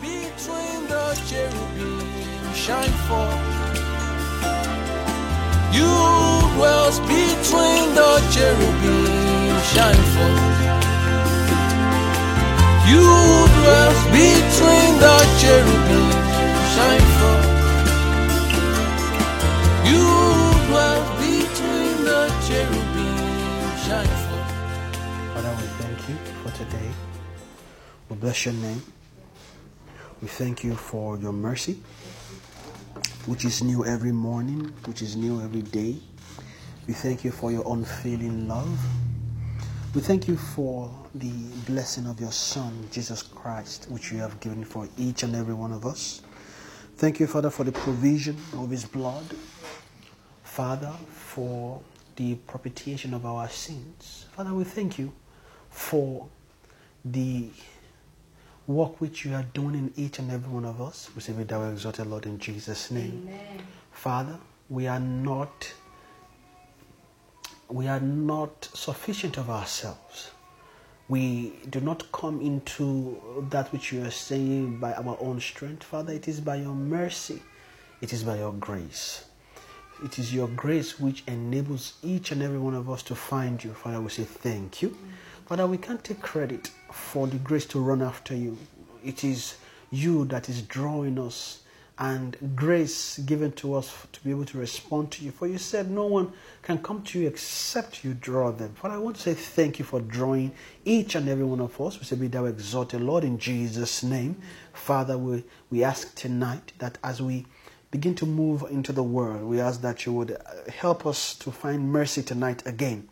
between the cherubim shine forth. You dwells between the cherubim shine forth. You dwells between the cherubim shine forth. You dwells between the cherubim shine forth. Father, we thank you for today. We bless your name. We thank you for your mercy, which is new every morning, which is new every day. We thank you for your unfailing love. We thank you for the blessing of your Son, Jesus Christ, which you have given for each and every one of us. Thank you, Father, for the provision of his blood. Father, for the propitiation of our sins. Father, we thank you for the work which you are doing in each and every one of us. We say, Be thou exalted, Lord, in Jesus' name. Amen. Father, we are not we are not sufficient of ourselves. We do not come into that which you are saying by our own strength. Father, it is by your mercy, it is by your grace. It is your grace which enables each and every one of us to find you. Father, we say thank you. Mm. Father, we can't take credit for the grace to run after you. It is you that is drawing us and grace given to us to be able to respond to you. For you said no one can come to you except you draw them. Father, I want to say thank you for drawing each and every one of us. We say, Be thou exalted, Lord, in Jesus' name. Father, we, we ask tonight that as we begin to move into the world, we ask that you would uh, help us to find mercy tonight again,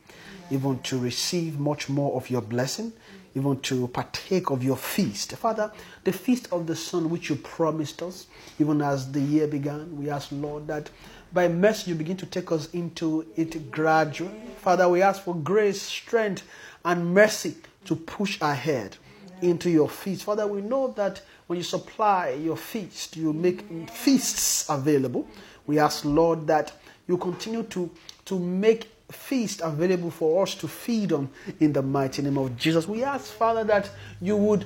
even to receive much more of your blessing, even to partake of your feast. Father, the feast of the Son which you promised us, even as the year began, we ask, Lord, that by mercy you begin to take us into it gradually. Father, we ask for grace, strength, and mercy to push ahead into your feast. Father, we know that when you supply your feast, you make feasts available. We ask, Lord, that you continue to, to make feast available for us to feed on in the mighty name of Jesus. We ask, Father, that you would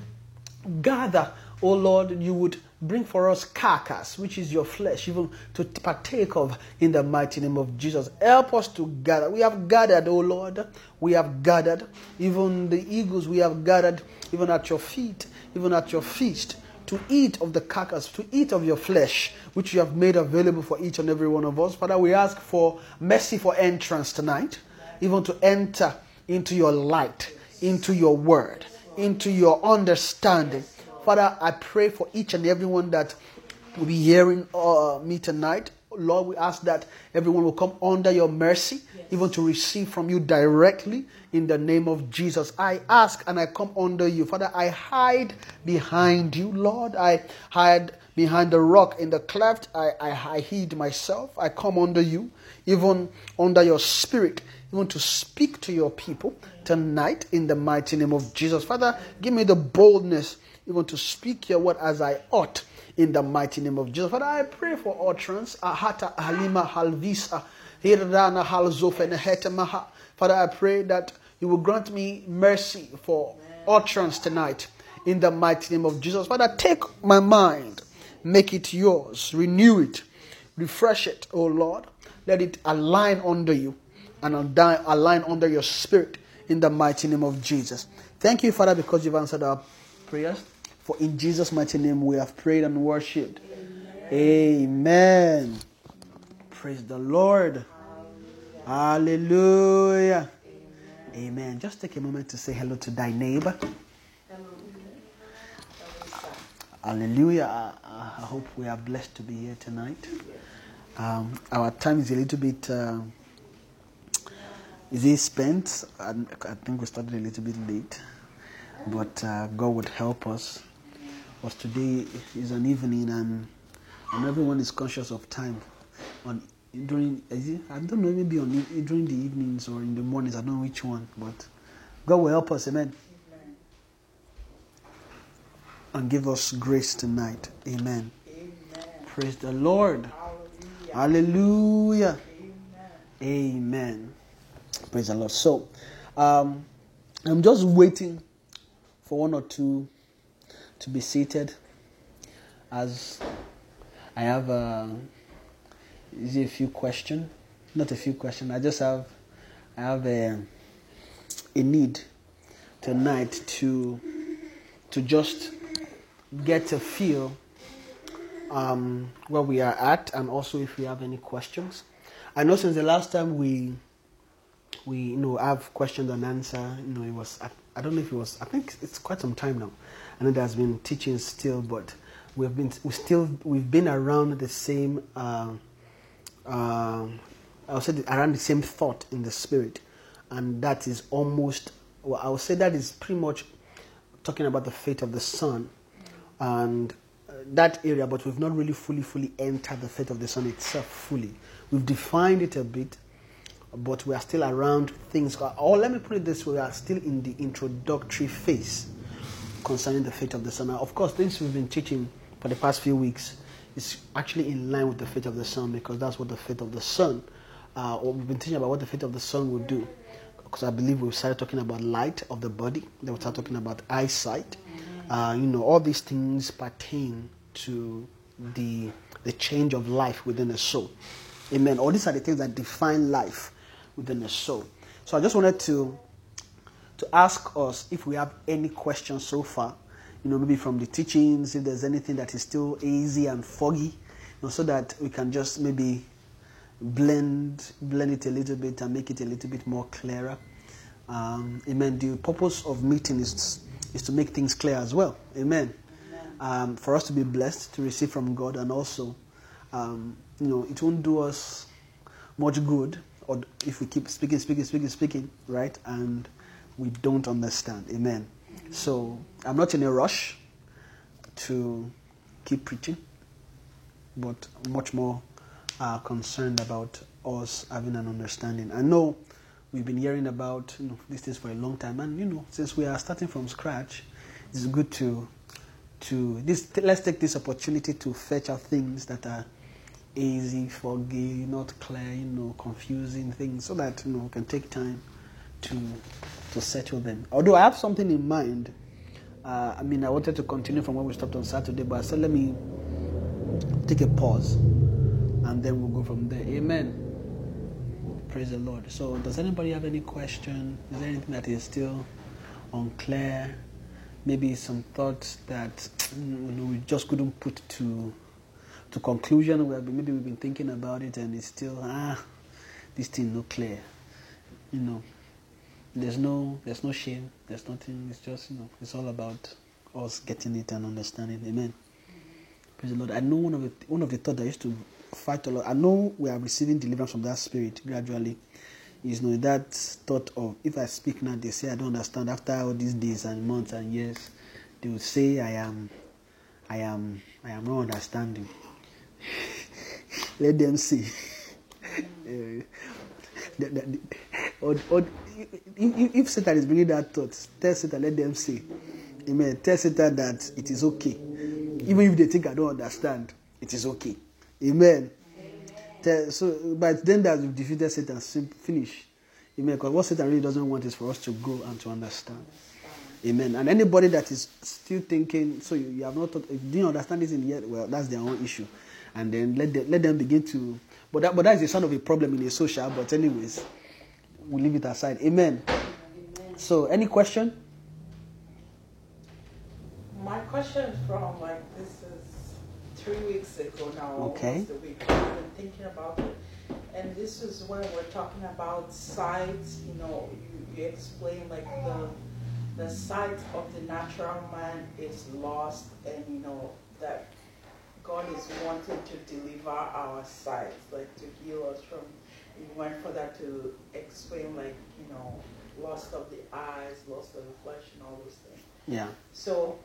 gather, oh Lord, you would bring for us carcass, which is your flesh, even to partake of in the mighty name of Jesus. Help us to gather. We have gathered, oh Lord. We have gathered. Even the eagles, we have gathered, even at your feet, even at your feast, to eat of the carcass, to eat of your flesh, which you have made available for each and every one of us. Father, we ask for mercy for entrance tonight, even to enter into your light, into your word, into your understanding. Father, I pray for each and everyone that will be hearing uh, me tonight. Lord, we ask that everyone will come under your mercy, even to receive from you directly in the name of Jesus. I ask and I come under you. Father, I hide behind you. Lord, I hide behind the rock in the cleft. I, I, I hid myself. I come under you, even under your spirit, even to speak to your people tonight in the mighty name of Jesus. Father, give me the boldness even to speak your word as I ought in the mighty name of Jesus. Father, I pray for utterance. Ahata halima halvisa. Father, I pray that you will grant me mercy for utterance tonight in the mighty name of Jesus. Father, take my mind, make it yours, renew it, refresh it, oh Lord. Let it align under you and align under your spirit in the mighty name of Jesus. Thank you, Father, because you've answered our prayers. For in Jesus' mighty name we have prayed and worshipped. Amen. Praise the Lord. Hallelujah. Amen. Just take a moment to say hello to thy neighbor. Hallelujah. I, I hope we are blessed to be here tonight. Um, our time is a little bit. Uh, is it spent? I, I think we started a little bit late, but uh, God would help us. Because today is an evening and, and everyone is conscious of time. On during it, I don't know maybe on during the evenings or in the mornings. I don't know which one, but God will help us. Amen. And give us grace tonight. Amen. Amen. Praise the Lord. Hallelujah. Hallelujah. Amen. Praise the Lord. So, um, I'm just waiting for one or two to be seated. as I have uh, is it a few questions, not a few questions. I just have I have a, a need tonight to to just get a feel um, where we are at, and also if we have any questions. I know since the last time we we you know have questions and answer. You know, it was I, I don't know if it was I think it's quite some time now. I know there's been teaching still, but we've been we still we've been around the same. Uh, uh, I would say around the same thought in the spirit, and that is almost. Well, I would say that is pretty much talking about the fate of the son, and uh, that area. But we've not really fully, fully entered the fate of the son itself fully. We've defined it a bit, but we are still around things. Or let me put it this way: we are still in the introductory phase concerning the fate of the son. Now, of course, things we've been teaching for the past few weeks is actually in line with the fate of the sun because that's what the fate of the sun, Uh, or we've been teaching about what the fate of the sun will do. Because I believe we started talking about light of the body, then we started talking about eyesight. Uh, you know, all these things pertain to the the change of life within a soul. Amen. All these are the things that define life within a soul. So I just wanted to to ask us if we have any questions so far. You know, maybe from the teachings, if there's anything that is still easy and foggy, you know, so that we can just maybe blend blend it a little bit and make it a little bit more clearer. Um, amen. The purpose of meeting is is to make things clear as well. Amen. Um, for us to be blessed to receive from God, and also, um, you know, it won't do us much good, or if we keep speaking, speaking, speaking, speaking, right, and we don't understand. Amen. So I'm not in a rush to keep preaching, but much more uh, concerned about us having an understanding. I know we've been hearing about you know, these things for a long time, and you know, since we are starting from scratch, it's good to to this. Let's take this opportunity to fetch out things that are easy, foggy, not clear, you know, confusing things, so that you know we can take time to to settle them. Although I have something in mind. Uh, I mean, I wanted to continue from where we stopped on Saturday, but I said let me take a pause, and then we'll go from there. Amen. Praise the Lord. So, does anybody have any question? Is there anything that is still unclear? Maybe some thoughts that you know, we just couldn't put to to conclusion. Where maybe we've been thinking about it and it's still ah, this thing not clear. You know, there's no there's no shame. There's nothing. It's just you know, it's all about us getting it and understanding. Amen. Praise the Lord. I know one of the one of the thoughts I used to fight a lot. I know we are receiving deliverance from that spirit gradually. Is you know that thought of if I speak now, they say I don't understand. After all these days and months and years, they will say I am, I am, I am not understanding. Let them see. uh, the, the, or, or, if, if Satan is bringing that thought, tell Satan, let them see. Amen. Tell Satan that it is okay. Even if they think I don't understand, it is okay. Amen. So, but then that we've defeated Satan, finish. Amen. Because what Satan really doesn't want is for us to grow and to understand. Amen. And anybody that is still thinking, so you, you have not thought, if you didn't understand this in yet, well, that's their own issue. And then let them, let them begin to, but that, but that is a sign of a problem in a social. But anyways, we leave it aside. Amen. Amen. So, any question? My question from like this is three weeks ago now, okay. almost week. I've been thinking about it, and this is when we're talking about sights. You know, you, you explain like the the sight of the natural man is lost, and you know that God is wanting to deliver our sight, like to heal us from. You went further to explain like you know loss of the eyes, loss of the flesh, and all those things. Yeah. So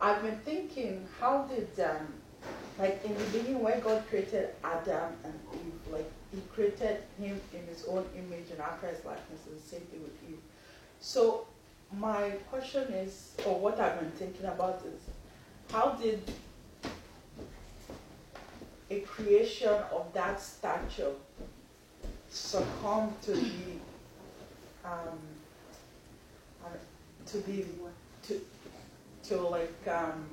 I've been thinking, how did, um, like in the beginning when God created Adam and Eve, like he created him in his own image and after his likeness, and the same thing with Eve. So my question is, or what I've been thinking about is, how did a creation of that stature succumb to the um, uh, to the to to like um,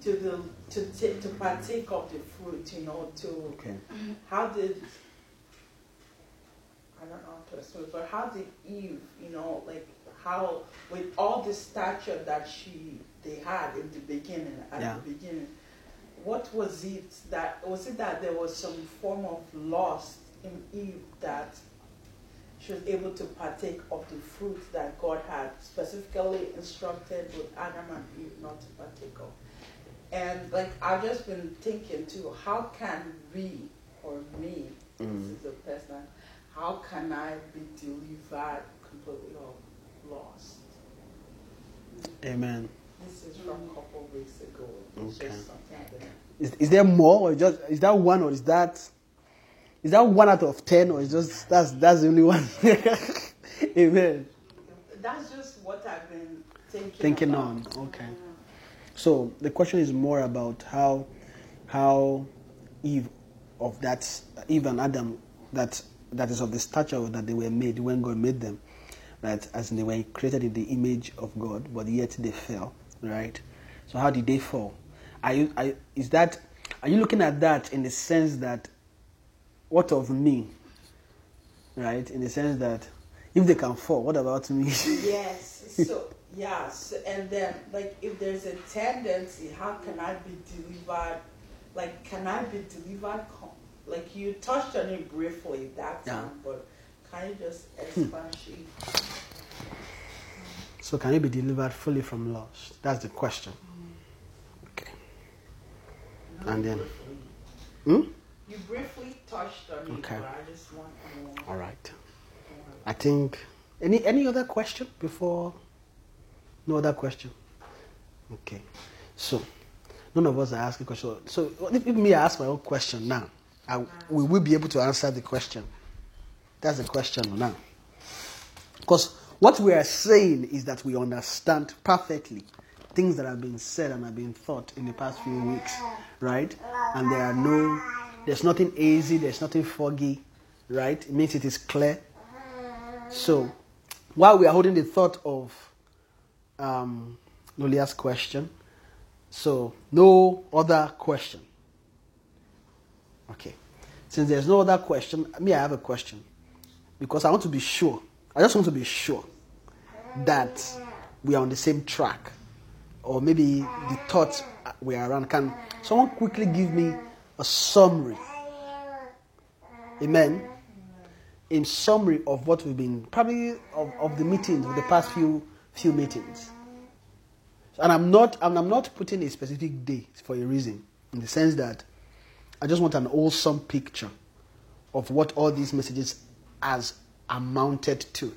to the to ta- to partake of the fruit, you know, to Okay. how did I don't know how to explain, but how did Eve, you know, like how with all the stature that she they had in the beginning, at Yeah. the beginning, what was it that was it that there was some form of loss in Eve that she was able to partake of the fruit that God had specifically instructed with Adam and Eve not to partake of. And like I've just been thinking too, how can we or me, Mm. this is a person, how can I be delivered completely of lost? Amen. This is from a couple of weeks ago. It's Okay. just something I've been Is, is there more, or just is that one, or is that is that one out of ten, or is just that's that's the only one? Amen. That's just what I've been thinking. Thinking about. on. Okay. So the question is more about how how Eve of that Eve and Adam that that is of the stature that they were made when God made them, right? As they were created in the image of God, but yet they fell, right? So how did they fall? Are you are, is that are you looking at that in the sense that what of me, right? In the sense that if they can fall, what about me? Yes. So yes, and then like if there's a tendency, how can I be delivered? Like, can I be delivered? Like you touched on it briefly that Yeah. time, but can you just hmm. expatiate? So can you be delivered fully from loss? That's the question. Okay. And then, hmm? You briefly touched on it, Okay. but I just want more. All right. I think any any other question before? No other question. Okay. So none of us are asking question. So if, me I ask my own question now, I, we be able to answer the question. That's the question now. Because what we are saying is that we understand perfectly things that have been said and have been thought in the past few weeks, right? And there are no, there's nothing easy, there's nothing foggy, right? It means it is clear. So, while we are holding the thought of um, Lolia's question, so no other question. Okay. Since there's no other question, me, I have a question. Because I want to be sure. I just want to be sure that we are on the same track. Or maybe the thoughts we are around. Can someone quickly give me a summary? Amen. In summary of what we've been, probably of, of the meetings, of the past few few meetings. And I'm not and I'm not putting a specific day for a reason, in the sense that I just want an wholesome picture of what all these messages has amounted to,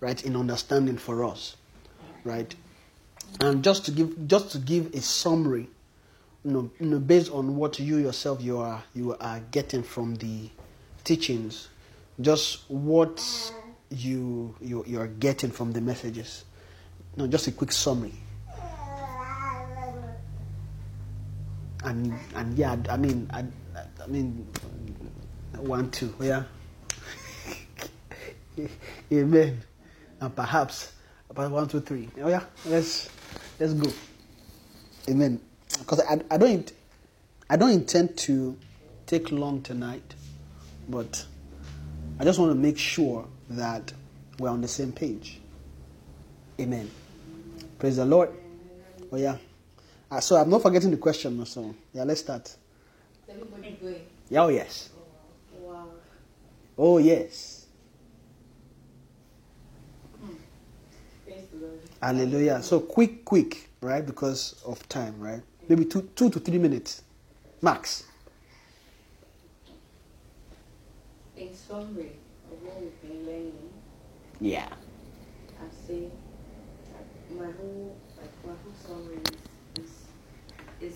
right, in understanding for us, right? And just to give just to give a summary, you know, you know, based on what you yourself you are you are getting from the teachings, just what you you you are getting from the messages. No, just a quick summary. And and yeah, I mean, I, I mean, one two, yeah. Amen. And perhaps about one two three. Oh yeah, let's let's go. Amen. Because I, I don't I don't intend to take long tonight, but I just want to make sure that we're on the same page. Amen. Praise the Lord. Oh yeah. Uh, so I'm not forgetting the question. So yeah, let's start. Everybody going. Yeah, oh yes. Wow. Oh yes. Praise the Lord. Hallelujah. So quick, quick, right? Because of time, right? Maybe two, two to three minutes, max. In summary of what we've been learning, Yeah. I say that my whole like my whole summary is is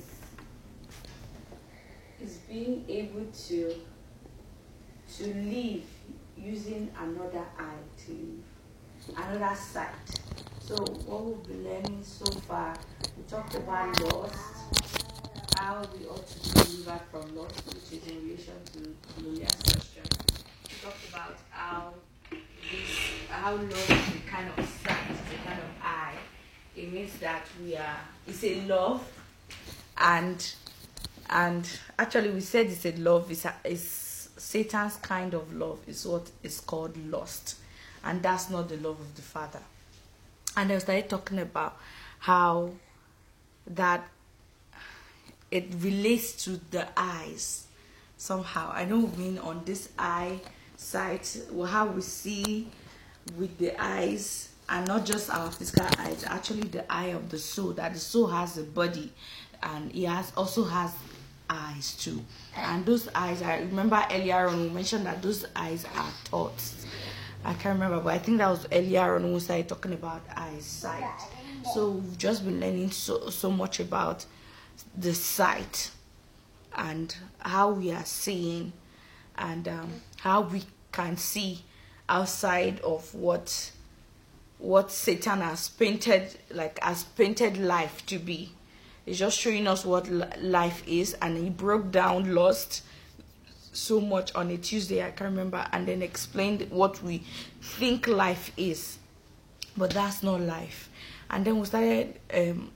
is, is being able to to live using another eye to live, another sight. So what we've been learning so far, we talked about loss, how we ought to be delivered from loss, which is in relation to Lilia's question. We talked about how this, how love is a kind of sight, it's a kind of eye. It means that we are, it's a love and and actually we said it's a love is a, is satan's kind of love is what is called lust and that's not the love of the father and we started talking about how that it relates to the eyes somehow. I know we mean on this eye sight how we see with the eyes and not just our physical eyes actually the eye of the soul that the soul has a body and it has also has eyes too. And those eyes i remember earlier on we mentioned that those eyes are thoughts i can't remember but i think that was earlier on we started talking about eyesight so we've just been learning so so much about the sight and how we are seeing and um, how we can see outside of what what Satan has painted like has painted life to be. It's just showing us what life is, and he broke down lust so much on a Tuesday I can't remember, and then explained what we think life is, but that's not life. And then we started um,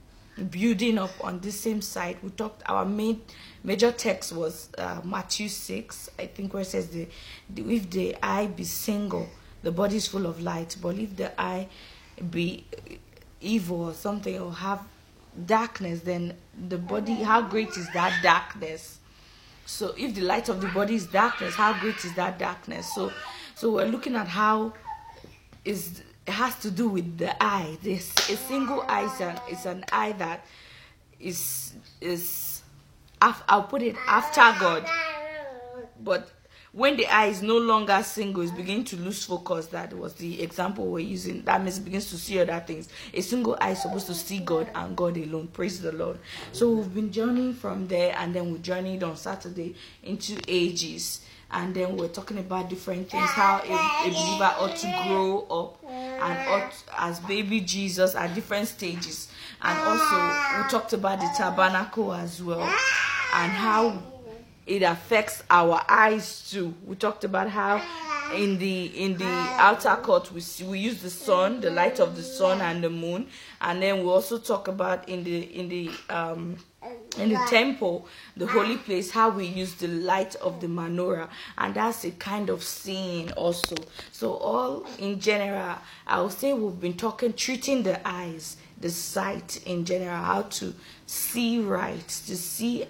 building up on this same side. We talked our main major text was uh, Matthew six, I think, where it says the, the if the eye be single, the body is full of light. But if the eye be evil or something or have darkness, then the body, how great is that darkness? So if the light of the body is darkness, how great is that darkness? So, so we're looking at how is it has to do with the eye. This a single eye is an, is an eye that is is I'll put it after God, but when the eye is no longer single, it's beginning to lose focus. That was the example we're using. That means it begins to see other things. A single eye is supposed to see God and God alone. Praise the Lord. So we've been journeying from there, and then we journeyed on Saturday into ages. And then we're talking about different things, how a, a believer ought to grow up and ought as baby Jesus at different stages. And also we talked about the tabernacle as well and how it affects our eyes too. We talked about how in the in the outer court we see, we use the sun, the light of the sun and the moon, and then we also talk about in the in the um in the temple, the holy place, how we use the light of the menorah, and that's a kind of seeing also. So all in general, I would say we've been talking, treating the eyes, the sight in general, how to see right, to see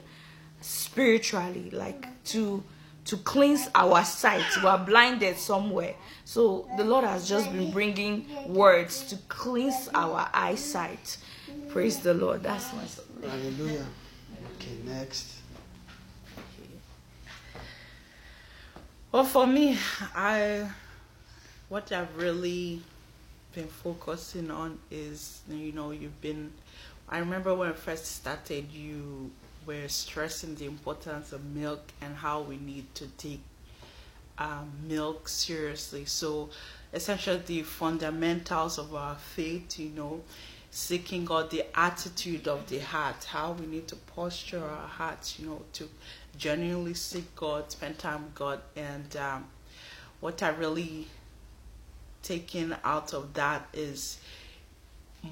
spiritually like to to cleanse our sight we are blinded somewhere so the lord has just been bringing words to cleanse our eyesight praise the lord that's my Hallelujah. Okay, next. Well, for me, I what I've really been focusing on is you know you've been. I remember when I first started, you were stressing the importance of milk and how we need to take um, milk seriously. So, essentially, the fundamentals of our faith, you know, seeking God, the attitude of the heart, how we need to posture our hearts, you know, to genuinely seek God, spend time with God, and um, what I really taken out of that is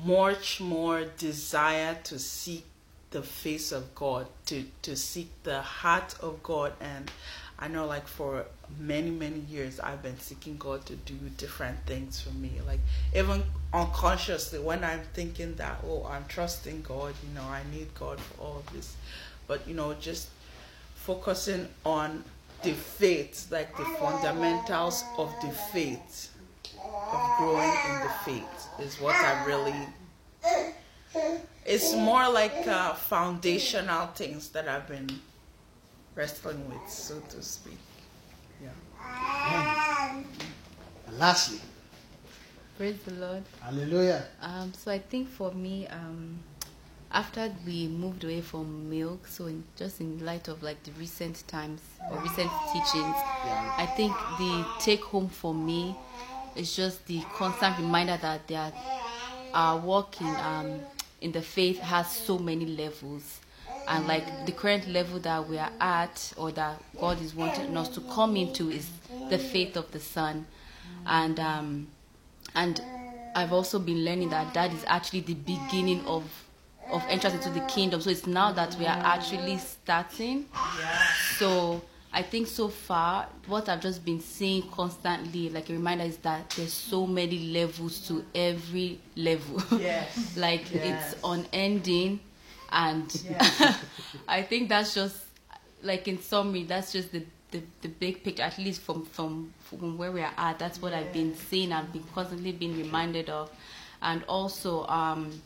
much more desire to seek the face of God, to to seek the heart of God, and I know like for many many years I've been seeking God to do different things for me, like even unconsciously when I'm thinking that oh I'm trusting God, you know I need God for all this, but you know just focusing on the faith, like the fundamentals of the faith, of growing in the faith, is what I really it's more like uh, foundational things that I've been wrestling with, so to speak. Yeah. And lastly, Praise the Lord. hallelujah. Um, so I think for me, um, after we moved away from milk, so in, just in light of like the recent times or recent teachings, I think the take home for me is just the constant reminder that there our walk in um, in the faith has so many levels. And like the current level that we are at, or that God is wanting us to come into, is the faith of the Son, and um, and I've also been learning that that is actually the beginning of of entrance into the kingdom. So it's now that we are actually starting. So I think so far, what I've just been seeing constantly, like a reminder, is that there's so many levels to every level. Yes. like Yes. it's unending, and Yes. I think that's just like in summary, that's just the, the, the big picture. At least from from from where we are at, that's what I've been seeing. I've been constantly being reminded of, and also um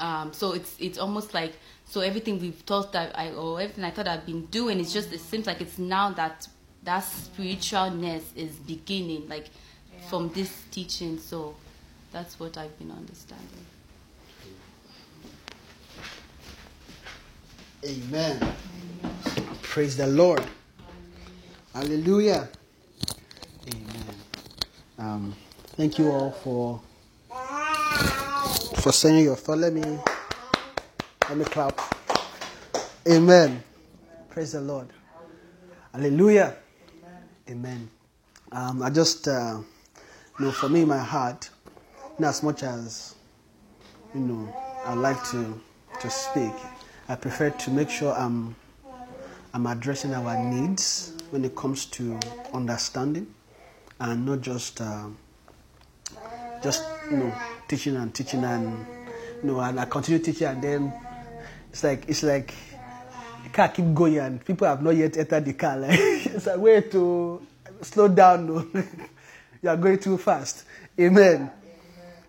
um, so it's it's almost like so everything we've thought that I or everything I thought I've been doing it's just it seems like it's now that that spiritualness is beginning like from this teaching so that's what I've been understanding. Amen. Praise the Lord. Hallelujah. Amen. Um, thank you all for for saying your thought. Let me let me clap. Amen. Praise the Lord. Hallelujah. Amen. Um, I just uh, you know for me, my heart, in as much as you know, I like to to speak. I prefer to make sure I'm I'm addressing our needs when it comes to understanding, and not just uh, just you know teaching and teaching and you know and I continue teaching and then it's like it's like the car keep going and people have not yet entered the car. Like it's a way to slow down. You are going too fast. Amen.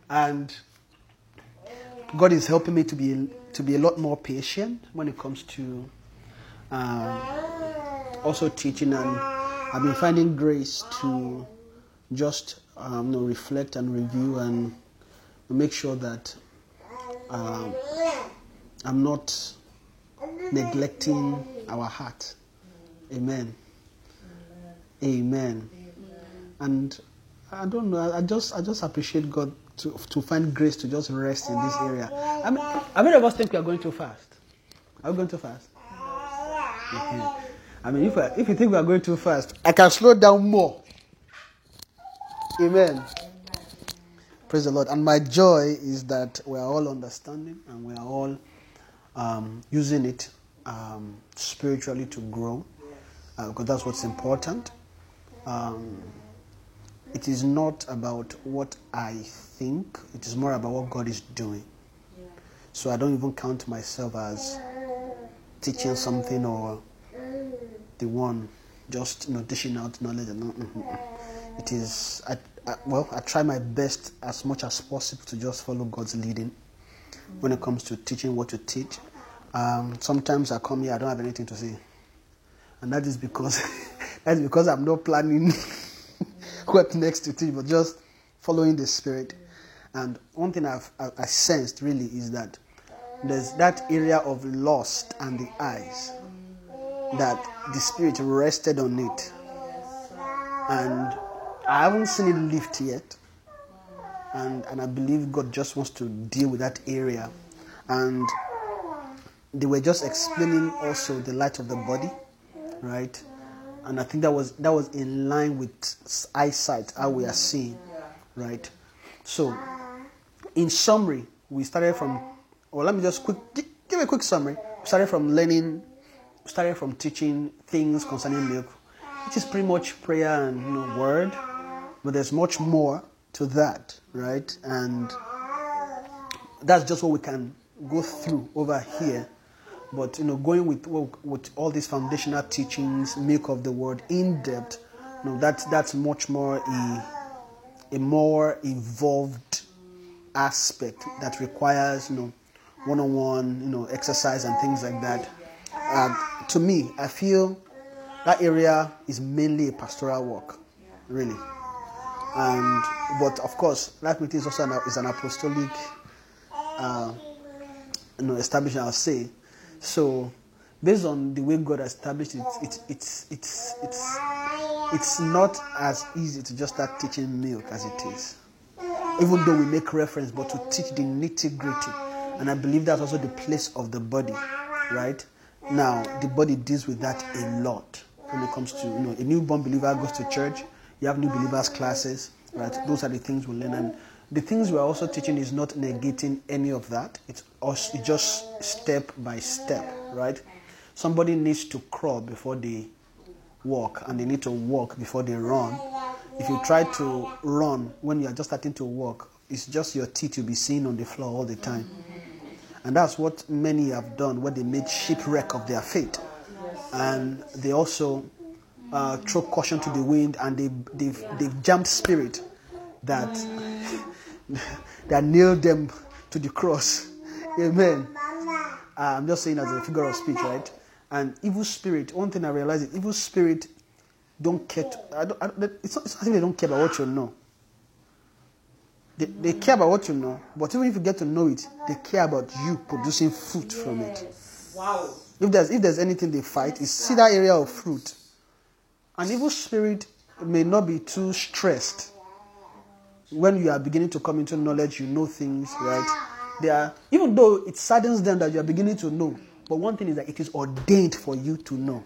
And God is helping me to be to be a lot more patient when it comes to um, also teaching, and I've been finding grace to just um, you know, reflect and review and make sure that um, I'm not neglecting our heart. Amen. Amen. And I don't know. I just I just appreciate God to to find grace to just rest in this area. I mean, how many of us think we are going too fast? Are we going too fast? Mhm. I mean, if I, if you think we are going too fast, I can slow down more. Amen. Praise the Lord. And my joy is that we are all understanding and we are all um, using it um, spiritually to grow, uh, because that's what's important. Um, it is not about what I think, it is more about what God is doing. So I don't even count myself as teaching something or the one just you know dishing out knowledge and mm, mm, mm. it is I, I, well I try my best as much as possible to just follow God's leading when it comes to teaching what to teach. Um, sometimes I come here I don't have anything to say, and that is because that's because I'm not planning what next to teach, but just following the Spirit. And one thing I've I, I sensed really is that there's that area of lust and the eyes that the Spirit rested on it, and I haven't seen it lift yet. And and I believe God just wants to deal with that area, and they were just explaining also the light of the body, right? And I think that was that was in line with eyesight, how we are seeing, right? So, in summary, we started from. Well, let me just quick give a quick summary. We started from learning, started from teaching things concerning milk, which is pretty much prayer and you know word, but there's much more to that, right? And that's just what we can go through over here. But you know, going with with all these foundational teachings, milk of the word in depth, you know, that's that's much more a a more evolved aspect that requires you know one-on-one you know exercise and things like that. Um, to me, I feel that area is mainly a pastoral work, really. And but of course, Life Meeting is also an, is an apostolic uh, you know, establishment, I'll say. So, based on the way God established it, it, it's, it's, it's, it's not as easy to just start teaching milk as it is. Even though we make reference, but to teach the nitty gritty. And I believe that's also the place of the body, right? Now, the body deals with that a lot when it comes to, you know, a newborn believer goes to church, you have new believers classes, right? Those are the things we learn. And the things we're also teaching is not negating any of that. It's, us, it's just step by step, right? Somebody needs to crawl before they walk, and they need to walk before they run. If you try to run when you are just starting to walk, it's just your teeth you'll be seeing on the floor all the time. And that's what many have done, where they made shipwreck of their faith. And they also uh, throw caution to the wind and they, they've, they've jumped spirit that, that nailed them to the cross. Amen. Uh, I'm just saying as a figure of speech, right? And evil spirit, one thing I realize is evil spirit don't care. To, I don't, I, it's, not, it's not if they don't care about what you know. They, they care about what you know, but even if you get to know it, they care about you producing fruit from it. Wow. If there's if there's anything they fight, is see that area of fruit. An evil spirit may not be too stressed. When you are beginning to come into knowledge, you know things, right? They are even though it saddens them that you are beginning to know, but one thing is that it is ordained for you to know.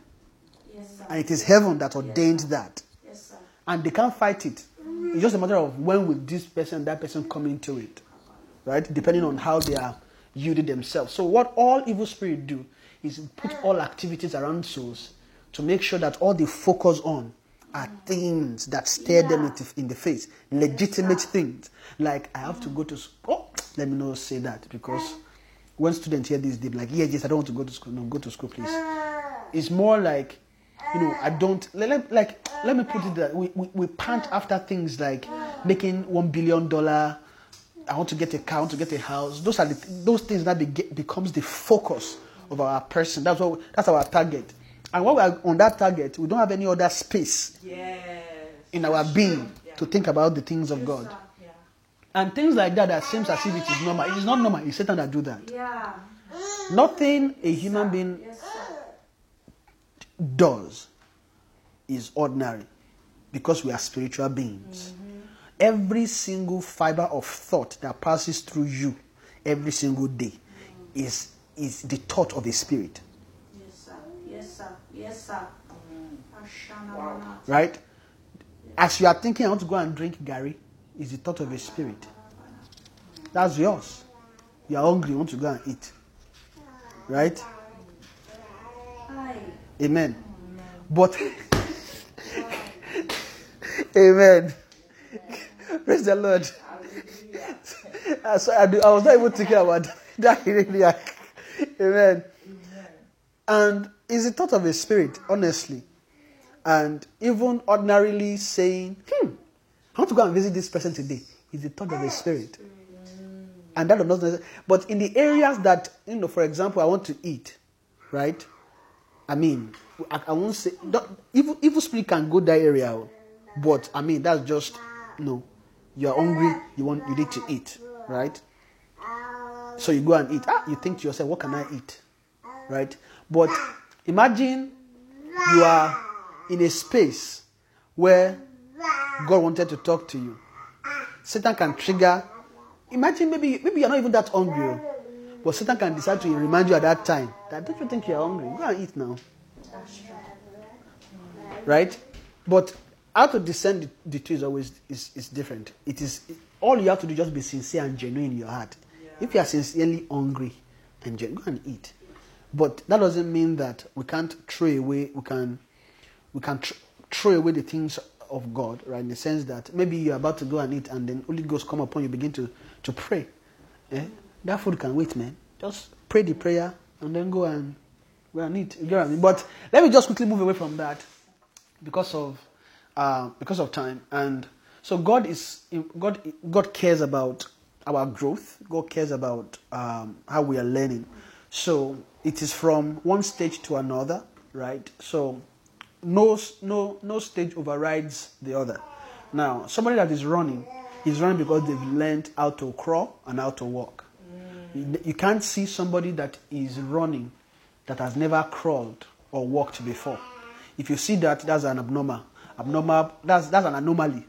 Yes. And it is heaven that ordained that. Yes, sir. And they can't fight it. It's just a matter of when will this person, that person come into it. Right? Depending on how they are yielding themselves. So what all evil spirits do is put all activities around souls to make sure that all they focus on are mm. things that stare them into, in the face. Legitimate things. Like I have to mm. go to school. Oh, let me not say that because when students hear this, they're like, yeah, yes, I don't want to go to school. No, go to school, please. Ah. It's more like, you know, I ah. don't, let, let- like, let me put it ah. that we, we, we pant after things like making one billion dollar. I want to get a car, I want to get a house. Those are the those things that be, becomes the focus of our person. That's what that's our target. And when we are on that target, we don't have any other space Yes. in our being to think about the things of God. Yeah. And things like that that seems as if it is normal. It is not normal. It's Satan that do that. Yeah. Nothing a human being Yes, does is ordinary because we are spiritual beings. Every single fiber of thought that passes through you every single day is, is the thought of a spirit, sir. Yes, sir. Yes, Wow. right? As you are thinking, I want to go and drink garri, is the thought of a spirit. That's yours. You are hungry, you want to go and eat, right? Aye. Amen. But, amen. Praise the Lord. So I, do- I was not even thinking about that. Really, amen. And it's the thought of a spirit, honestly. And even ordinarily saying, hmm, I want to go and visit this person today, is the thought of a spirit. And that does not necessarily, but in the areas that, you know, for example, I want to eat, right? I mean, I, I won't say evil. Evil spirit can go that area, oh. but I mean that's just no. You are hungry. You want. You need to eat, right? So you go and eat. Ah, you think to yourself, what can I eat, right? But imagine you are in a space where God wanted to talk to you. Satan can trigger. Imagine maybe maybe you're not even that hungry, oh. but Satan can decide to remind you at that time that don't you think you're hungry? Go and eat now right? But how to discern the, the two is always is, is different. It is all you have to do is just be sincere and genuine in your heart. If you are sincerely hungry and gen- go and eat. But that doesn't mean that we can't throw away. We can we can tr- throw away the things of God, right? In the sense that maybe you're about to go and eat, and then Holy Ghost come upon you, begin to to pray. Eh? That food can wait, man. Just pray the prayer and then go and go and eat. You get what I mean? But let me just quickly move away from that because of uh, because of time and so god is god god cares about our growth god cares about um, how we are learning so it is from one stage to another right so no no no stage overrides the other now somebody that is running is running because they've learned how to crawl and how to walk you, you can't see somebody that is running that has never crawled or walked before if you see that, that's an abnormal. Abnormal. That's that's an anomaly.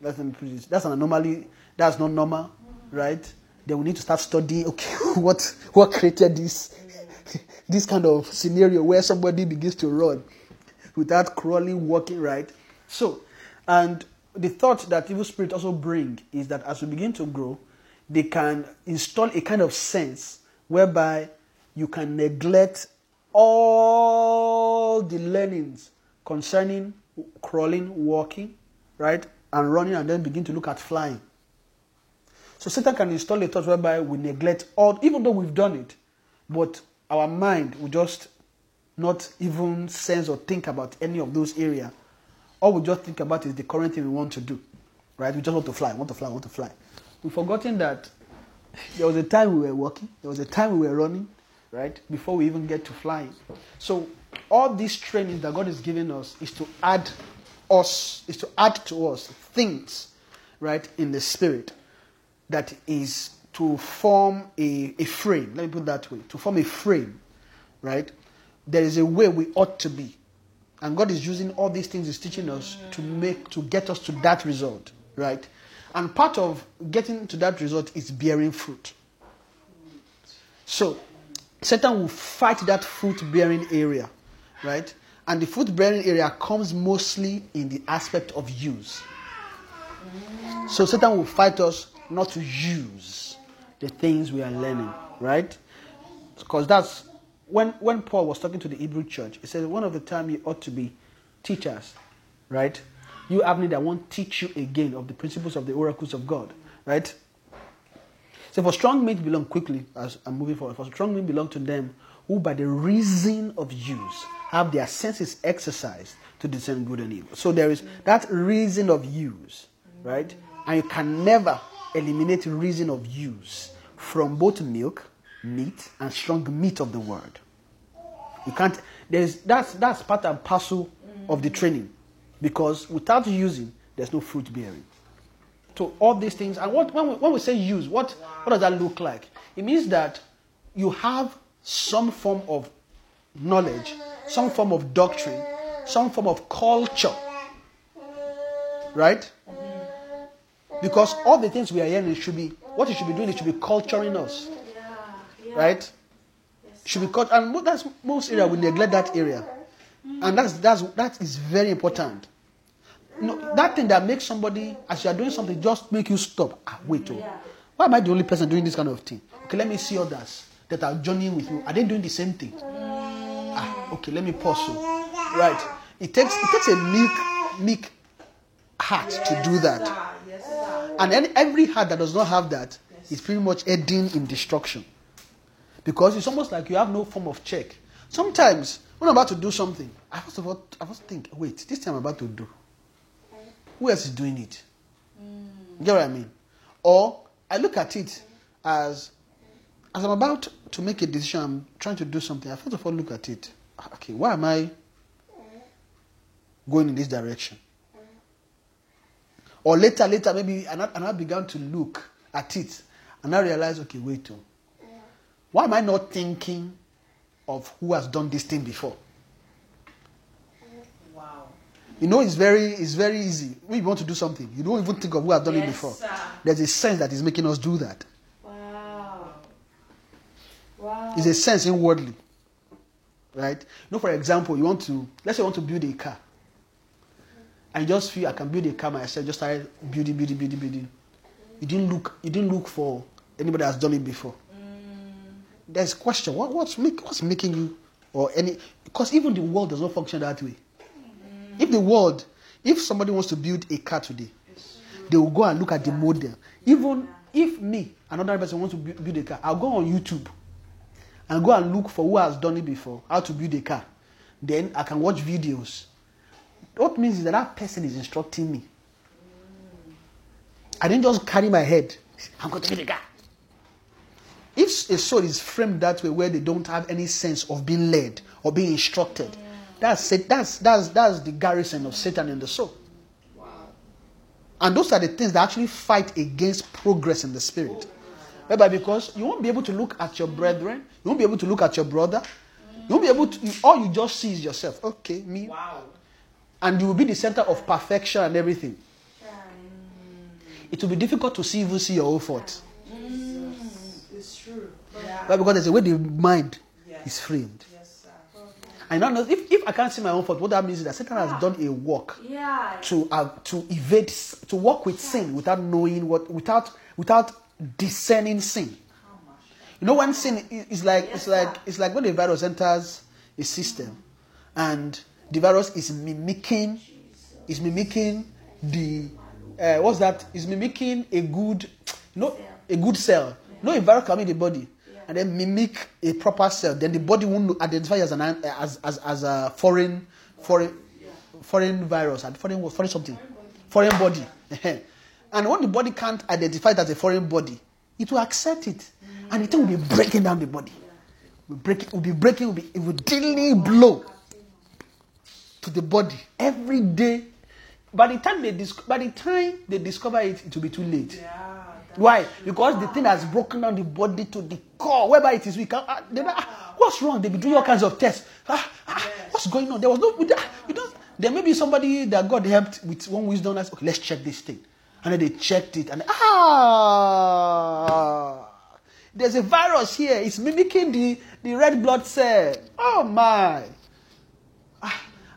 Let me put. That's an anomaly. That's not normal, right? Then we need to start studying. Okay, what what created this this kind of scenario where somebody begins to run without crawling, walking, right? So, and the thought that evil spirit also bring is that as we begin to grow, they can install a kind of sense whereby you can neglect all the learnings concerning crawling, walking, right, and running, and then begin to look at flying. So Satan can install a thought whereby we neglect all, even though we've done it, but our mind will just not even sense or think about any of those areas. All we just think about is the current thing we want to do, right? We just want to fly, want to fly, want to fly. We've forgotten that there was a time we were walking, there was a time we were running, right? Before we even get to flying. So all this training that God is giving us is to add us, is to add to us things, right, in the spirit that is to form a, a frame. Let me put it that way. To form a frame, right? There is a way we ought to be. And God is using all these things He's teaching us to make to get us to that result, right? And part of getting to that result is bearing fruit. So Satan will fight that fruit bearing area, right? And the fruit bearing area comes mostly in the aspect of use. So Satan will fight us not to use the things we are learning, right? Because that's when when Paul was talking to the Hebrew church, he said one of the time you ought to be teachers, right? You have need I won't teach you again of the principles of the oracles of God, right? So for strong men to belong quickly, as I'm moving forward, for strong men belong to them who by the reason of use have their senses exercised to discern good and evil. So there is that reason of use, right? And you can never eliminate reason of use from both milk, meat, and strong meat of the word. You can't. There's that's that's part and parcel of the training, because without using, there's no fruit bearing. So all these things, and what when we, when we say use, what what does that look like? It means that you have some form of knowledge, some form of doctrine, some form of culture, right? Because all the things we are hearing should be what you should be doing. It should be culturing us, right? Should be cult- and that's most area we neglect that area, and that's that's that is very important. No, that thing that makes somebody as you are doing something just make you stop. Ah, wait, oh, why am I the only person doing this kind of thing? Okay, let me see others that are journeying with you. Are they doing the same thing? Ah, okay, let me pause. So. Right. It takes it takes a meek meek heart to do that. Ah, yes. And any, every heart that does not have that is pretty much heading in destruction. Because it's almost like you have no form of check. Sometimes, when I'm about to do something, I first of all, I first think, wait, this thing I'm about to do, who else is doing it? You get what I mean? Or I look at it as, as I'm about to make a decision, I'm trying to do something, I first of all look at it, okay, why am I going in this direction? Or later, later, maybe, and I, and I began to look at it, and I realized, okay, wait, oh, why am I not thinking of who has done this thing before? Wow. You know, it's very, it's very easy. When you want to do something, you don't even think of who has done it before. sir. There's a sense that is making us do that. Wow. Wow. It's a sense inwardly. Right? You know, for example, you want to, let's say you want to build a car. You just feel I can build a car myself, just started building, building, building, building. You didn't look, you didn't look for anybody that's done it before. Mm. There's a question. What, what's make, what's making you or any because even the world does not function that way. Mm. If the world, if somebody wants to build a car today, they will go and look at the model. Even if me, another person wants to build a car, I'll go on YouTube and go and look for who has done it before, how to build a car. Then I can watch videos. What means is that that person is instructing me. I didn't just carry my head. I'm going to be the guy. If a soul is framed that way, where they don't have any sense of being led or being instructed, that's it. That's that's that's the garrison of Satan in the soul. And those are the things that actually fight against progress in the spirit. Whereby because you won't be able to look at your brethren, you won't be able to look at your brother, you won't be able to. All you just see is yourself. Okay, me, Wow. And you will be the center of perfection and everything. It will be difficult to see even see your own fault. It's true. Yeah. Why? Because there's a way the mind Yes. is framed. Yes, sir. I don't know if, if I can't see my own fault, what that means is that Satan has done a work Yeah. to uh, to evade to work with sin without knowing what without without discerning sin. You know when sin is like it's like it's like when a virus enters a system and the virus is mimicking is mimicking the uh, what's that is mimicking a good you know a good cell. You know a virus come in the body and then mimic a proper cell. Then the body won't identify as an as as, as a foreign foreign foreign virus and foreign foreign something foreign body. and when the body can't identify it as a foreign body, it will accept it, and it will be breaking down the body. Will break it will be breaking. Will be it will daily blow to the body every day. By the time they dis- by the time they discover it, it will be too late. Yeah. Why? true. Because the thing has broken down the body to the core. Whereby it is weak. Ah, they ah, what's wrong? They be doing all kinds of tests. Ah, ah, what's going on? There was no. You don't. There may be somebody that God helped with one wisdom. That's okay. Let's check this thing, and then they checked it, and ah, there's a virus here. It's mimicking the the red blood cell. Oh my.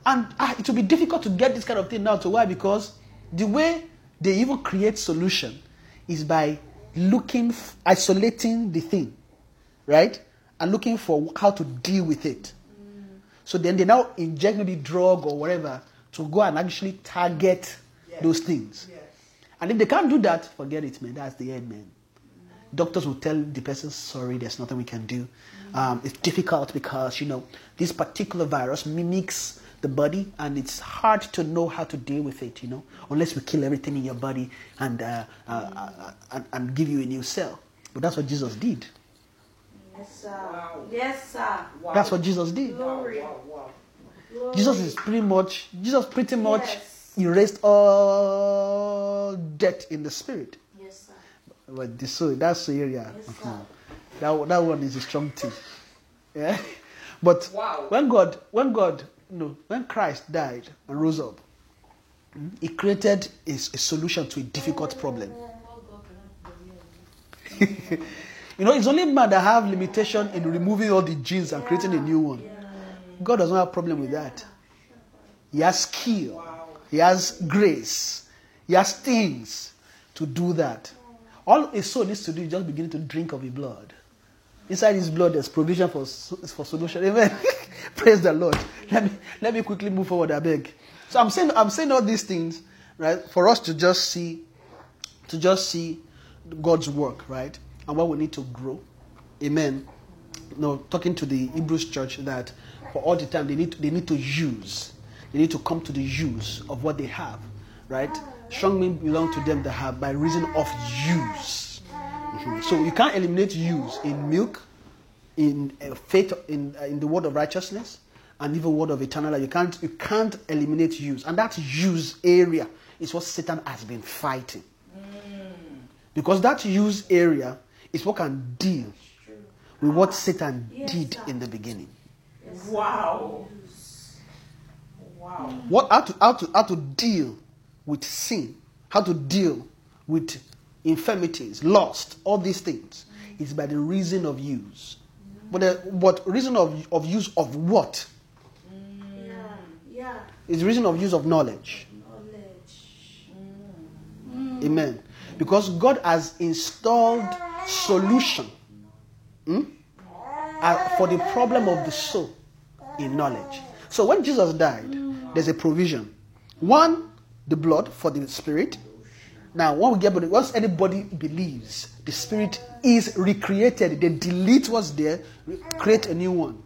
And ah, it will be difficult to get this kind of thing now. To why? Because the way they even create solution is by looking, f- isolating the thing, right, and looking for how to deal with it. So then they now inject maybe drug or whatever to go and actually target Yes. those things. Yes. And if they can't do that, forget it, man. That's the end, man. Doctors will tell the person, sorry, there's nothing we can do. Um, it's difficult because, you know, this particular virus mimics the body and it's hard to know how to deal with it, you know, unless we kill everything in your body and, uh, uh, uh, and, and give you a new cell. But that's what Jesus did. Yes, sir. Wow. Yes, sir. Wow. That's what Jesus did. Glory. wow, wow. Jesus is pretty much, Jesus pretty much Yes. erased all death in the spirit. Yes, sir. But the soul, that's the area. Yes, sir. Mhm. That, that one is a strong thing. Yeah. But Wow. when God, when God, no, when Christ died and rose up, He created a, a solution to a difficult problem. you know, it's only man that have limitation in removing all the genes and creating a new one. God does not have problem with that. He has skill. He has grace. He has things to do that. All a soul needs to do is just begin to drink of his blood. Inside his blood, there's provision for, for solution. Amen. Praise the Lord. Let me let me quickly move forward, I beg. So I'm saying I'm saying all these things, right, for us to just see to just see God's work, right? And what we need to grow. Amen. No, talking to the Hebrews church that for all the time they need they need to use. They need to come to the use of what they have, right? Strong men belong to them that have by reason of use. So you can't eliminate use in milk, in uh, faith, in uh, in the word of righteousness, and even word of eternal life. You can't you can't eliminate use, and that use area is what Satan has been fighting. Because that use area is what can deal with what Satan Yes, did sir. in the beginning. Wow. Wow. What how to how to how to deal with sin, how to deal with infirmities, lust, all these things is by the reason of use. But the, but reason of, of use of what? Yeah. Yeah. Is the reason of use of knowledge. Knowledge. Amen. Because God has installed solution hmm, uh, for the problem of the soul in knowledge. So when Jesus died, there's a provision. One, the blood for the spirit. Now, when we get once anybody believes, the spirit is recreated. They delete what's there, create a new one.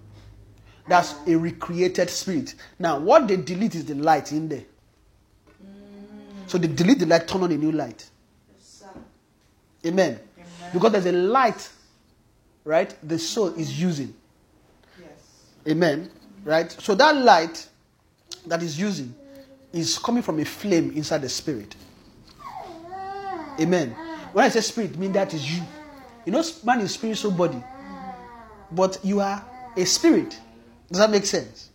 That's a recreated spirit. Now, what they delete is the light in there. Mm. So they delete the light, turn on a new light. Sir. Amen. Because there's a light, right? The soul is using. Yes. Amen. Right? So that light that is using is coming from a flame inside the spirit. Amen. When I say spirit, mean that is you. You know, man is spiritual body, but you are a spirit. Does that make sense?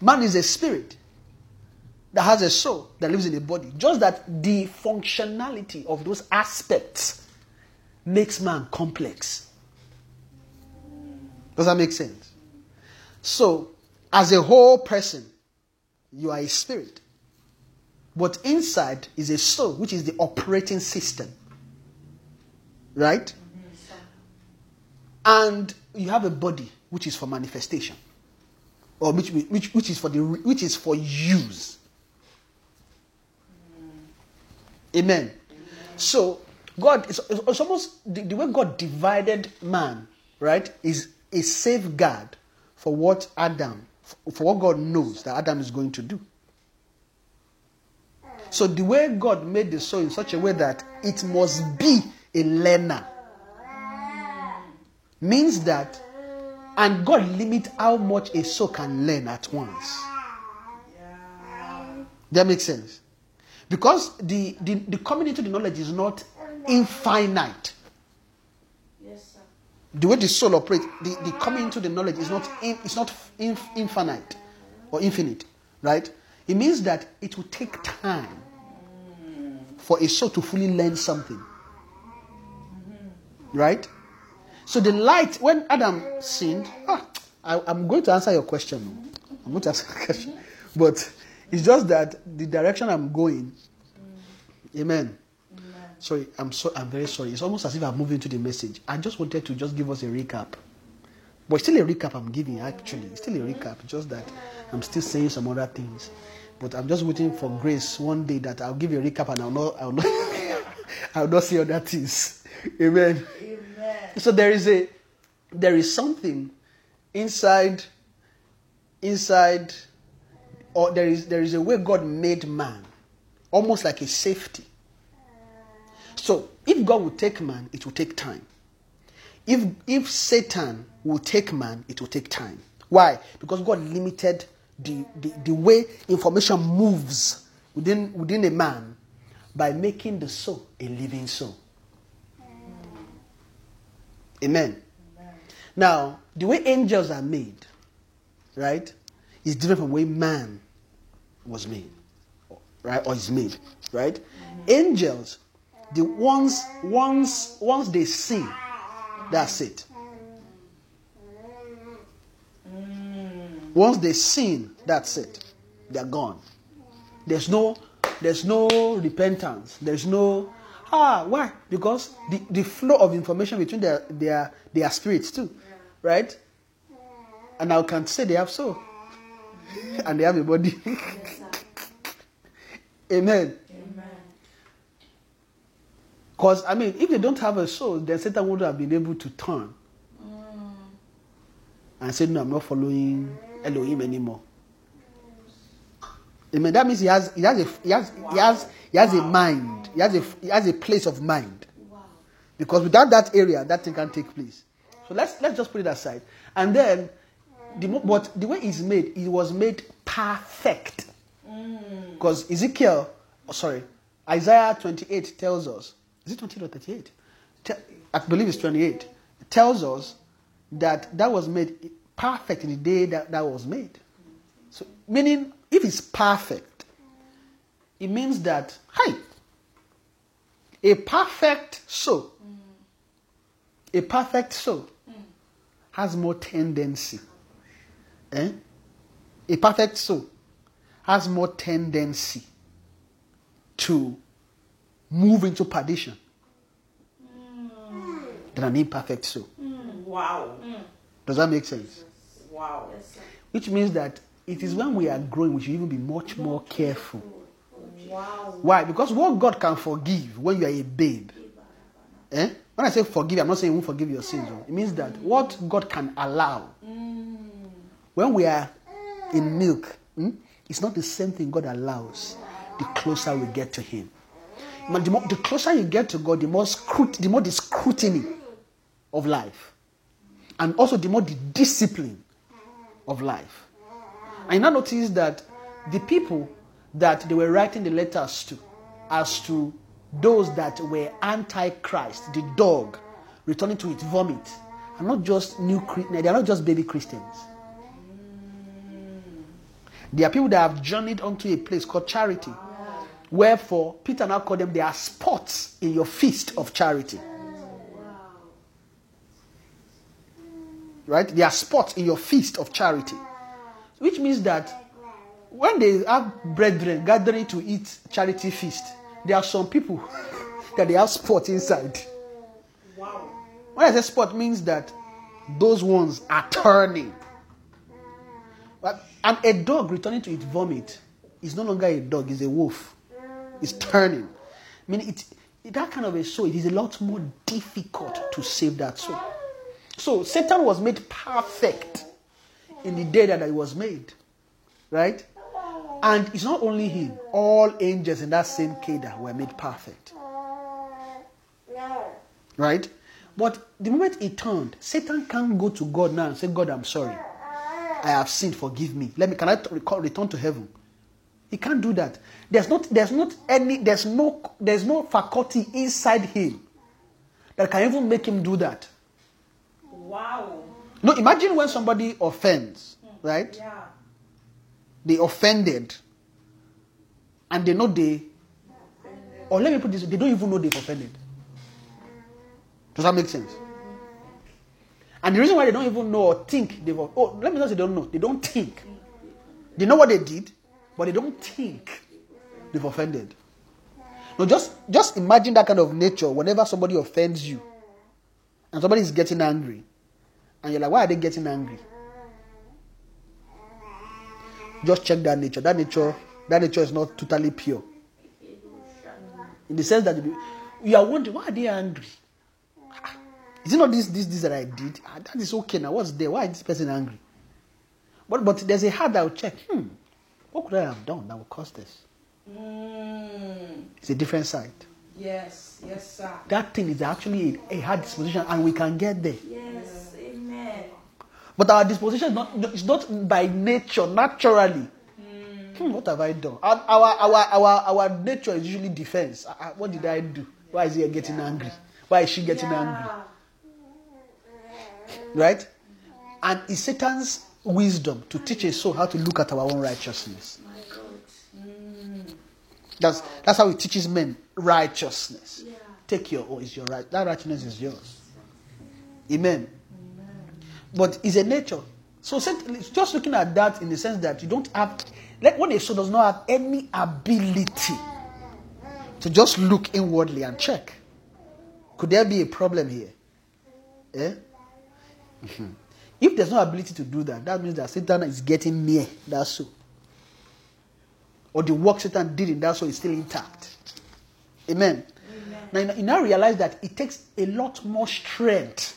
Man is a spirit that has a soul that lives in a body. Just that the functionality of those aspects makes man complex. Does that make sense? So, as a whole person, you are a spirit. But inside is a soul, which is the operating system. Right? And you have a body, which is for manifestation. Or which, which, which is for the which is for use. Amen. So God is it's almost the, the way God divided man, right, is a safeguard for what Adam, for what God knows that Adam is going to do. So the way God made the soul in such a way that it must be a learner means that, and God limit how much a soul can learn at once. That makes sense. Because the, the, the coming into the knowledge is not infinite. Yes, sir. The way the soul operates, the, the coming into the knowledge is not in, it's not in, infinite or infinite, right? It means that it will take time for a soul to fully learn something. Right? So the light, when Adam sinned, ah, I, am going to answer your question. I'm going to answer question. But it's just that the direction I'm going, amen. Sorry, I'm so I'm very sorry. It's almost as if I'm moving to the message. I just wanted to just give us a recap. But it's still a recap I'm giving actually. It's still a recap. Just that I'm still saying some other things. But I'm just waiting for grace one day that I'll give you a recap and I'll not I'll not I'll not say other things. Amen. Amen. So there is a there is something inside inside or there is there is a way God made man almost like a safety so if God will take man, it will take time. If if Satan will take man, it will take time. Why? Because God limited the, the, the way information moves within within a man by making the soul a living soul. Amen. Amen. Now, the way angels are made, right, is different from the way man was made, right, or is made, right? Angels the once once once they sin, that's it. Once they sin, that's it. They're gone. There's no there's no repentance. There's no ah why? Because the, the flow of information between their their their spirits too. Right? And I can say they have soul. and they have a body. Amen. Because, I mean, if they don't have a soul, then Satan would have been able to turn mm. and say, No, I'm not following Elohim anymore. Amen. That means he has, he has, a, he has, wow. he has, he has wow. a mind. He has a, he has a place of mind. Because without that area, that thing can take place. So let's, let's just put it aside. And then, the, but the way it's made, it was made perfect. Because. Ezekiel, oh, sorry, Isaiah 28 tells us is it 28 or 38? I believe it's 28. It tells us that that was made perfect in the day that that was made. So, meaning, if it's perfect, it means that, hey, a perfect soul, a perfect soul has more tendency. Eh? A perfect soul has more tendency to move into perdition mm. than an imperfect soul. Wow. Does that make sense? Wow. Which means that it is when we are growing, we should even be much more careful. Wow. Why? Because what God can forgive when you are a babe. Eh? When I say forgive, I'm not saying you won't forgive your sins. Oh. It means that what God can allow mm. when we are in milk, hmm, it's not the same thing God allows the closer we get to Him the, more, the closer you get to God, the more, scrut- the more the scrutiny of life. And also the more the discipline of life. I now notice that the people that they were writing the letters to, as to those that were anti-Christ, the dog returning to its vomit, are not just new Christians, they are not just baby Christians. They are people that have journeyed onto a place called charity Wherefore, Peter now called them, they are spots in your feast of charity. Right? They are spots in your feast of charity. Which means that when they have brethren gathering to eat charity feast, there are some people that they have spot inside. Wow. When I say spot means that those ones are turning. And a dog returning to its vomit is no longer a dog, it's a wolf. It's turning. I mean, it, that kind of a soul, it is a lot more difficult to save that soul. So Satan was made perfect in the day that he was made. Right? And it's not only him, all angels in that same Kedar were made perfect. Right? But the moment he turned, Satan can't go to God now and say, God, I'm sorry. I have sinned, forgive me. Let me can I return to heaven? He can't do that. There's not there's not any there's no there's no faculty inside him that can even make him do that. Wow. No, imagine when somebody offends, right? Yeah. They offended and they know they or let me put this, they don't even know they've offended. Does that make sense? And the reason why they don't even know or think they've oh let me not say they don't know, they don't think. They know what they did, but they don't think they've offended. No, just just imagine that kind of nature whenever somebody offends you and somebody is getting angry, and you're like, why are they getting angry? Just check that nature. That nature, that nature is not totally pure. In the sense that you- you are wondering, why are they angry? Is it not this, this, this that I did? Ah, that is okay now. What's there? Why is this person angry? But but there's a heart that will check. Hmm, what could I have done that would cause this? Mm. It's a different side. Yes. Yes, sir. That thing is actually a, a hard disposition, and we can get there. Yes. But our disposition is not, it's not by nature, naturally. Hmm, what have I done? Our, our, our, our, our nature is usually defense. Ah, ah, what did I do? Why is he getting angry? Why is she getting angry? Right? And it's Satan's wisdom to teach a soul how to look at our own righteousness. My God. That's, that's how he teaches men righteousness. Take your own, it's your right. That righteousness is yours. Amen. But it's a nature. So just looking at that in the sense that you don't have, like when a soul does not have any ability to just look inwardly and check. Could there be a problem here? Eh? Mhm. If there's no ability to do that, that means that Satan is getting near that soul. Or the work Satan did in that soul is still intact. Amen. Now you now- you now realize that it takes a lot more strength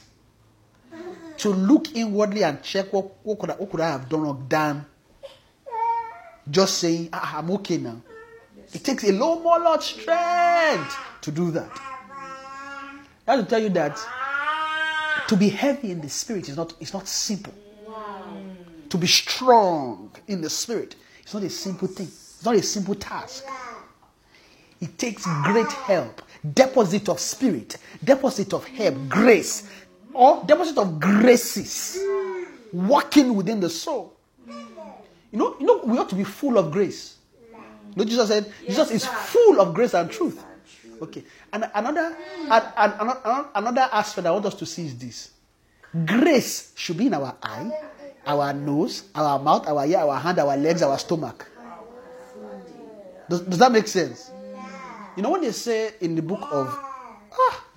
to look inwardly and check what, what, could, I, what could I have done or done. Just saying, ah, I'm okay now. It takes a lot more lot strength to do that. I have to tell you that to be heavy in the spirit is not, it's not simple. To be strong in the spirit is not a simple thing. It's not a simple task. It takes great help, deposit of spirit, deposit of help, grace, or deposit of graces working within the soul. You know, you know, we ought to be full of grace. Know, Jesus said, Jesus is full of grace and truth. Okay. And another, and, another, another aspect I want us to see is this. Grace should be in our eye, our nose, our mouth, our ear, our hand, our legs, our stomach. Does, does that make sense? You know when they say in the book of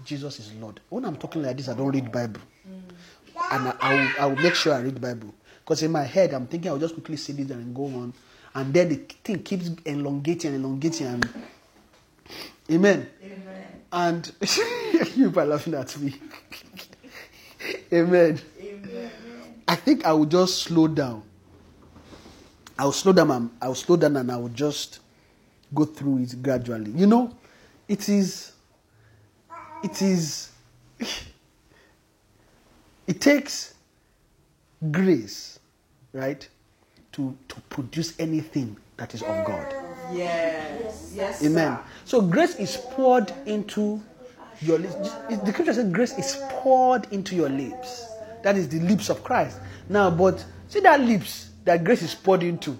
Jesus is Lord. When I'm talking like this, I don't read Bible, and I, I, will, I will make sure I read Bible because in my head I'm thinking I'll just quickly say this and go on, and then the thing keeps elongating and elongating and Amen. Amen. And you are laughing at me. Amen. Amen. I think I will just slow down. I will slow down. I will slow down and I will just go through it gradually. You know, it is. It is. It takes grace, right, to to produce anything that is of God. Yes. Yes. Amen. sir. So grace is poured into your lips. The scripture says grace is poured into your lips. That is the lips of Christ. Now, but see that lips that grace is poured into.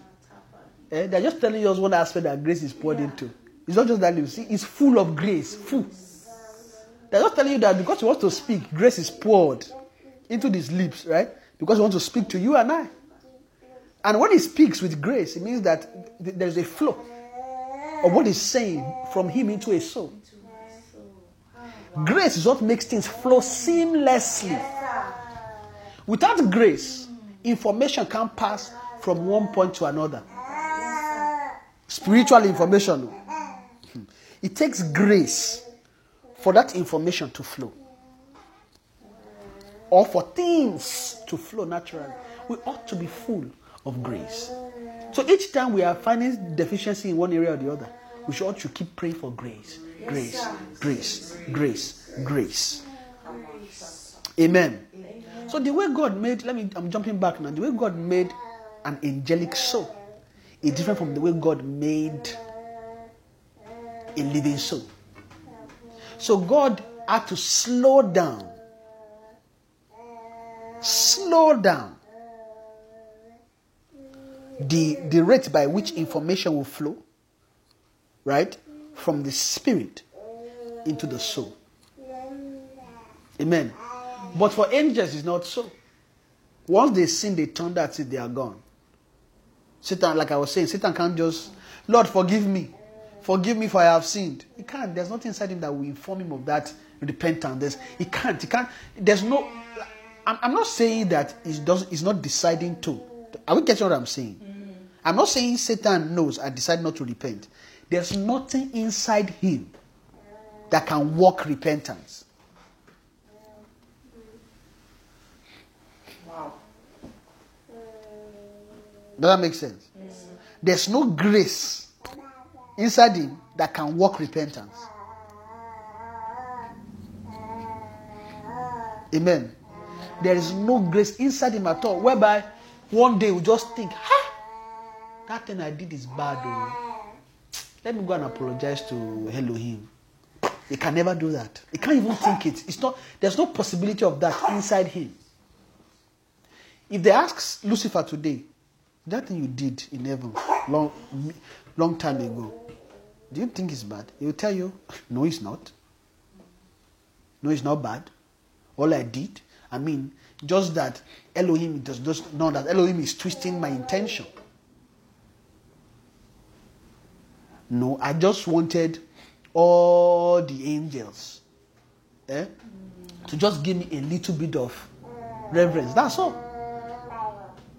Eh? They're just telling us one aspect that grace is poured into. It's not just that lips. See, it's full of grace. Full. They're just telling you that because you want to speak, grace is poured into these lips, right? Because you want to speak to you and I. And when he speaks with grace, it means that th- there's a flow of what he's saying from him into a soul. Grace is what makes things flow seamlessly. Without grace, information can't pass from one point to another. Spiritual information. Hmm. It takes grace for that information to flow. Or for things to flow naturally. We ought to be full of grace. So each time we are finding deficiency in one area or the other, we should ought to keep praying for grace. Grace, grace, grace, grace. Amen. So the way God made, let me, I'm jumping back now. The way God made an angelic soul is different from the way God made a living soul. So God had to slow down, slow down the, the rate by which information will flow, right, from the spirit into the soul. Amen. But for angels, it's not so. Once they sin, they turn that's it, they are gone. Satan, like I was saying, Satan can't just, Lord, forgive me. Forgive me for I have sinned. He can't. There's nothing inside him that will inform him of that repentance. There's, he can't. He can't. There's no. I'm, I'm not saying that he does. He's not deciding to. Are we getting what I'm saying? I'm not saying Satan knows and decide not to repent. There's nothing inside him that can work repentance. Wow. Does that make sense? There's no grace inside him that can work repentance. Amen. There is no grace inside him at all, whereby one day we just think, ha, that thing I did is bad. Oh. Let me go and apologize to Elohim. He can never do that. He can't even think it. It's not. There's no possibility of that inside him. If they ask Lucifer today, that thing you did in heaven long, long time ago, do you think it's bad? He will tell you, no, it's not. No, it's not bad. All I did, I mean, just that Elohim does just know that Elohim is twisting my intention. No, I just wanted all the angels eh, to just give me a little bit of reverence. That's all.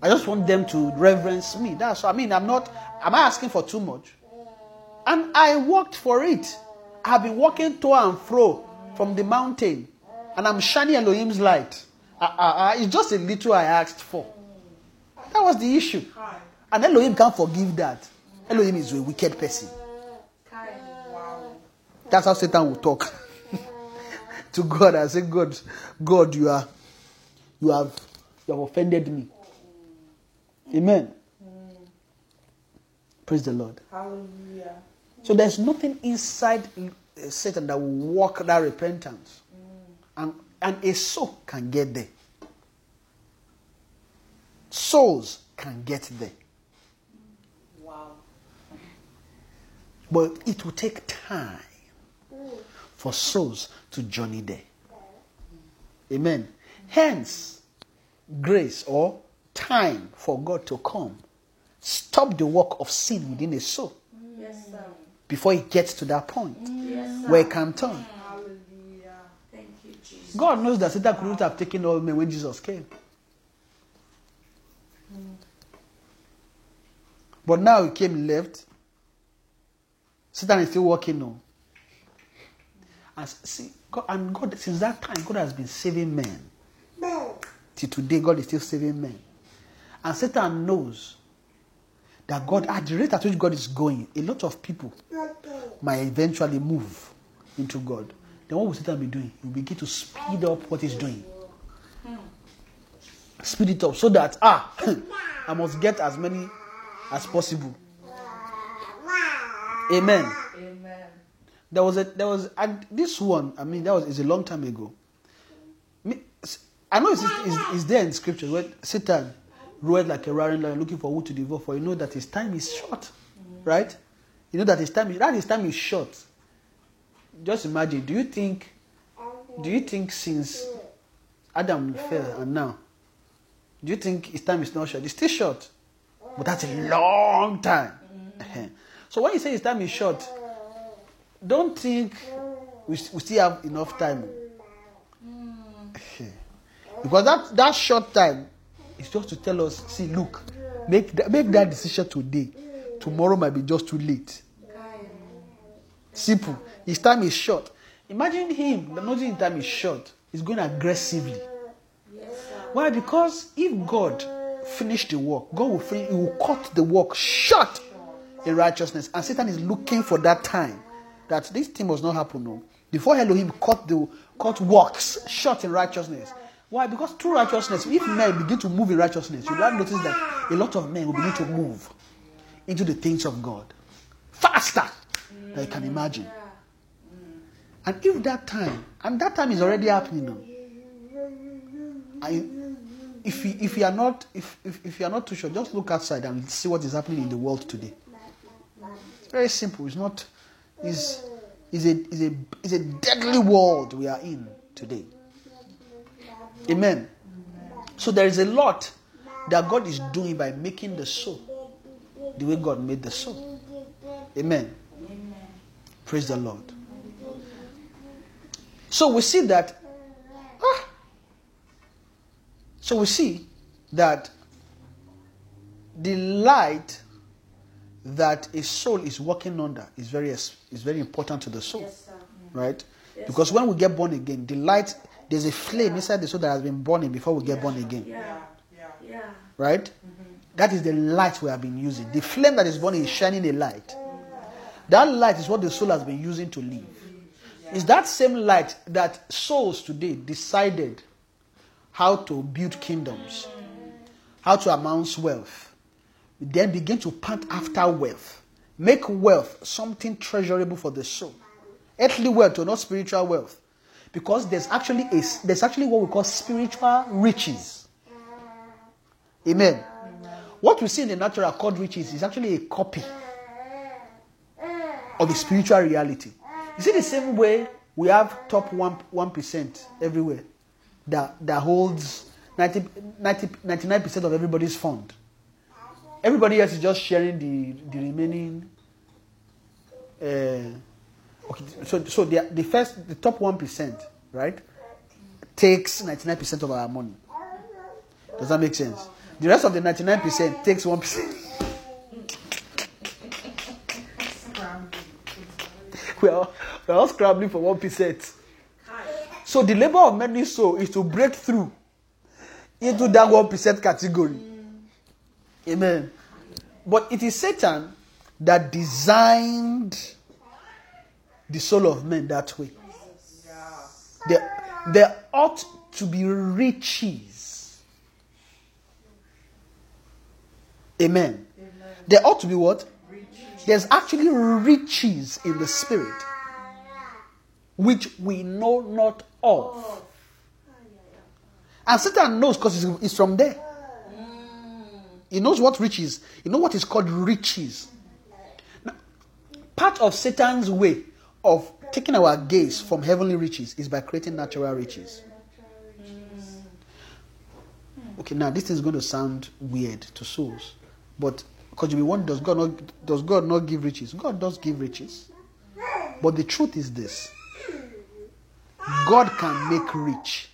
I just want them to reverence me. That's all. I mean, I'm not, am I asking for too much? And I worked for it. I've been walking to and fro from the mountain, and I'm shining Elohim's light. Uh, uh, uh, it's just a little I asked for. That was the issue. And Elohim can't forgive that. Elohim is a wicked person. That's how Satan will talk to God and say, God, God, you are you have you have offended me. Amen. Praise the Lord. Hallelujah. So there's nothing inside uh, Satan that will work that repentance. And, and a soul can get there. Souls can get there. Wow. But it will take time for souls to journey there. Amen. Hence, grace or time for God to come stop the work of sin within a soul Yes, sir. Before it gets to that point Yes, where it can turn. Thank you, Jesus. God knows that Satan couldn't have taken all men when Jesus came. But now he came left. Satan is still working on. And see, God, and God, since that time, God has been saving men. Till today, God is still saving men. And Satan knows that God, at the rate at which God is going, a lot of people might eventually move into God. Then what will Satan be doing? He will begin to speed up what he's doing. Speed it up so that ah, I must get as many as possible. Amen. Amen. There was a there was and this one. I mean, that was is a long time ago. I know it's, it's, it's there in scripture where Satan roared like a roaring lion looking for who to devour. For you know that his time is short, right? You know that his time is that his time is short. Just imagine. Do you think? Do you think since Adam fell and now, do you think his time is not short? It's still short. But that's a long time. So when you say his time is short, don't think we, we still have enough time. Hmm. Because that, that short time is just to tell us, see, look, make that, make that decision today. Tomorrow might be just too late. Simple. His time is short. Imagine him, the his time is short. He's going aggressively. Why? Because if God finished the work, God will finish, he will cut the work short in righteousness. And Satan is looking for that time that this thing must not happen. No. Before Elohim cut the cut works short in righteousness. Why? Because through righteousness, if men begin to move in righteousness, you'll have noticed that a lot of men will begin to move into the things of God faster than you can imagine. And if that time, and that time is already happening now. If you, if you are not if, if, if you are not too sure, just look outside and see what is happening in the world today. It's very simple. It's not. It's, it's a it's a it's a deadly world we are in today. Amen. So there is a lot that God is doing by making the soul the way God made the soul. Amen. Praise the Lord. So we see that. ah, so we see that the light that a soul is working under is very is very important to the soul, Yes, sir. right? Because when we get born again, the light there's a flame inside the soul that has been burning before we get born again, Yeah. Yeah. Yeah. right? Mm-hmm. That is the light we have been using. The flame that is burning is shining a light. That light is what the soul has been using to live. It's that same light that souls today decided how to build kingdoms, how to amass wealth, then begin to pant after wealth, make wealth something treasurable for the soul, earthly wealth or not spiritual wealth, because there's actually a there's actually what we call spiritual riches. Amen. What we see in the natural called riches is actually a copy of the spiritual reality. You see, the same way we have top one one percent everywhere that that holds 90, 90, 99% of everybody's fund. Everybody else is just sharing the the remaining. Uh, okay, so so the the first the top one percent right takes ninety nine percent of our money. Does that make sense? The rest of the ninety nine percent takes one percent. we are, we are all scrambling for 1%. So the labor of many soul is to break through into that 1% category. Amen. But it is Satan that designed the soul of men that way. There, there ought to be riches. Amen. There ought to be what? There's actually riches in the spirit which we know not of. And Satan knows because it's, from there. He knows what riches. He knows what is called riches. Now, part of Satan's way of taking our gaze from heavenly riches is by creating natural riches. Okay, now this is going to sound weird to souls, but because you will wonder, does God not does God not give riches? God does give riches, but the truth is this: God can make rich,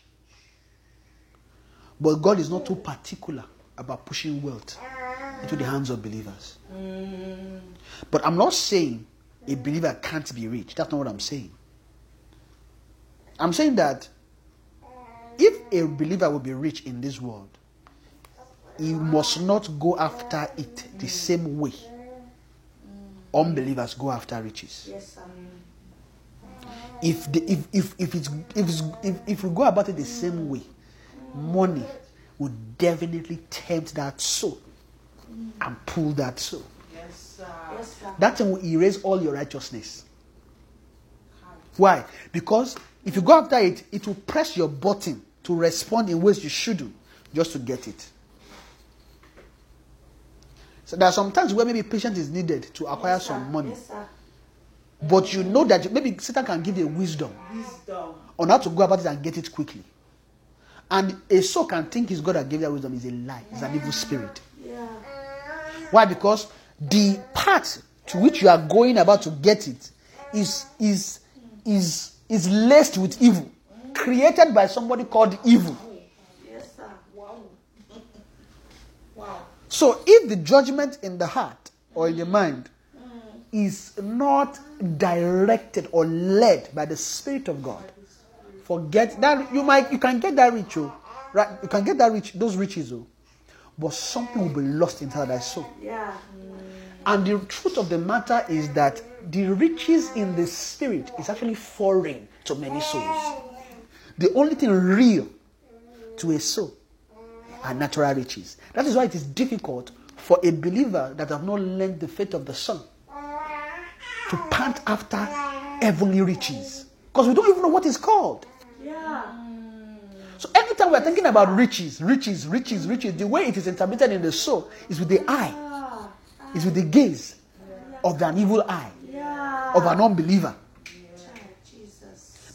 but God is not too particular about pushing wealth into the hands of believers. But I'm not saying a believer can't be rich. That's not what I'm saying. I'm saying that if a believer will be rich in this world, he must not go after it the same way unbelievers go after riches. Yes. If, the, if, if, if, it's, if, it's, if, if we go about it the same way, money would definitely tempt that soul and pull that soul. Yes, sir. Yes, sir. That thing will erase all your righteousness. Why? Because if you go after it, it will press your button to respond in ways you shouldn't just to get it. So there are some times where maybe patience is needed to acquire Yes, some money. Yes. But you know that maybe Satan can give you wisdom Wisdom. on how to go about it and get it quickly. And a soul can think his God that gave that wisdom is a lie, it's an evil spirit. Yeah. Why? Because the path to which you are going about to get it is is is is laced with evil, created by somebody called evil. Yes, sir. Wow. Wow. So if the judgment in the heart or in the mind is not directed or led by the Spirit of God, forget that you might you can get that rich, oh, right? You can get that rich, those riches, oh, but something will be lost inside that soul. Yeah. Mm. And the truth of the matter is that the riches in the spirit is actually foreign to many souls. The only thing real to a soul are natural riches. That is why it is difficult for a believer that have not learned the faith of the Son to pant after heavenly riches. Because we don't even know what it's called. Yeah. So anytime we are thinking about riches, riches, riches, riches, the way it is interpreted in the soul is with the eye. Is with the gaze of an evil eye, of an unbeliever.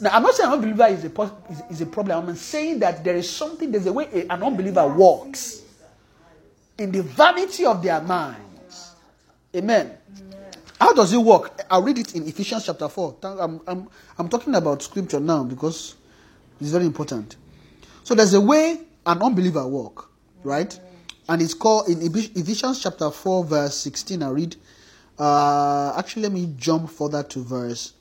Now, I'm not saying an unbeliever is a, is, is a problem. I'm saying that there is something, there's a way an unbeliever walks in the vanity of their minds. Amen. How does it work? I'll read it in Ephesians chapter 4. I'm, I'm, I'm talking about scripture now because it's very important. So there's a way an unbeliever walk, right? And it's called in Ephesians chapter 4, verse 16. I read. Uh, actually, let me jump further to verse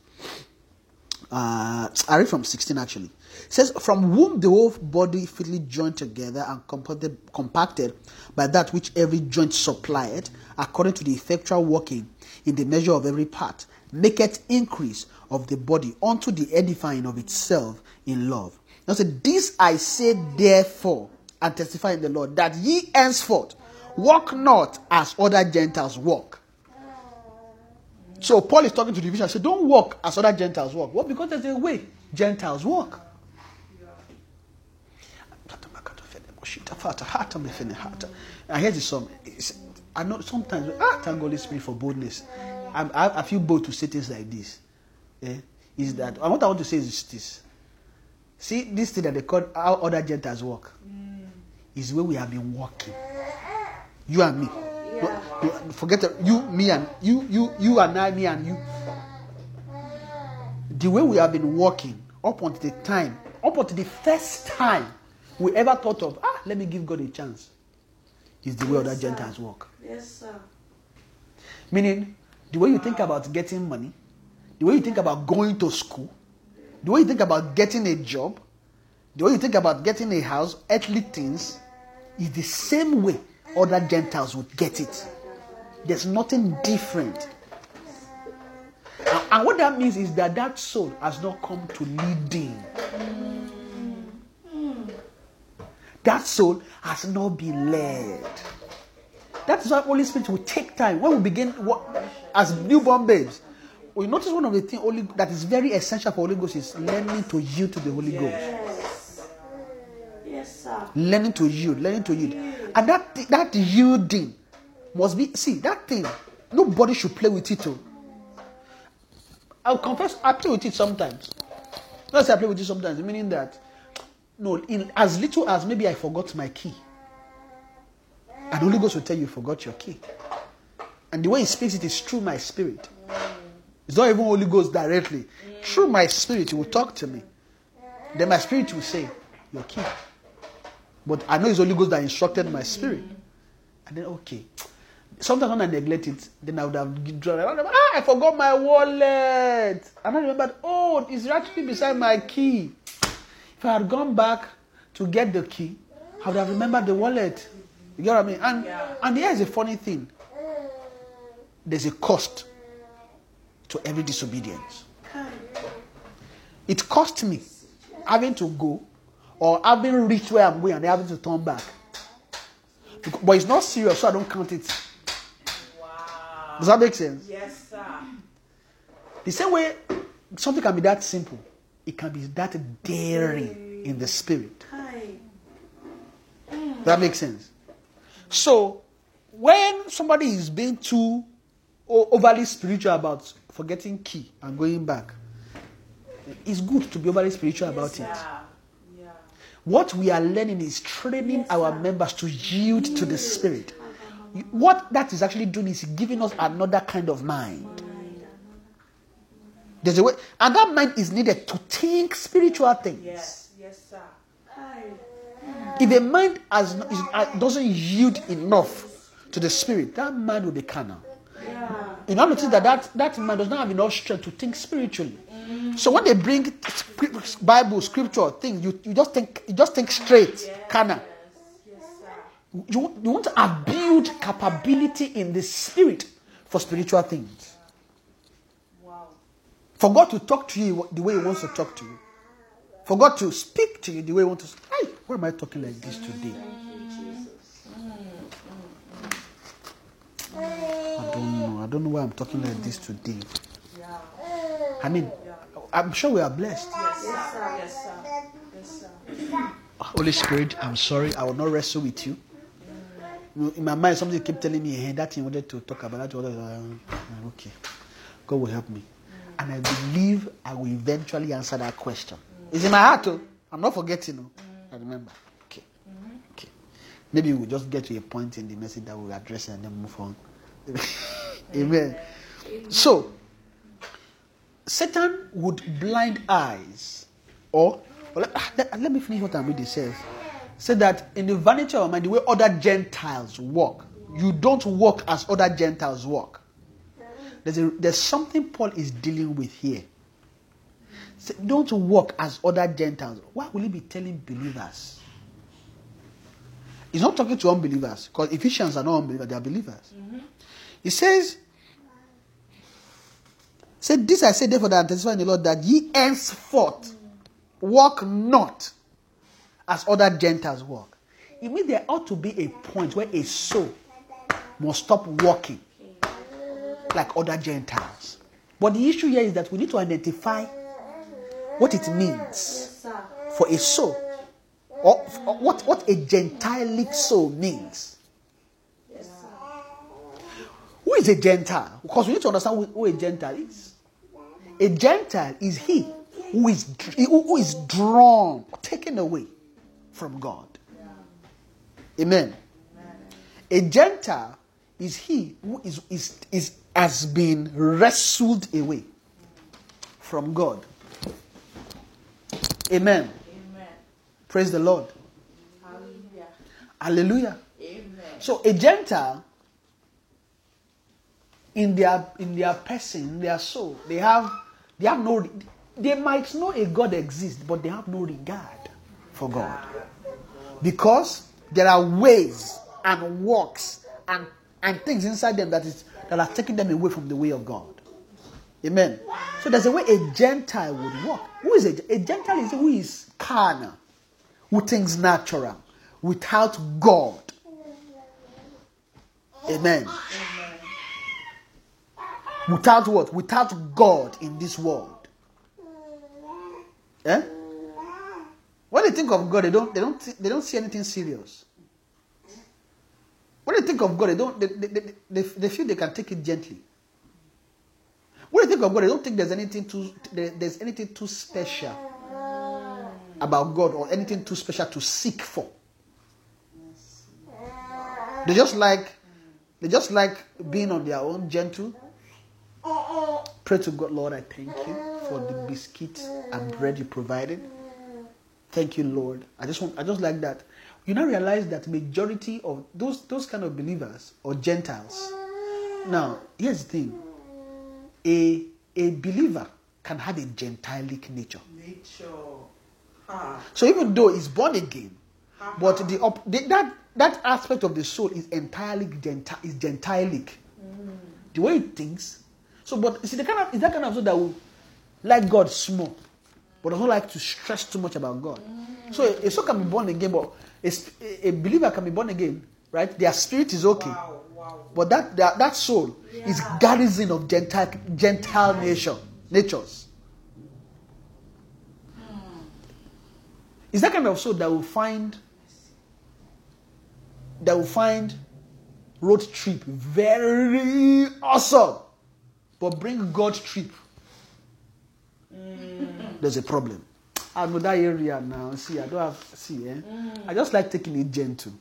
uh, I read from 16 actually. It says, From whom the whole body fitly joined together and compacted, compacted by that which every joint supplied, according to the effectual working in the measure of every part, maketh increase of the body unto the edifying of itself in love. Now said, This I say therefore, and testify in the Lord, that ye henceforth walk not as other Gentiles walk. So Paul is talking to the division. He said, Don't walk as other Gentiles walk. What? Because there's a way Gentiles walk. I hear the song. It's- I know sometimes, ah, thank Holy Spirit for boldness. I'm, I, I feel bold to say things like this. Eh? Is that, what I want to say is this. See, this thing that they call how other Gentiles walk is where we have been walking. You and me. Yeah. No, forget it. you, me, and you, you, you and I, me and you. The way we have been walking up until the time, up until the first time we ever thought of, ah, let me give God a chance, is the way other sir. Gentiles walk. Yes, sir. Meaning, the way you think about getting money, the way you think about going to school, the way you think about getting a job, the way you think about getting a house, earthly things, is the same way other Gentiles would get it. There's nothing different. And, what that means is that that soul has not come to leading. That soul has not been led. That is why Holy Spirit will take time. When we begin what, as newborn babes, we notice one of the things that is very essential for Holy Ghost is learning to yield to the Holy Ghost. Yes. Sir. Learning to yield, learning to yield. And that that yielding must be see that thing. Nobody should play with it. Too. I'll confess, I play with it sometimes. Not say I play with it sometimes, meaning that no, in as little as maybe I forgot my key. And Holy Ghost will tell you, you forgot your key. And the way He speaks it is through my spirit. It's not even Holy Ghost directly. Through my spirit, He will talk to me. Then my spirit will say, Your key. But I know it's Holy Ghost that instructed my spirit. And then, okay. Sometimes when I neglect it, then I would have drawn. Ah, I forgot my wallet. And I remembered, oh, it's actually beside my key. If I had gone back to get the key, I would have remembered the wallet. You get what I mean? And and here's a funny thing. There's a cost to every disobedience. It cost me having to go or having reached where I'm going and having to turn back. But it's not serious, so I don't count it. Wow. Does that make sense? Yes, sir. The same way something can be that simple, it can be that daring in the spirit. Hi. That makes sense. So, when somebody is being too overly spiritual about forgetting key and going back, it's good to be overly spiritual about it. What we are learning is training Yes, our members to yield to the spirit. What that is actually doing is giving us another kind of mind. There's a way, and that mind is needed to think spiritual things. Yes, yes, sir. If a mind has, is, uh, doesn't yield enough to the spirit, that mind will be carnal. You now notice that, that that man does not have enough strength to think spiritually. So when they bring Bible, scripture, things, you, you just think you just think straight, carnal. Yes, sir. You, you want to build capability in the spirit for spiritual things. Wow. For God to talk to you the way He wants to talk to you. For God to speak to you the way He wants to. Hey, why am I talking like this today? I don't know. I don't know why I'm talking like this today. I mean, I'm sure we are blessed. Yes, sir. Yes, sir. Yes, sir. Holy Spirit, I'm sorry. I will not wrestle with you. In my mind, something kept telling me, hey, that thing wanted to talk about that. Uh, okay, God will help me. And I believe I will eventually answer that question. It's in my heart, oh. I'm not forgetting. Oh. I remember. Okay. Okay. Maybe we'll just get to a point in the message that we'll address and then move on. Amen. So, Satan would blind eyes, or let, ah, let- ah, let me finish what I'm reading. Says, said that in the vanity of mind, the way other Gentiles walk, you don't walk as other Gentiles walk. There's, a, there's something Paul is dealing with here. Say, don't walk as other Gentiles. Why will he be telling believers? He's not talking to unbelievers because Ephesians are not unbelievers, they are believers. Mm-hmm. He says, said this I say therefore that I testify in the Lord that ye henceforth walk not as other Gentiles walk. It means there ought to be a point where a soul must stop walking like other Gentiles. But the issue here is that we need to identify what it means for a soul, or, what, what a Gentilic soul means. Who is a Gentile? Because we need to understand who, who a Gentile is. A Gentile is he who is, who is drawn, taken away from God. Amen. A Gentile is he who is, is, is, has been wrestled away from God. Amen. Amen. Praise the Lord. Hallelujah. Hallelujah. Amen. So a Gentile, in their in their person, their soul, they have they have no they might know a God exists, but they have no regard for God. Because there are ways and works and, and things inside them that is that are taking them away from the way of God. Amen. So there's a way a Gentile would walk. Who is a, a Gentile? Is who is carnal, who thinks natural, without God. Amen. Without what? Without God in this world. Eh? When they think of God, they don't they don't they don't see anything serious. When they think of God, they don't they, they, they, they, feel they can take it gently. When they think of God, they don't think there's anything too there's anything too special about God or anything too special to seek for. They just like they just like being on their own, gentle. Pray to God, Lord, I thank you for the biscuit and bread you provided. Thank you, Lord. I just want I just like that. You now realize that majority of those those kind of believers or Gentiles. Now, here's the thing. A a believer can have a gentilic nature. Nature. Ah. So even though he's born again, but the, op- the that that aspect of the soul is entirely genti- is gentilic. The way it thinks. So, but see, the kind of is that kind of soul that will like God small, but doesn't like to stress too much about God. Mm. So a, a soul can be born again, but a, a believer can be born again, right? Their spirit is okay, Wow. Wow. but that that, that soul is garrison of gentile gentile nature natures. Hmm. Is that kind of soul that will find that will find road trip very awesome, but bring God trip. There's a problem. I'm know that area now. See, I don't have see. Eh? I just like taking it gentle.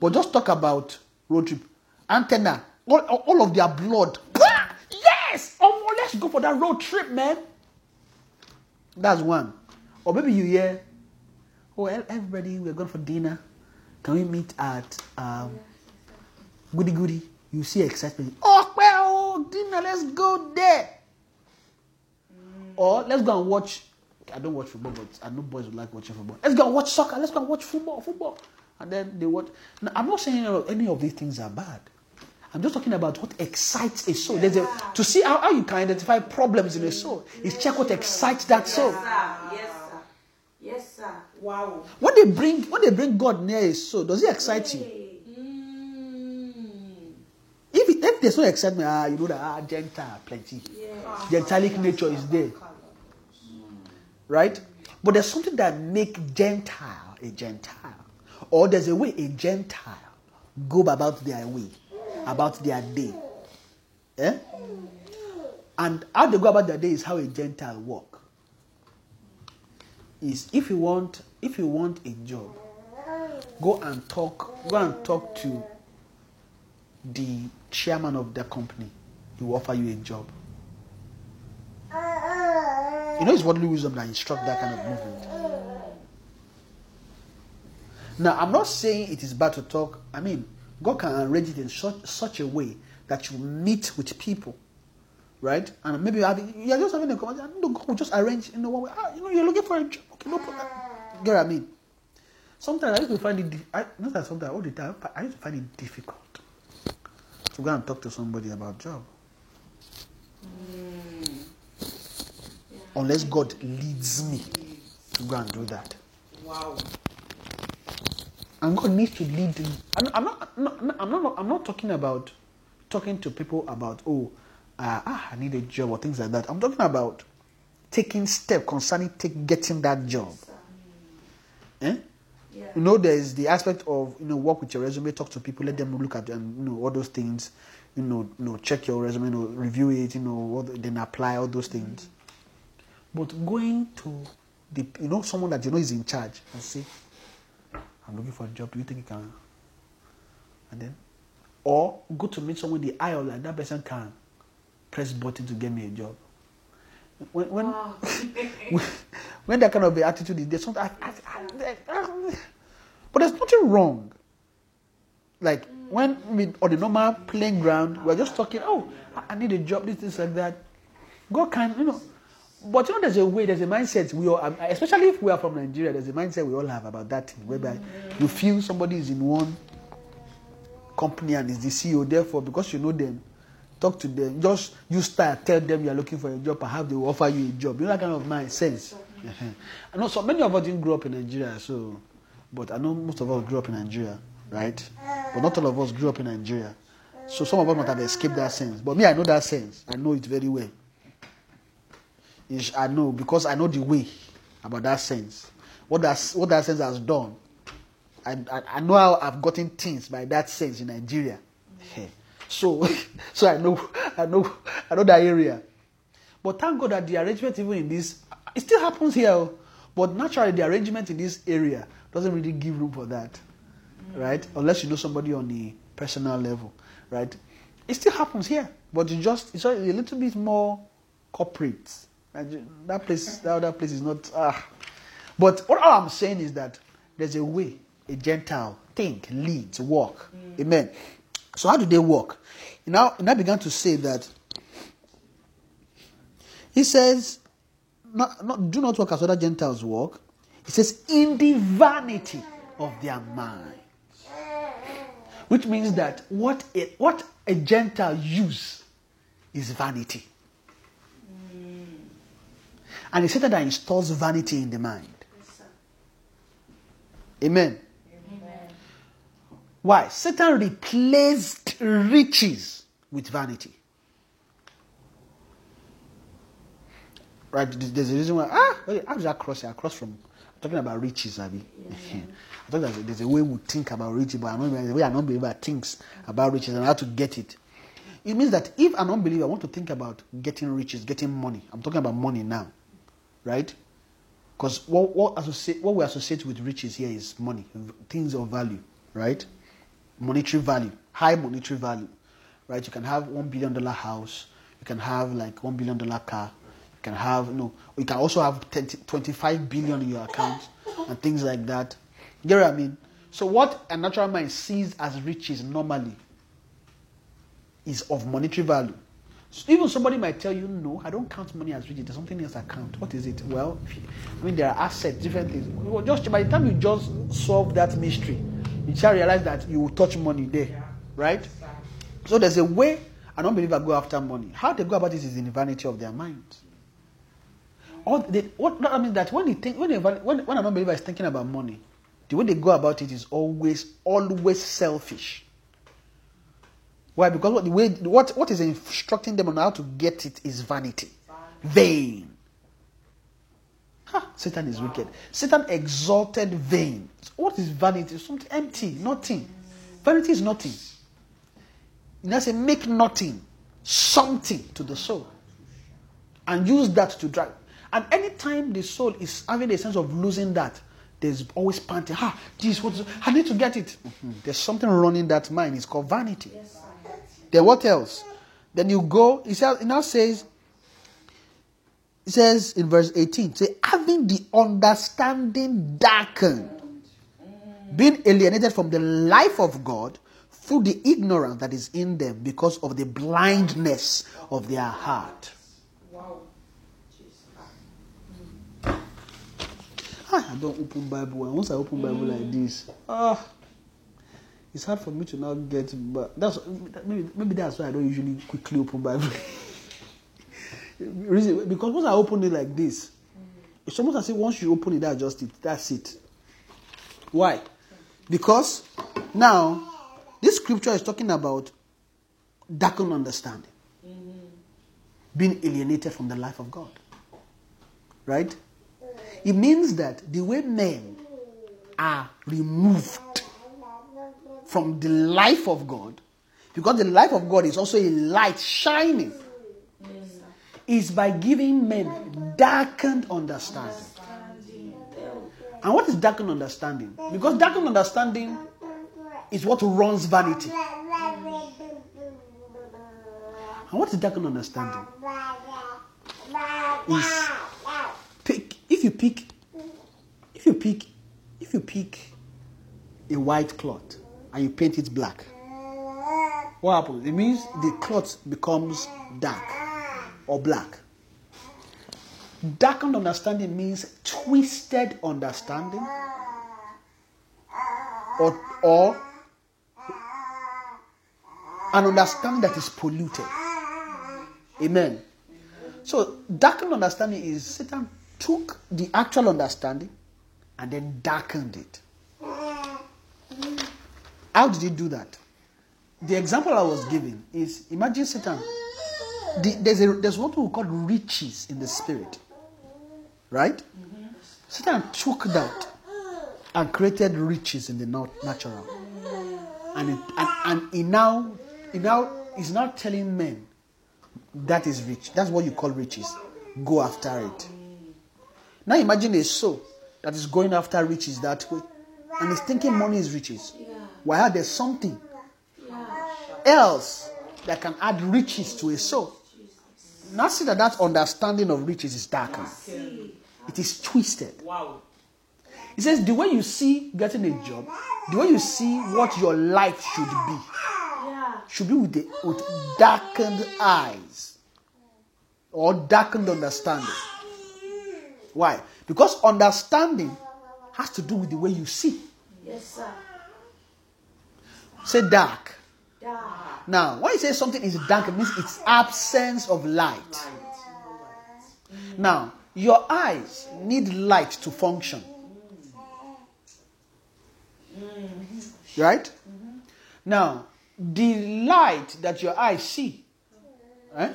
But just talk about road trip. Antenna, all, all of their blood. Yes! Oh, let's go for that road trip, man. That's one. Or maybe you hear, oh, everybody, we're going for dinner. Can we meet at um, Goody Goody? You see excitement. Oh, well, dinner, let's go there. Or let's go and watch. I don't watch football, but I know boys would like watching football. Let's go and watch soccer. Let's go and watch football, football. And then they watch. Now, I'm not saying any of these things are bad. I'm just talking about what excites a soul. There's a, to see how, how you can identify problems in a soul is check what excites that soul. Yes, sir. Yes, sir. Yes, sir. Wow. When they bring when they bring God near a soul, does it excite you? Hey. Mm. If, it, if there's no excitement, ah, you know that ah, Gentile plenty. Yes. Gentilic nature is there, right? But there's something that make Gentile a Gentile, or there's a way a Gentile go about their way, about their day. Eh? And how they go about their day is how a Gentile walk. Is if you want if you want a job, go and talk go and talk to the chairman of the company. He will offer you a job. You know, it's worldly wisdom that instruct that kind of movement. Now, I'm not saying it is bad to talk. I mean, God can arrange it in such, such a way that you meet with people, right? And maybe you're, you're just having a conversation. No, God will just arrange in you know, one way. Ah, you know, you're looking for a job. Okay, no problem. Get what I mean? Sometimes I used to find it. I, not that sometimes all the time. I used to find it difficult to go and talk to somebody about job. Unless God leads me to go and do that. Wow. And God needs to lead me. I'm, I'm not, I'm not, I'm not, I'm not talking about talking to people about, oh, uh, ah, I need a job or things like that. I'm talking about taking step concerning take, getting that job. Eh? Yeah. You know, there's the aspect of you know work with your resume, talk to people, let them look at and you know all those things. You know, you know, check your resume, you know, review it, you know, what, then apply all those mm-hmm. things. But going to the you know someone that you know is in charge and say, I'm looking for a job. Do you think you can? And then, or go to meet someone in the aisle like that person can press button to get me a job. When when Wow. Oh. when, when that kind of attitude is there, something. I, I, I, but there's nothing wrong. Like mm. when we on the normal playing ground, we're just talking. Oh, I- need a job. This, this, like that. God can, you know. But you know, there's a way, there's a mindset we all, especially if we are from Nigeria, there's a mindset we all have about that thing, whereby mm. you feel somebody is in one company and is the CEO. Therefore, because you know them, talk to them. Just you start tell them you are looking for a job, perhaps they will offer you a job. You know that kind of mind sense. I know so many of us didn't grow up in Nigeria, so but I know most of us grew up in Nigeria, right? But not all of us grew up in Nigeria. So some of us might have escaped that sense. But me, I know that sense. I know it very well. I know because I know the way about that sense. What that what that sense has done. I, I, I know how I've gotten things by that sense in Nigeria. So so I know I know I know that area. But thank God that the arrangement even in this it still happens here. oh. But naturally the arrangement in this area doesn't really give room for that. Right? Unless you know somebody on the personal level. Right? It still happens here. But it just it's just a little bit more corporate. And that place that other place is not ah. But what all I'm saying is that there's a way a Gentile think, lead, walk. Amen. So how do they work? Now, and I began to say that he says, not, not, do not work as other Gentiles work. He says, in the vanity of their mind. Which means that what a, what a Gentile use is vanity. And it's Satan that installs vanity in the mind. Amen. Why? Satan replaced riches with vanity. Right? There's a reason why. Ah, wait, how does that cross here? Across from. I'm talking about riches, Abby. I thought there's a, there's a way we think about riches, but I know the way an unbeliever thinks about riches and how to get it. It means that if an unbeliever want to think about getting riches, getting money, I'm talking about money now, right? Because what, what, associate, what we associate with riches here is money, things of value, right? Monetary value, high monetary value, right? You can have one billion dollar house, you can have like one billion dollar car, you can have you know, you can also have 20, 25 billion in your account and things like that. You get what I mean? So what a natural mind sees as riches normally is of monetary value. Even somebody might tell you, no, I don't count money as riches. There's something else I count. What is it? Well, you- I mean, there are assets, different things. Well, just by the time you just solve that mystery, you shall realize that you will touch money there, right? So there's a way an unbeliever go after money. How they go about this is in the vanity of their minds. All they, what that means that when they think when, they, when when an unbeliever is thinking about money, the way they go about it is always always selfish. Why? Because what the way what what is instructing them on how to get it is vanity, vain. Satan is wicked. Satan exalted vain. What is vanity? Something empty, nothing. Vanity is nothing. Now say make nothing something to the soul, and use that to drive. And anytime the soul is having a sense of losing that, there's always panting. Ah, this what I need to get it. Mhm. There's something running that mind. It's called vanity. Then what else? Then you go. It now says. It says in verse 18, say, having the understanding darkened, being alienated from the life of God through the ignorance that is in them because of the blindness of their heart. Wow. Ah, I don't open Bible. Once I open Bible like this, ah, it's hard for me to now get. But that's maybe maybe that's why I don't usually quickly open Bible. Reason because once I open it like this, it's almost as if once you open it, that's just it. That's it. Why? Because now this scripture is talking about darkened understanding, being alienated from the life of God. Right? It means that the way men are removed from the life of God, because the life of God is also a light shining, is by giving men darkened understanding. And what is darkened understanding? Because darkened understanding is what runs vanity. And what is darkened understanding? Is pick if you pick if you pick if you pick a white cloth and you paint it black. What happens? It means the cloth becomes dark or black. Darkened understanding means twisted understanding or or an understanding that is polluted. Amen. So darkened understanding is Satan took the actual understanding and then darkened it. How did he do that? The example I was giving is imagine Satan. The, there's a there's what we call riches in the spirit, right? Satan took that and created riches in the natural, and it, and and he now he now is now telling men that is rich. That's what you call riches. Go after it. Now imagine a soul that is going after riches that way and is thinking money is riches. While there's something else that can add riches to a soul. Now see that that understanding of riches is darkened. It is twisted. Wow. He says the way you see getting a job, the way you see what your life should be, should be with, the, with darkened eyes or darkened understanding. Why? Because understanding has to do with the way you see. Yes, sir. Say dark. Dark. Now, when you say something is dark, it means it's absence of light. Now, your eyes need light to function. Right? Now, the light that your eyes see eh,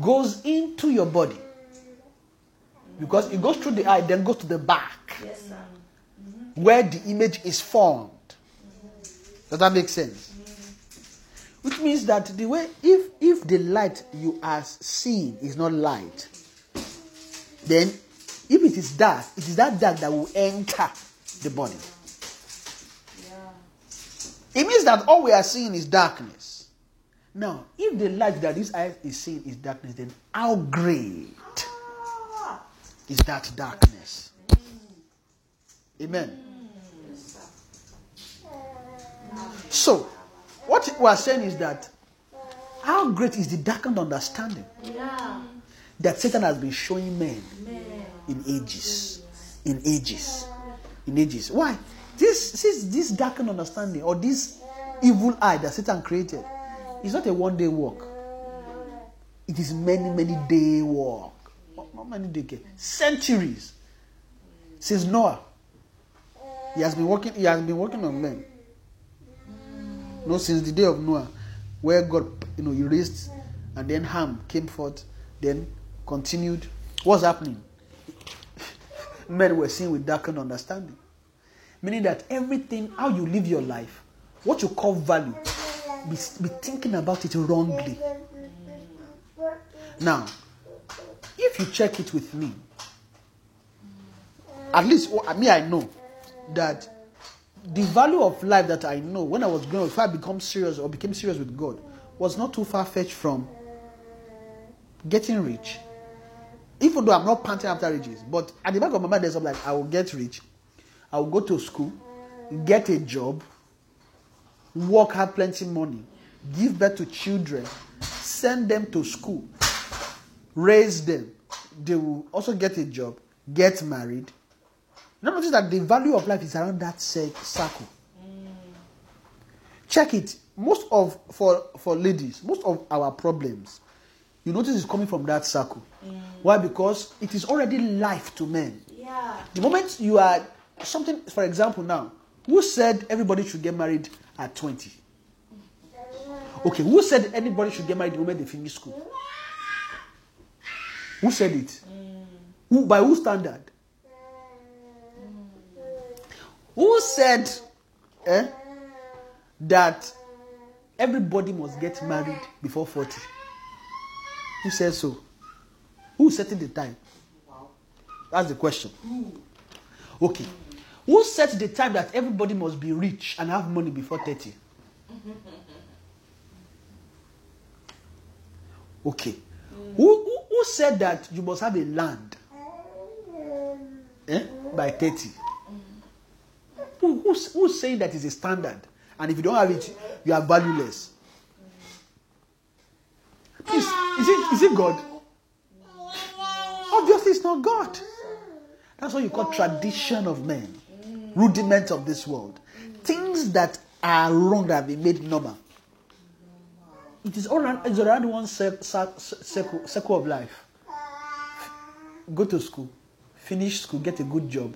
goes into your body. Because it goes through the eye, then goes to the back, Yes, sir. where the image is formed. Does that make sense? Mm-hmm. Which means that the way, if if the light you are seeing is not light, then if it is dark, it is that dark that will enter the body. It means that all we are seeing is darkness. Now, if the light that this eye is seeing is darkness, then how great ah. is that darkness? Mm. Amen. So, what we are saying is that how great is the darkened understanding Yeah. that Satan has been showing men in ages, in ages, in ages. Why? This, this, this darkened understanding or this evil eye that Satan created is not a one day work. It is many, many day work. Not many okay. centuries. Since Noah, he has been working. He has been working on men. Know, since the day of Noah, where God, you know, erased, and then Ham came forth, then continued. What's happening? Men were seen with darkened understanding. Meaning that everything, how you live your life, what you call value, be, be thinking about it wrongly. Now, if you check it with me, at least oh, me, I know that the value of life that I know when I was growing up, if I become serious or became serious with God, was not too far fetched from getting rich. Even though I'm not panting after riches, but at the back of my mind, there's something like I will get rich, I will go to school, get a job, work hard, plenty money, give birth to children, send them to school, raise them. They will also get a job, get married. Now notice that the value of life is around that cir- circle. Check it. Most of for for ladies, most of our problems, you notice is coming from that circle. Mm. Why? Because it is already life to men. Yeah. The moment you are something, for example, now, who said everybody should get married at 20? Okay, who said anybody should get married the moment they finish school? Who said it? Mm. Who by whose standard? Who said eh, that everybody must get married before 40? Who said so? Who setting the time? That's the question. Okay. Who set the time that everybody must be rich and have money before 30? Okay. Who, who, who said that you must have a land eh, by 30? Who, who's, who's saying that is a standard? And if you don't have it, you are valueless. Is it, is it God? Obviously, it's not God. That's what you call tradition of men, rudiments of this world, things that are wrong that have been made normal. It is all around, it's around one cir- cir- circle, circle of life. Go to school, finish school, get a good job,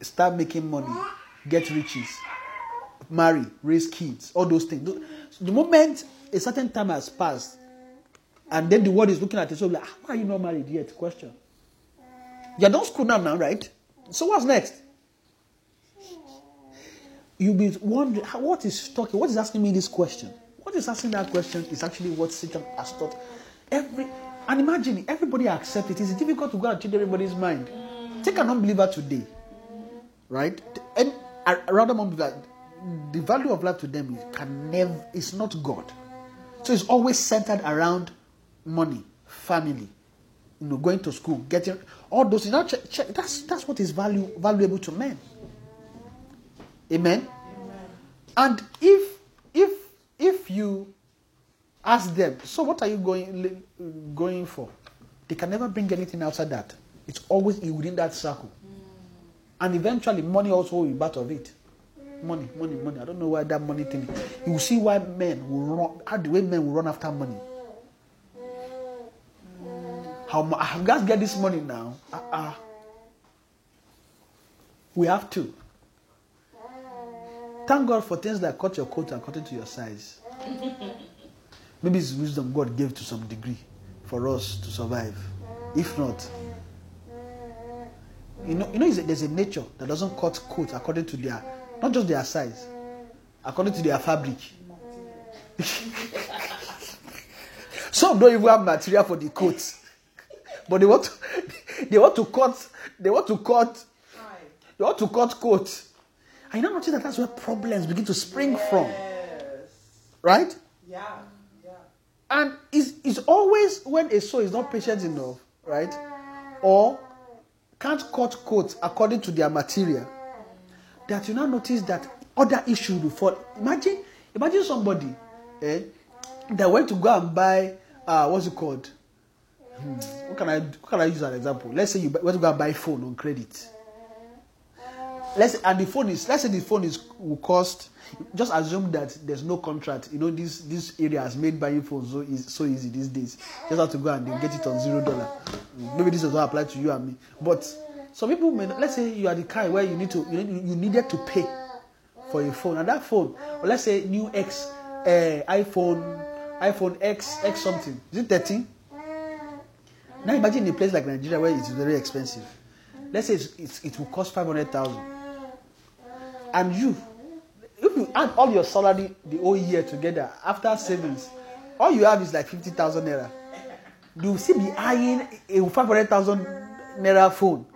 start making money, get riches, marry, raise kids, all those things. The moment a certain time has passed, and then the world is looking at it, so like, "Ah, why are you not married yet? Question. You're done school now, now, right? So what's next? You'll be wondering, what is talking? What is asking me this question? What is asking that question is actually what Satan has taught. Every and imagine everybody accept it. It's difficult to go and change everybody's mind. Take an unbeliever today, right? And a random unbeliever, the value of life to them is can never is not God. So it's always centered around money, family, you know, going to school, getting all those. You know, check, check, that's that's what is value valuable to men. Amen. And if if if you ask them, so what are you going going for? They can never bring anything outside that. It's always within that circle. And eventually, money also will be part of it. Money, money, money. I don't know why that money thing. You will see why men will run. How the way men will run after money. How mu- I guys get this money now? Uh-uh. We have to. Thank God for things that cut your coat according to your size. Maybe it's wisdom God gave to some degree for us to survive. If not, you know, you know, there's a nature that doesn't cut coat according to their, not just their size, according to their fabric. Some don't even have material for the coat, but they want to, they want to cut, they want to cut, they want to cut coat, And you now notice that that's where problems begin to spring from, right? Yeah. Yeah. And it's, it's always when a soul is not patient enough, right? Or can't cut coats according to their material, that you now notice that other issues will fall. Imagine, imagine somebody eh, that went to go and buy, uh, what's it called? Hmm, what can I what can I use as an example? Let's say you went to go and buy phone on credit. Let's and the phone is let's say the phone is will cost. Just assume that there's no contract. You know this this area has made buying phones so so easy these days. Just have to go and get it on zero dollar. Maybe this does not apply to you and me, but some people may. Not, let's say you are the kind where you need to you, you needed to pay for a phone, and that phone, or let's say new X uh, iPhone iPhone X X something. Is it 13? Now imagine a place like Nigeria where it's very expensive. Let's say it's, it's, it will cost 500,000. And you, if you add all your salary the whole year together after savings, all you have is like 50,000 naira. Do you will still be eyeing a 500,000 naira phone.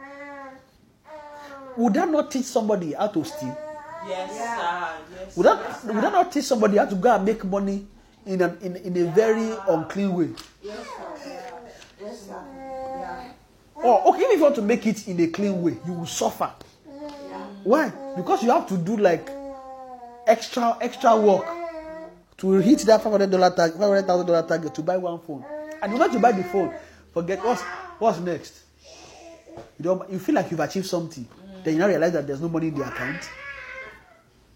Would that not teach somebody how to steal? Yes, sir. Yes. Would that, would that not teach somebody how to go and make money in, an, in, in a very unclean way? Yes, sir. Yeah. Yes, sir. Yeah. Or okay, if you want to make it in a clean way, you will suffer. Why? Because you have to do like extra extra work to hit that five hundred dollar tag, five hundred thousand dollar target to buy one phone. And you want to buy the phone, forget what's what's next. You don't. You feel like you've achieved something, then you now realize that there's no money in the account,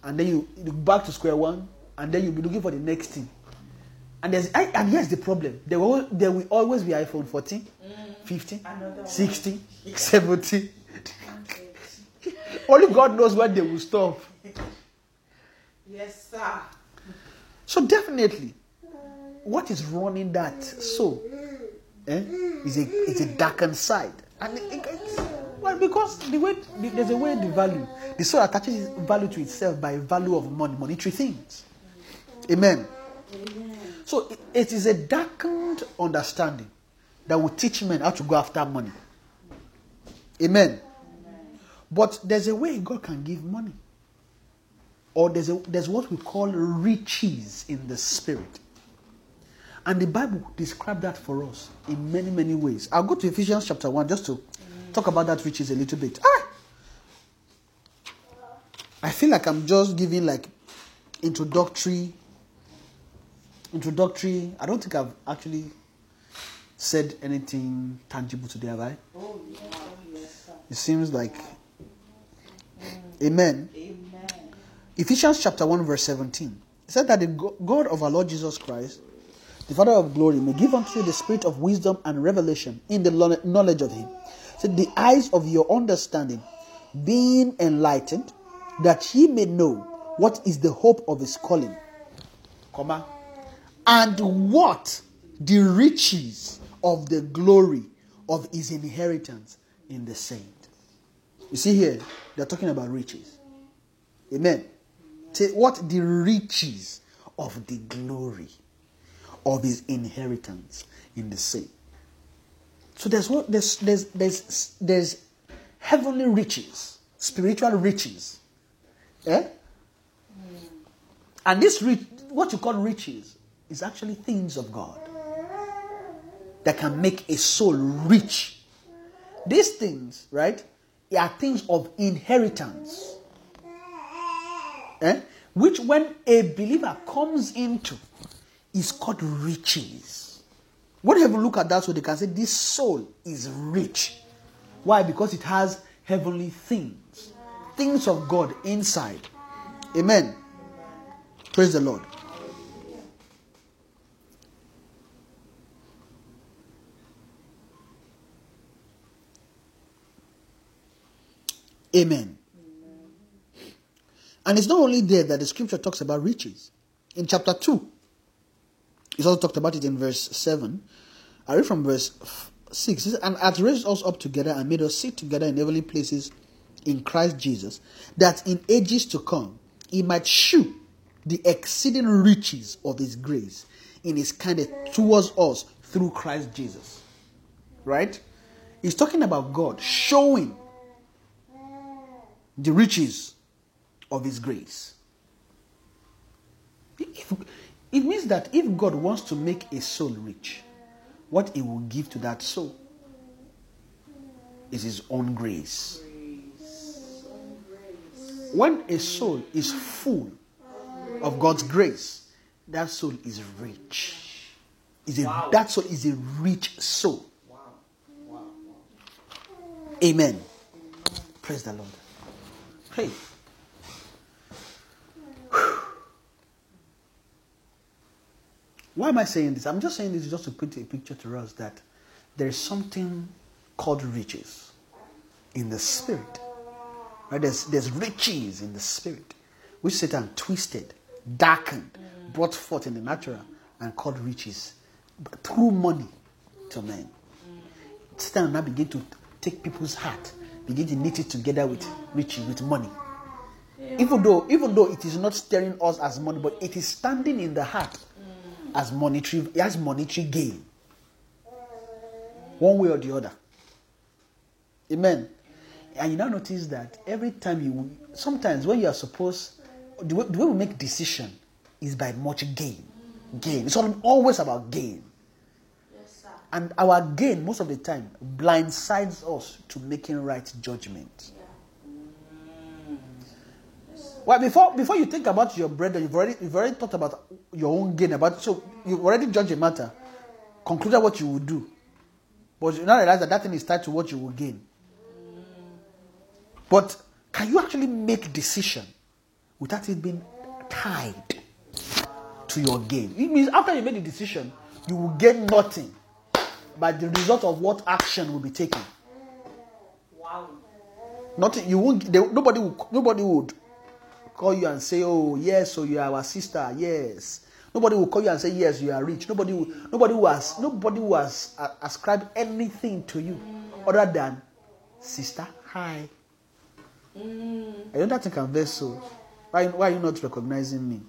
and then you, you back to square one, and then you'll be looking for the next thing. And there's I- and here's the problem: there will there will always be iPhone 14, 15, Another one. 16, 17. Only God knows when they will stop. Yes, sir. So definitely, what is running that soul eh, is a is a darkened side, and it, it- it's- well because the way the, there's a way the value the soul attaches value to itself by value of money, monetary things. Amen. So it, it is a darkened understanding that will teach men how to go after money. Amen. But there's a way God can give money or there's, a, there's what we call riches in the spirit. And the Bible describes that for us in many, many ways. I'll go to Ephesians chapter 1 just to talk about that riches a little bit. Ah! I feel like I'm just giving like introductory, introductory. I don't think I've actually said anything tangible today, have I? Oh, yeah. Oh. It seems like, Amen. Amen. Ephesians chapter 1, verse 17. It said that the God of our Lord Jesus Christ, the Father of glory, may give unto you the spirit of wisdom and revelation in the knowledge of Him. So the eyes of your understanding being enlightened, that ye may know what is the hope of His calling, comma, and what the riches of the glory of His inheritance in the saint. You see here, they're talking about riches. Amen. Say what the riches of the glory of his inheritance in the saint. So there's what there's there's there's there's heavenly riches, spiritual riches. Eh? And this rich, what you call riches, is actually things of God that can make a soul rich. These things, right, are things of inheritance eh, which when a believer comes into is called riches. When you look at that, so they can say this soul is rich. Why? Because it has heavenly things, things of God inside. Amen. Praise the Lord. Amen. And it's not only there that the scripture talks about riches. In chapter 2, it's also talked about it in verse 7. I read from verse 6. It says, And hath raised us up together and made us sit together in heavenly places in Christ Jesus, that in ages to come he might shew the exceeding riches of his grace in his kindness towards us through Christ Jesus. Right? He's talking about God showing the riches of His grace. If, it means that if God wants to make a soul rich, what He will give to that soul is His own grace. When a soul is full of God's grace, that soul is rich. Is a, That soul is a rich soul. Amen. Praise the Lord. Hey. Why am I saying this? I'm just saying this just to put a picture to us that there is something called riches in the spirit. Right? There's, there's riches in the spirit, which Satan twisted, darkened, brought forth in the natural, and called riches through money to men. Satan now begin to take people's heart, begin to knit it together with riches, with money. Even though, even though it is not staring us as money, but it is standing in the heart mm. as monetary, as monetary gain. One way or the other. Amen. And you now notice that every time you, sometimes when you are supposed, the way, the way we make decision is by much gain. Gain. It's always about gain. And our gain, most of the time, blindsides us to making right judgment. Well, before before you think about your brother, you've already you've already thought about your own gain. About so you've already judged a matter, concluded what you will do, but you now realize that that thing is tied to what you will gain. But can you actually make decision without it being tied to your gain? It means after you make the decision, you will gain nothing, but the result of what action will be taken. Wow. Nothing. You won't. They, nobody. Will, nobody would call you and say, "Oh, yes, so you are our sister." Yes. Nobody will call you and say, "Yes, you are rich." Nobody. Will, nobody who has. Nobody who has uh, ascribed anything to you other than sister. Hi. I don't think I'm very so. Why, why are you not recognizing me?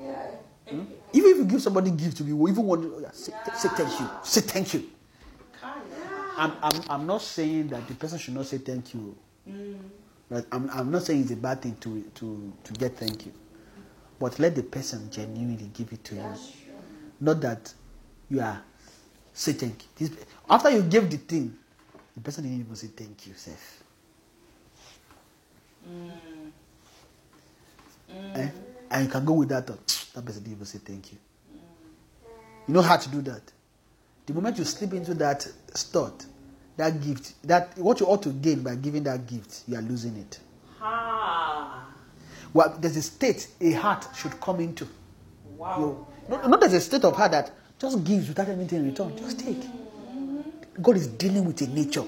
Yeah. Hmm? Even if you give somebody gift to me, you even want to oh, yeah, say, say thank you. Say thank you. I'm, I'm, I'm not saying that the person should not say thank you. But I'm, I'm not saying it's a bad thing to, to, to get thank you. But let the person genuinely give it to you. Not that you are say thank you. This, after you give the thing, the person didn't even say thank you, Seth. Eh? And you can go with that thought. That person didn't even say thank you. You know how to do that. The moment you slip into that thought, that gift, that what you ought to gain by giving that gift, you are losing it. Ha. Well, there's a state a heart should come into. Wow. You, not, not there's a state of heart that just gives without anything in return. Just take. God is dealing with a nature.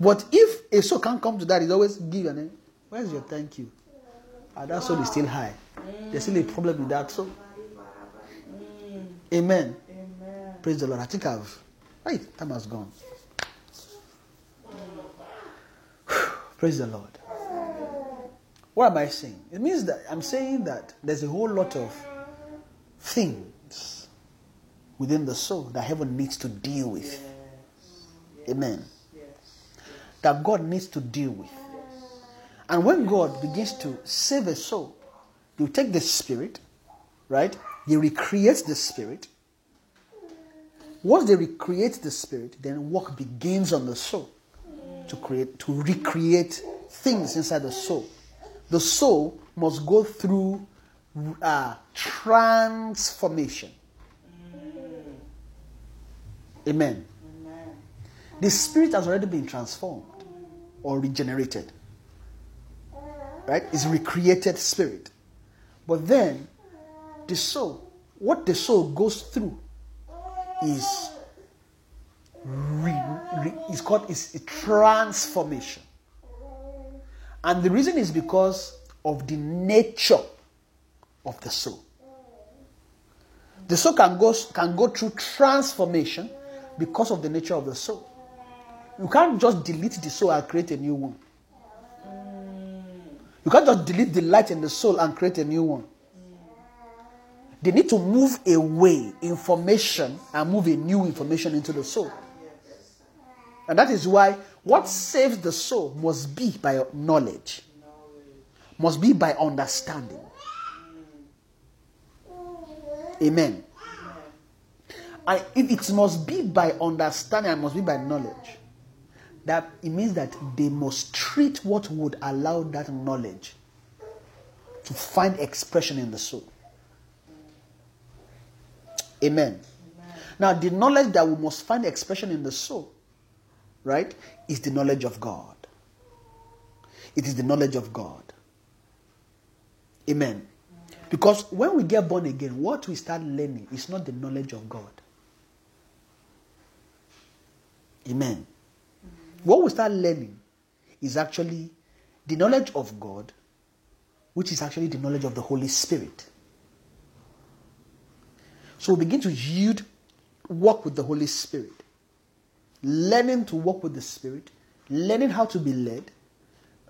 But if a soul can't come to that, it's always give and then, where's your thank you? Ah, that soul is still high. There's still a problem with that soul. Amen. Amen. Praise the Lord. I think I've. Right, time has gone. Praise the Lord. What am I saying? It means that I'm saying that there's a whole lot of things within the soul that heaven needs to deal with. Amen. That God needs to deal with. And when God begins to save a soul, will take the spirit, right? He recreates the spirit. Once they recreate the spirit, then work begins on the soul to create, to recreate things inside the soul. The soul must go through uh, transformation. Amen. The spirit has already been transformed or regenerated. Right? It's recreated spirit. But then the soul, what the soul goes through is re, re, is called is a transformation. And the reason is because of the nature of the soul. The soul can go, can go through transformation because of the nature of the soul. You can't just delete the soul and create a new one. You can't just delete the light in the soul and create a new one. They need to move away information and move a new information into the soul. And that is why What saves the soul must be by knowledge, must be by understanding. Amen. And if it must be by understanding and must be by knowledge, that it means that they must treat what would allow that knowledge to find expression in the soul. Amen. Now, the knowledge that we must find expression in the soul, right, is the knowledge of God. It is the knowledge of God. Amen. Because when we get born again, what we start learning is not the knowledge of God. Amen. What we start learning is actually the knowledge of God, which is actually the knowledge of the Holy Spirit. So we begin to yield, walk with the Holy Spirit, learning to walk with the Spirit, learning how to be led,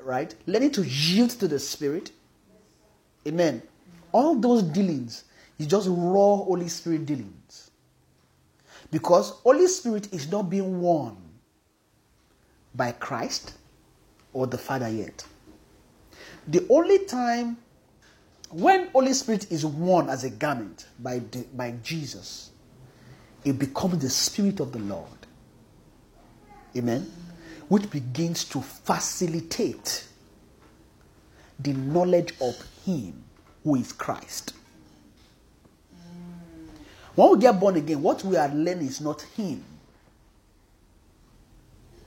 right? Learning to yield to the Spirit. Amen. All those dealings is just raw Holy Spirit dealings. Because Holy Spirit is not being won by Christ or the Father yet. The only time when Holy Spirit is worn as a garment by, the, by Jesus, it becomes the Spirit of the Lord. Amen. Which begins to facilitate the knowledge of Him who is Christ. When we get born again, what we are learning is not Him.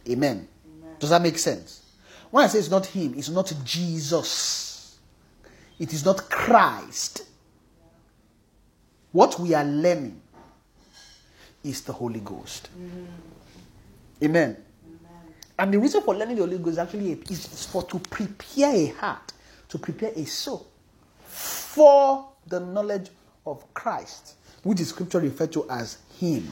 Amen. Does that make sense? When I say it's not Him, it's not Jesus. It is not Christ. What we are learning is the Holy Ghost. Mm-hmm. Amen. And the reason for learning the Holy Ghost actually is for to prepare a heart, to prepare a soul for the knowledge of Christ, which is scripture referred to as Him.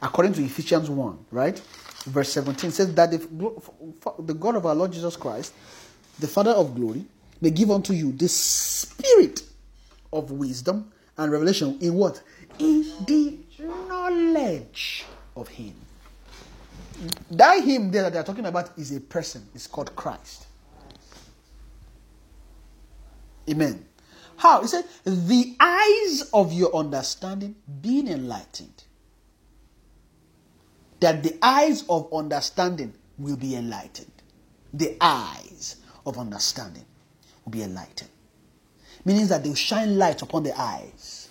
According to Ephesians 1, right? Verse 17 says that the, God of our Lord Jesus Christ, the Father of glory, may give unto you the spirit of wisdom and revelation in what? In the knowledge of Him. That Him there that they're talking about is a person, it's called Christ. Amen. How? He said, the eyes of your understanding being enlightened. That the eyes of understanding will be enlightened. The eyes of understanding will be enlightened. Meaning that they will shine light upon the eyes.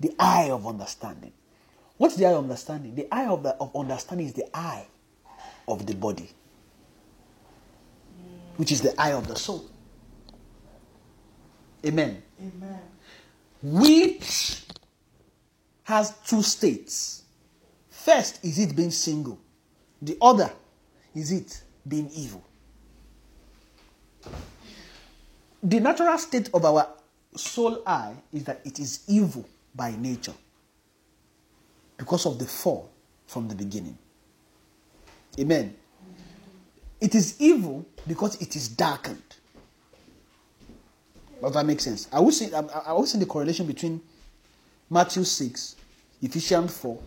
The eye of understanding. What's the eye of understanding? The eye of, the, of understanding is the eye of the body, which is the eye of the soul. Amen. Amen. Which has two states. First, is it being single? The other, is it being evil? The natural state of our soul eye is that it is evil by nature because of the fall from the beginning. Amen. It is evil because it is darkened. Does that make sense? I will see. I, will see the correlation between Matthew six, Ephesians four,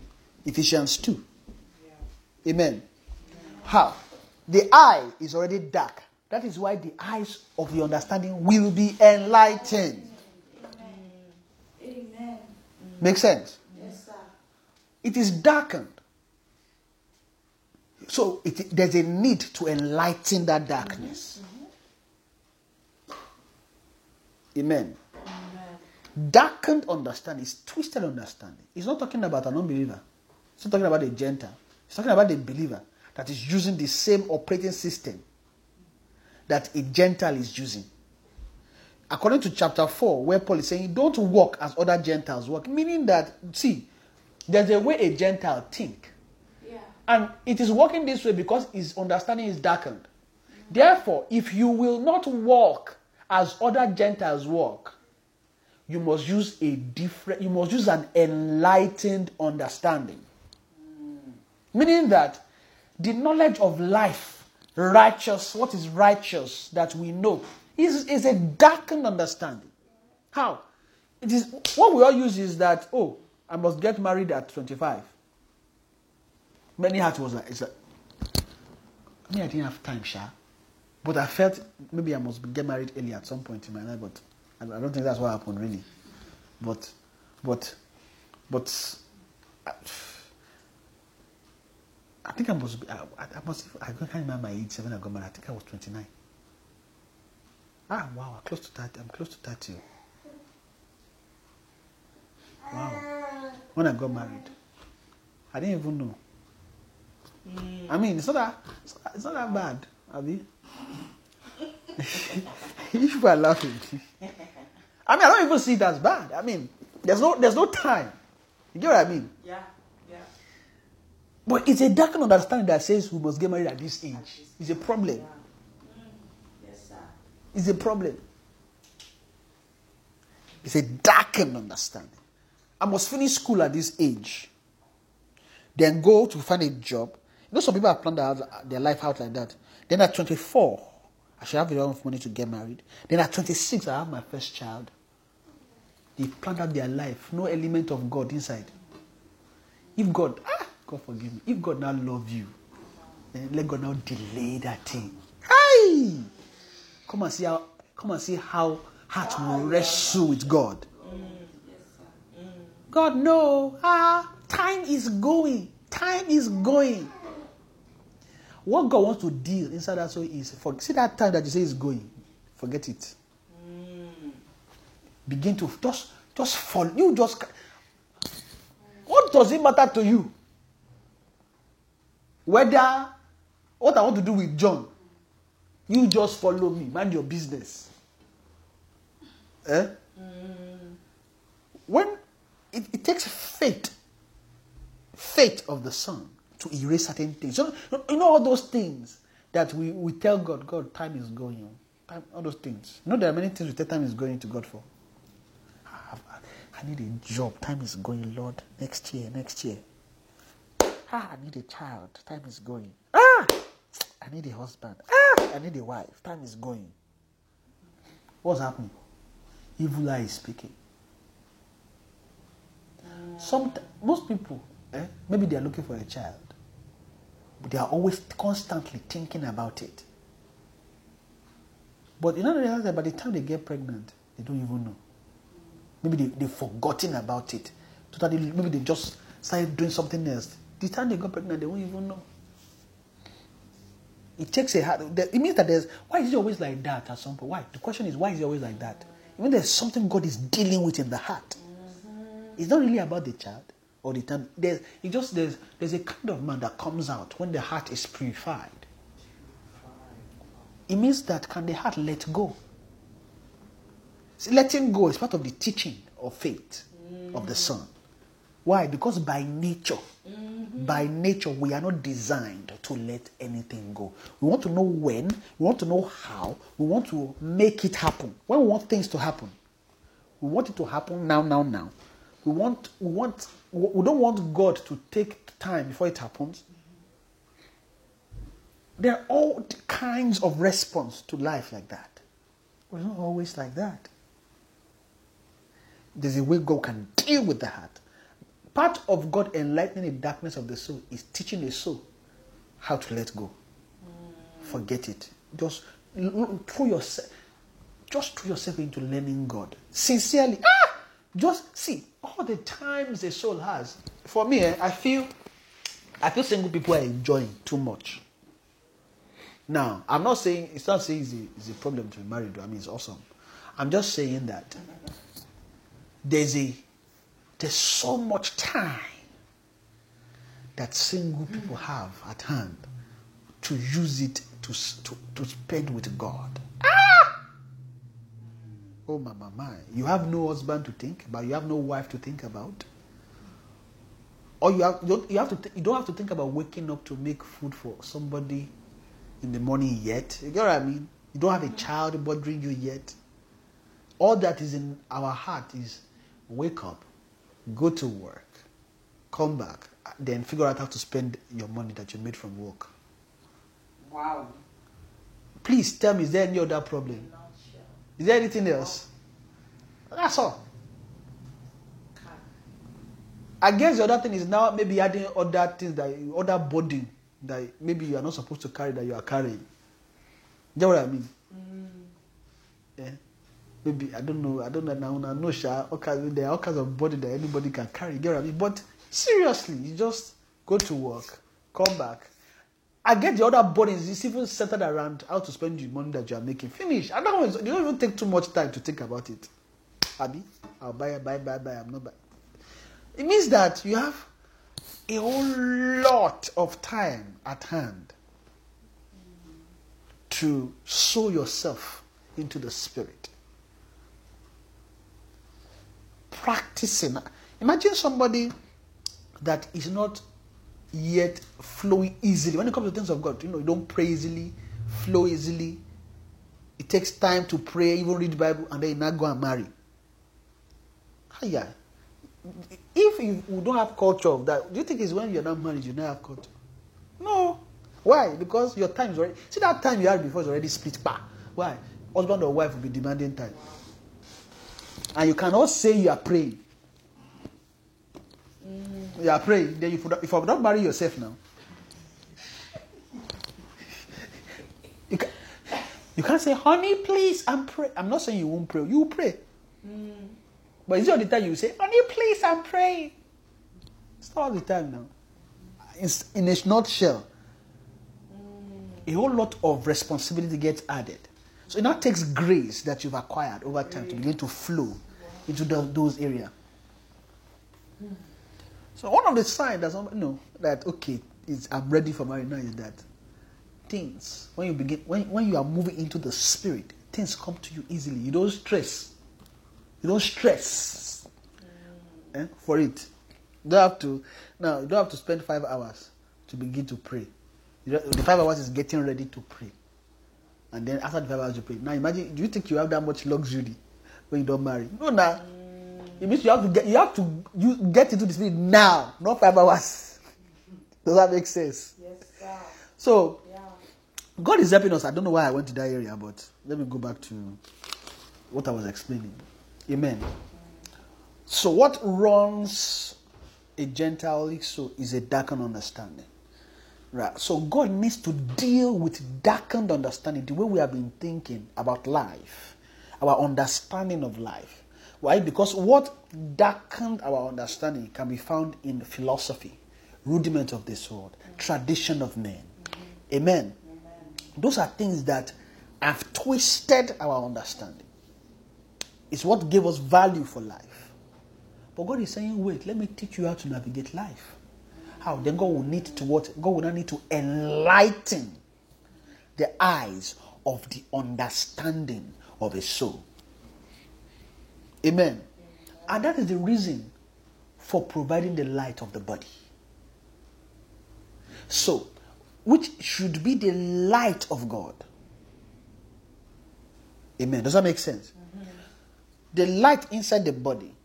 Ephesians two. Amen. How? The eye is already dark. That is why the eyes of the understanding will be enlightened. Amen. Make sense? Yes, sir. It is darkened. So it, there's a need to enlighten that darkness. Mm-hmm. Amen. Darkened understanding is twisted understanding. It's not talking about an unbeliever. It's not talking about a Gentile. It's talking about a believer that is using the same operating system that a Gentile is using. According to chapter 4, where Paul is saying, Don't walk as other Gentiles walk, meaning that, see, there's a way a Gentile think. Yeah. And it is working this way because his understanding is darkened. Therefore, if you will not walk as other Gentiles walk, you must use a different, you must use an enlightened understanding. Meaning that the knowledge of life, righteous, what is righteous that we know, is, is a darkened understanding. How? It is what we all use is that, oh, I must get married at 25. Many hearts was like, it's like me, I didn't have time, Sha. But I felt maybe I must get married early at some point in my life, but I I don't think that's what happened really. But, but, but, I, I think I must be, I, I must, I can't remember my age when I got married. I think I was 29. Ah, wow, I'm close to 30. I'm close to 30. Wow. When I got married, I didn't even know. I mean, it's not that, it's not, that bad, Abby. you people are laughing. I mean, I don't even see it as bad. I mean, there's no, there's no time. You get what I mean? Yeah. But it's a darkened understanding that says we must get married at this age. It's a problem. It's a problem. It's a darkened understanding. I must finish school at this age, then go to find a job. You know, some people have planned their life out like that. Then at 24, I should have enough money to get married. Then at 26, I have my first child. They planned out their life, no element of God inside. If God, ah, God forgive me. If God now love you, then let God now delay that thing. Hi! Come and see how come and see how heart will wrestle with God. God no. Ah, time is going. Time is going. What God wants to deal inside that soul is for see that time that you say is going. Forget it. Begin to just just fall. You just what does it matter to you? Whether what I want to do with John, you just follow me, mind your business. Eh? When it, it takes faith, faith of the Son to erase certain things. So, you know all those things that we, we tell God, God, time is going. on. Time, all those things. You know there are many things we tell time is going to God for. I, I- I need a job. Time is going, Lord. Next year, next year. Ah, I need a child. Time is going. Ah, I need a husband. Ah, I need a wife. Time is going. What's happening? Evil eye is speaking. Some, most people, eh, maybe they are looking for a child, but they are always constantly thinking about it. But you know, realize that by the time they get pregnant, they don't even know. Maybe they, they've forgotten about it. Totally, maybe they just started doing something else. The time they got pregnant, they won't even know. It takes a heart. It means that there's. Why is it always like that at some point? Why? The question is, why is it always like that? Even there's something God is dealing with in the heart. It's not really about the child or the time. There's it just there's there's a kind of man that comes out when the heart is purified. It means that can the heart let go? See, letting go is part of the teaching of faith of the Son. Why? Because by nature, by nature, we are not designed to let anything go. We want to know when, we want to know how, we want to make it happen. When we want things to happen, we want it to happen now, now, now. We want, we want, we don't want God to take time before it happens. There are all kinds of response to life like that. It's not always like that. There's a way God can deal with the heart. Part of God enlightening the darkness of the soul is teaching the soul how to let go. Forget it. Just throw yourself, just throw yourself into learning God sincerely. Ah, just see all the times the soul has. For me, eh, I feel, I feel single people are enjoying too much. Now, I'm not saying it's not saying it's a, it's a problem to be married. I mean, it's awesome. I'm just saying that there's a there's so much time that single people have at hand to use it to to, to spend with God. Ah! Oh my, my, my. You have no husband to think about. You have no wife to think about. Or you have you have to th- you don't have to think about waking up to make food for somebody in the morning yet. You get what I mean? You don't have a child bothering you yet. All that is in our heart is wake up, go to work, come back, then figure out how to spend your money that you made from work. Wow. Please tell me, is there any other problem? Sure. Is there anything else? That's all. I guess the other thing is now maybe adding other things that other burden that maybe you are not supposed to carry that you are carrying. You know what I mean? Yeah. Maybe I don't know. I don't know now. I know. Okay, there are all kinds of body that anybody can carry. Get I? But seriously, you just go to work, come back. I get the other bodies. It's even centered around how to spend the money that you are making. Finish. That one, you don't even take too much time to think about it. Abby, I'll buy, buy, buy, buy. I'm not buying. It means that you have a whole lot of time at hand to sow yourself into the spirit. Practicing. Imagine somebody that is not yet flowing easily. When it comes to things of God, you know, you don't pray easily, flow easily. It takes time to pray, even read the Bible, and then you not go and marry. Hiya. If you don't have culture of that, do you think it's when you're not married you don't have culture? No. Why? Because your time is already see that time you had before is already split. Bah. Why? Husband or wife will be demanding time. And you cannot say you are praying. You are praying, then you if you don't marry yourself now. You, can, you can't say, honey, please, I'm pray. I'm not saying you won't pray. You pray. But is it all the time you say, honey, please, I'm praying? It's not all the time now. It's in a nutshell. A whole lot of responsibility gets added. So it now takes grace that you've acquired over time to begin to flow into the, those areas. So one of the signs that somebody know that okay, I'm ready for marriage now is that things when you begin when, when you are moving into the spirit, things come to you easily. You don't stress. You don't stress eh, for it. You don't have to now. You don't have to spend five hours to begin to pray. The five hours is getting ready to pray, and then after the five hours you pray. Now imagine. Do you think you have that much luxury when you don't marry? No, nah. It means you have to get you have to you get into the spirit now, not five hours. Does that make sense? Yes, sir. So Yeah. God is helping us. I don't know why I went to that area, but let me go back to what I was explaining. Amen. So, what runs a Gentile so is a darkened understanding. Right. So, God needs to deal with darkened understanding, the way we have been thinking about life, our understanding of life. Why? Because what darkened our understanding can be found in philosophy, rudiment of this world, tradition of men. Amen. Those are things that have twisted our understanding. It's what gave us value for life. But God is saying, wait, let me teach you how to navigate life. How? Then God will need to what? God will now need to enlighten the eyes of the understanding of a soul. Amen. And that is the reason for providing the light of the body. So, which should be the light of God. Amen. Does that make sense? The light inside the body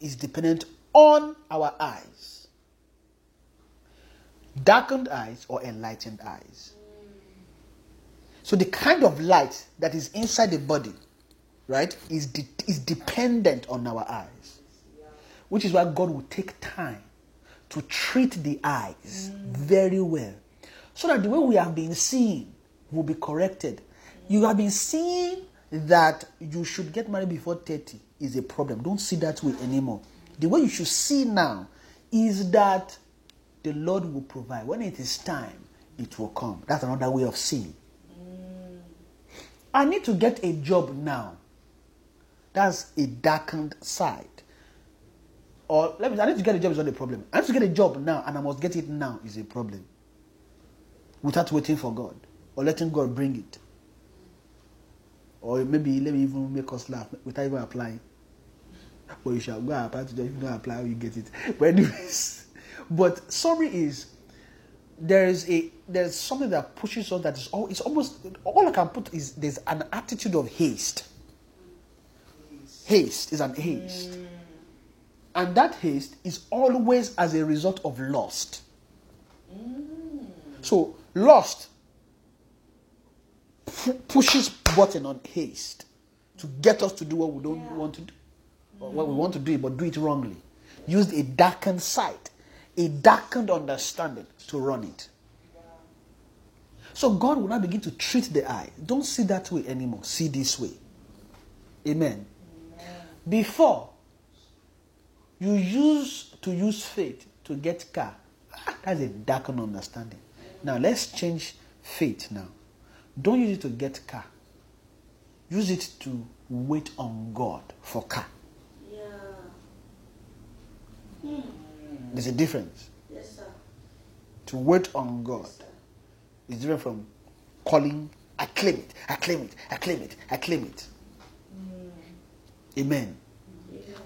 is dependent on our eyes. Darkened eyes or enlightened eyes. So the kind of light that is inside the body, right, is, de- is dependent on our eyes. Which is why God will take time to treat the eyes very well. So that the way we have been seeing will be corrected. You have been seeing that you should get married before 30 is a problem. Don't see that way anymore. The way you should see now is that the Lord will provide. When it is time, it will come. That's another way of seeing. I need to get a job now. That's a darkened side. Or let me I need to get a job is not a problem. I need to get a job now and I must get it now is a problem. Without waiting for God. Or letting God bring it. Or maybe let me even make us laugh without even applying. But you shall go apply to. If you don't apply, you get it. But anyways. But summary is there is a there's something that pushes us that is all it's almost all I can put is there's an attitude of haste. Haste is an haste. Mm. And that haste is always as a result of lust. Mm. So lust pu- pushes button on haste to get us to do what we don't want to do. Or what we want to do, but do it wrongly. Use a darkened sight, a darkened understanding to run it. So God will now begin to treat the eye. Don't see that way anymore. See this way. Amen. Before, you used to use faith to get car. Ah, That's a darkened understanding. Now let's change faith now. Don't use it to get car. Use it to wait on God for car. Yeah. There's a difference. Yes, sir. To wait on God is different from calling, I claim it, I claim it, I claim it, I claim it. Mm. Amen.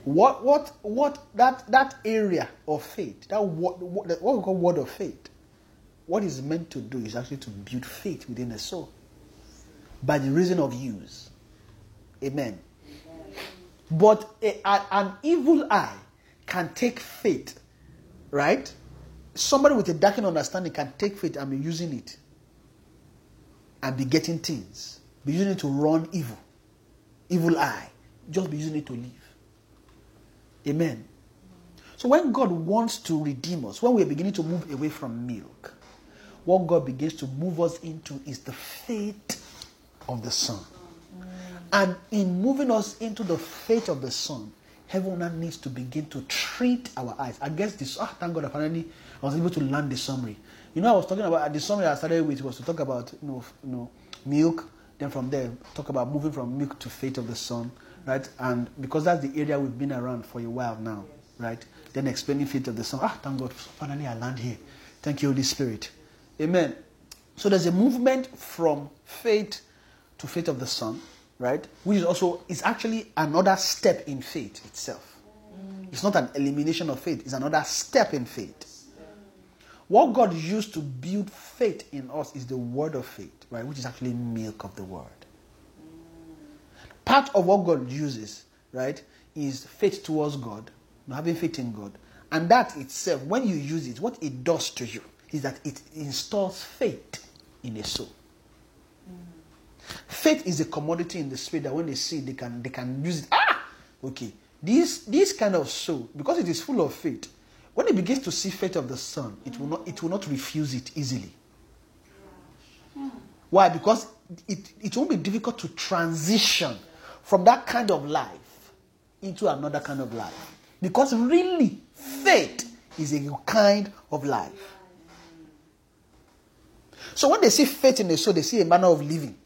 What what what that that area of faith, that what what, what we call word of faith, what is meant to do is actually to build faith within the soul by the reason of use. Amen. But a, a- an evil eye can take faith, right? Somebody with a darkened understanding can take faith and be using it and be getting things, be using it to run evil. Evil eye, just be using it to live. Amen. So when God wants to redeem us, when we are beginning to move away from milk, what God begins to move us into is the faith of the Son. And in moving us into the faith of the Son, heaven now needs to begin to treat our eyes. I guess this, ah, thank God, apparently I was able to learn the summary. You know, I was talking about, the summary I started with was to talk about, you know, you know milk, then from there, talk about moving from milk to faith of the Son, right? And because that's the area we've been around for a while now, right? Then explaining faith of the Son. Ah, thank God, finally I land here. Thank you, Holy Spirit. Amen. So there's a movement from faith to faith of the Son, right? Which is also is actually another step in faith itself. It's not an elimination of faith, it's another step in faith. What God used to build faith in us is the word of faith, right? Which is actually milk of the word. Part of what God uses, right, is faith towards God, having faith in God. And that itself, when you use it, what it does to you is that it installs faith in a soul. Faith is a commodity in the spirit that when they see it, they can they can use it. Ah, okay. This this kind of soul, because it is full of faith, when it begins to see faith of the Son, it will not it will not refuse it easily. Why? Because it, it won't be difficult to transition from that kind of life into another kind of life. Because really, faith is a kind of life. So when they see faith in the soul, they see a manner of living.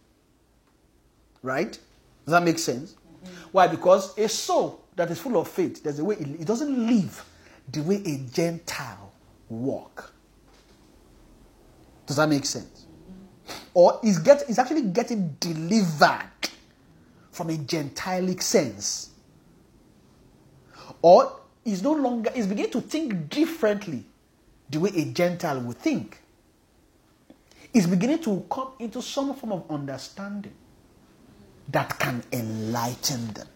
Right? Does that make sense? Mm-hmm. Why? Because a soul that is full of faith, there's a way it, it doesn't live the way a Gentile walk. Does that make sense? Mm-hmm. Or is get is actually getting delivered from a gentilic sense. Or is no longer is beginning to think differently the way a Gentile would think. Is beginning to come into some form of understanding that can enlighten them.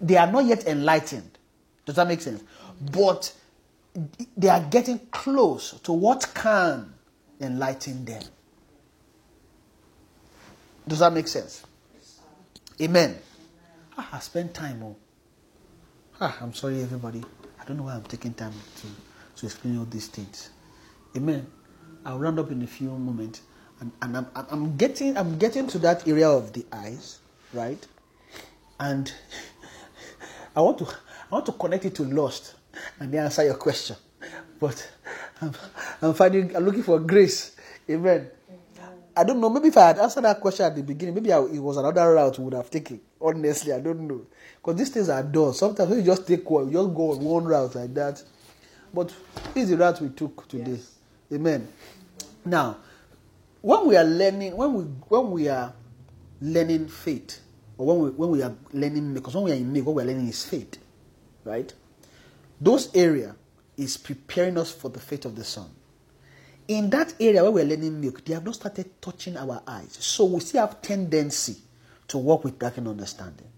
They are not yet enlightened. Does that make sense? But they are getting close to what can enlighten them. Does that make sense? Amen. Ah, I spent time. Oh. Ah, I'm sorry, everybody. I don't know why I'm taking time to, to explain all these things. Amen. I'll round up in a few moments, and, and I'm, I'm- I'm getting I'm getting to that area of the eyes, right? And I want to I want to connect it to lost and then answer your question, but I'm, I'm finding I'm looking for grace. Amen. I don't know. Maybe if I had answered that question at the beginning, maybe I, it was another route we would have taken. Honestly, I don't know. Because these things are done. Sometimes you just take one, you just go on one route like that. But is the route we took today. Amen. Now, when we are learning, when we when we are learning faith, or when we when we are learning, because when we are in me, what we are learning is faith, right? Those area is preparing us for the faith of the Son in that area where we're learning milk, they have not started touching our eyes. So we still have tendency to work with darkened understanding.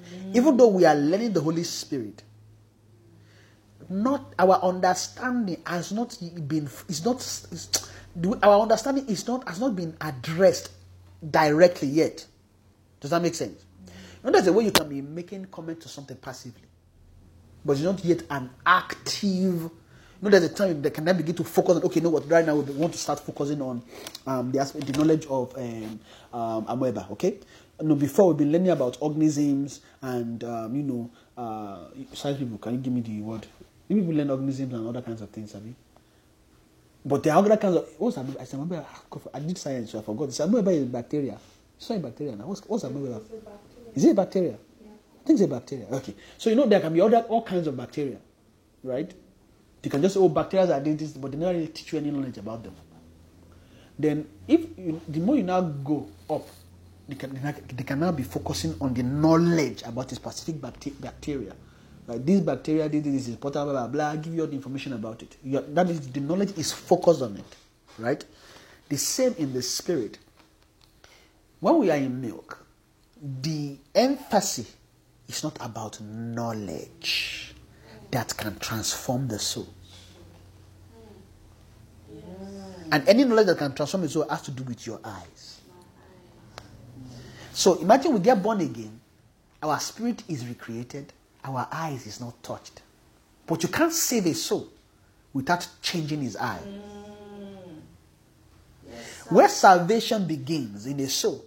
Mm. Even though we are learning the Holy Spirit, not our understanding has not been is not is, our understanding is not has not been addressed directly yet. Does that make sense? You know, there's a way you can be making comment to something passively, but it's not yet an active. You know, there's a time they can then begin to focus on. Okay, you know what? Right now we want to start focusing on um, the aspect, the knowledge of um, um, amoeba. Okay, no, before we've been learning about organisms and um, you know, uh, science people. Can you give me the word? You people learn organisms and other kinds of things, have you? But there are other kinds of what's? I amoeba. I did science, so I forgot. This amoeba is bacteria. It's not a bacteria now. What's, what's amoeba? Is it a bacteria? I think it's a bacteria. Okay. So you know there can be other all kinds of bacteria, right? You can just say, oh, bacteria are this, but they never really teach you any knowledge about them. Then, if you, the more you now go up, they can, they can now be focusing on the knowledge about a specific bacte- bacteria. Like this bacteria, this, this is important, blah, blah, blah, give you all the information about it. You are- that is, the knowledge is focused on it, right? The same in the spirit. When we are in milk, the emphasis is not about knowledge that can transform the soul. And any knowledge that can transform the soul has to do with your eyes. So imagine we get born again, our spirit is recreated, our eyes is not touched. But you can't save a soul without changing his eye. Mm. Where salvation begins in a soul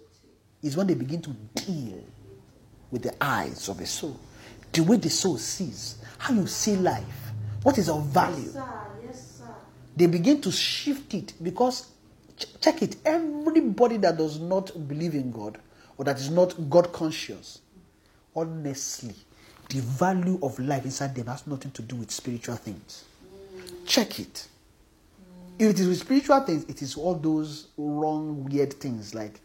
is when they begin to deal with the eyes of a soul. The way the soul sees, how you see life, what is of value. Sir, yes, sir. They begin to shift it because, ch- check it, everybody that does not believe in God or that is not God conscious, honestly, the value of life inside them has nothing to do with spiritual things. Check it. If it is with spiritual things, it is all those wrong, weird things like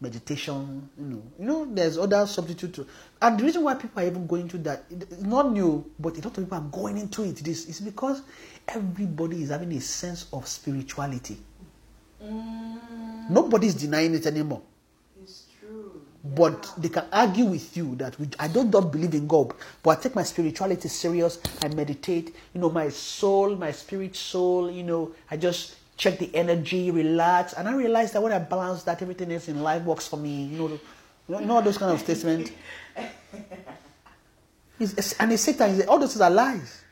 meditation, you know. You know, there's other substitute to and the reason why people are even going to that it's not new, but a lot of people are going into it. This is because everybody is having a sense of spirituality. Mm. Nobody is denying it anymore. But they can argue with you that we, I don't, don't believe in God, but I take my spirituality serious. I meditate. You know, my soul, my spirit soul, you know, I just check the energy, relax. And I realize that when I balance that, everything else in life works for me. You know, you know, all those kind of statements. And it's Satan, all those things are lies.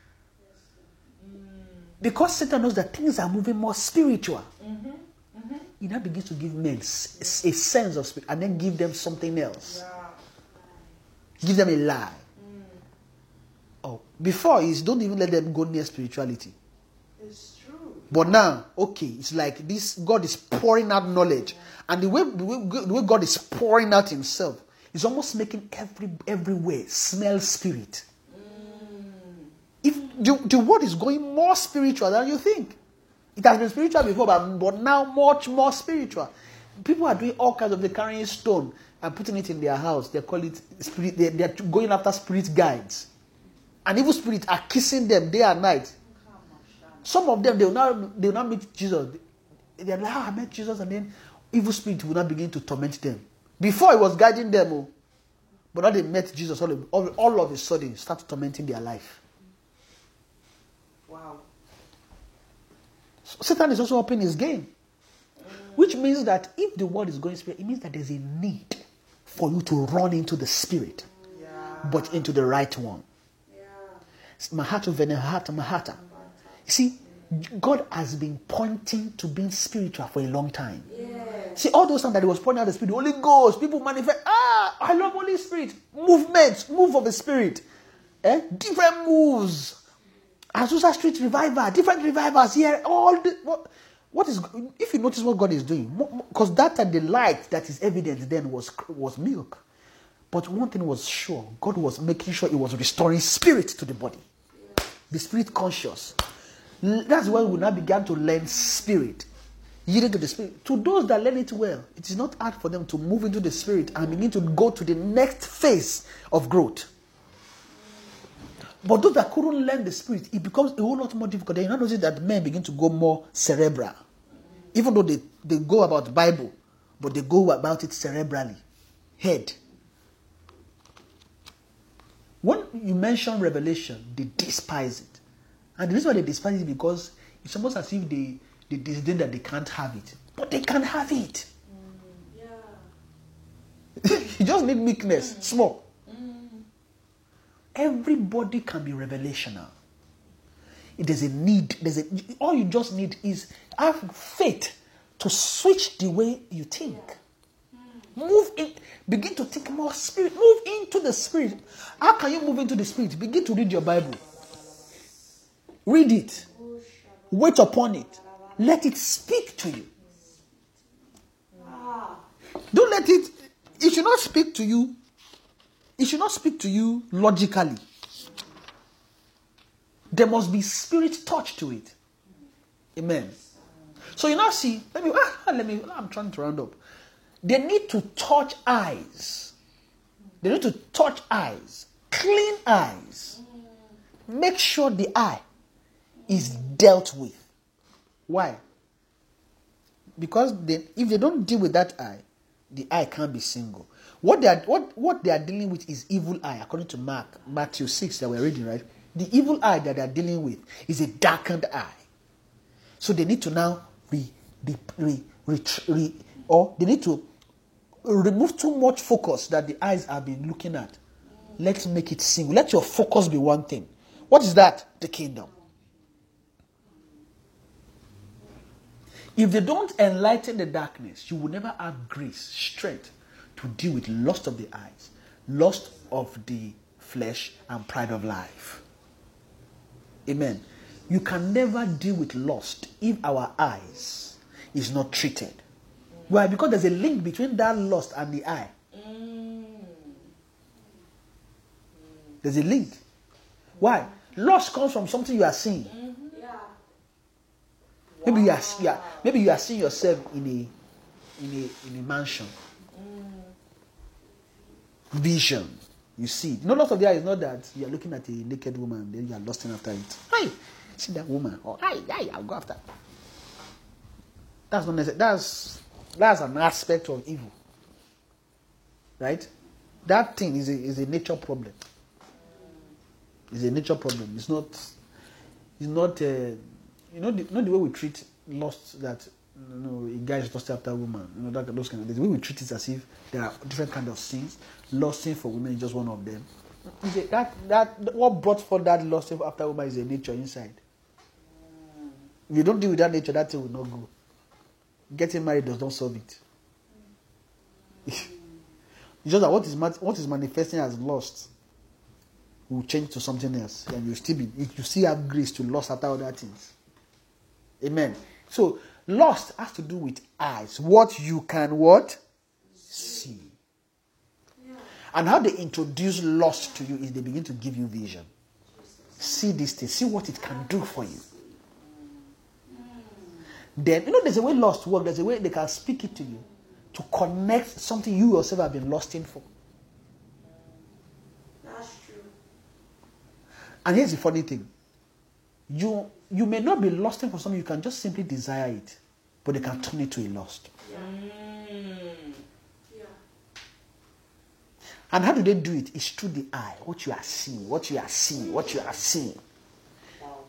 Because Satan knows that things are moving more spiritual. Mm-hmm. He now begins to give men a sense of spirit and then give them something else. Give them a lie. Oh, before is don't even let them go near spirituality. It's true. But now, okay, it's like this God is pouring out knowledge. And the way, the way, the way God is pouring out Himself is almost making every everywhere smell spirit. Mm. If the, the word is going more spiritual than you think. It has been spiritual before, but, but now much more spiritual. People are doing all kinds of the carrying stone and putting it in their house. They call it spirit, they, they are going after spirit guides. And evil spirits are kissing them day and night. Some of them they will now they will not meet Jesus. They are like, "Ah, I met Jesus, and then evil spirit will not begin to torment them. Before he was guiding them, oh, but now they met Jesus. All, all of a sudden, start tormenting their life. Wow. So Satan is also upping his game, which means that if the world is going spirit, it means that there's a need for you to run into the spirit, Yeah. but into the right one. Yeah. Mahatu Venehata Mahata. You see, God has been pointing to being spiritual for a long time. Yes. See, all those times that he was pointing out the Spirit, the Holy Ghost, people manifest. Ah, I love Holy Spirit. Movements, move of the Spirit. Eh? Different moves. Azusa Street revival, different revivals here. All the, what, what is if you notice what God is doing? Because that and the light that is evident then was was milk. But one thing was sure, God was making sure He was restoring spirit to the body. the spirit conscious. That's why we now began to learn spirit. Yielding to the spirit. To those that learn it well, it is not hard for them to move into the spirit and begin to go to the next phase of growth. But those that couldn't learn the spirit, it becomes a whole lot more difficult. Then you notice that men begin to go more cerebral. Even though they, they go about the Bible, but they go about it cerebrally. Head. When you mention revelation, they despise it. And the reason why they despise it is because it's almost as if they, they disdain that they can't have it. But they can have it. Mm, yeah. you just need meekness, small. Everybody can be revelational. there's a need. There's a all you just need is have faith to switch the way you think. Move in, begin to think more spirit. Move into the spirit. How can you move into the spirit? Begin to read your Bible. Read it. Wait upon it. Let it speak to you. Don't let it, it should not speak to you. It should not speak to you logically. There must be spirit touch to it. Amen. So you now see, let me ah, let me I'm trying to round up. They need to touch eyes. They need to touch eyes. Clean eyes. Make sure the eye is dealt with. Why? Because they, if they don't deal with that eye, the eye can't be single. What they are what, what they are dealing with is evil eye, according to Mark, Matthew 6 that we're reading, right? The evil eye that they're dealing with is a darkened eye. So they need to now re, re, re, re, re or they need to remove too much focus that the eyes have been looking at. Let's make it single. Let your focus be one thing. What is that? The kingdom. If they don't enlighten the darkness, you will never have grace, strength to deal with lust of the eyes, lust of the flesh, and pride of life. Amen. You can never deal with lust if our eyes is not treated. Why? Because there's a link between that lust and the eye. There's a link. Why? Lust comes from something you are seeing. Maybe you are, yeah, maybe you are seeing yourself in a in a in a mansion. Vision. You see. No loss of the eye is not that you are looking at a naked woman, then you are lusting after it. Hey, see that woman. Or hi, hey, I'll go after. That's not necessary. That's that's an aspect of evil. Right? That thing is a, is a nature problem. It's a nature problem. It's not. It's not. Uh, you know, the, know the way we treat lust that you know a guy is lusting after a woman. You know that those kind of things. We treat it as if there are different kind of sins. Lusting for women is just one of them. That that what brought for that lusting after woman is a nature inside. If you don't deal with that nature, that thing will not go. Getting married does not solve it. it's just that what is what is manifesting as lust will change to something else, and you still be if you still have grace to lust after other things. Amen. So lust has to do with eyes. What you can what see. And how they introduce lust to you is they begin to give you vision. See this thing. See what it can do for you. Then you know there's a way lust works. There's a way they can speak it to you to connect something you yourself have been lusting for. That's true. And here's the funny thing. You you may not be lusting for something, you can just simply desire it, but they can turn it to a lust. Yeah. And how do they do it? It's through the eye, what you are seeing, what you are seeing, what you are seeing.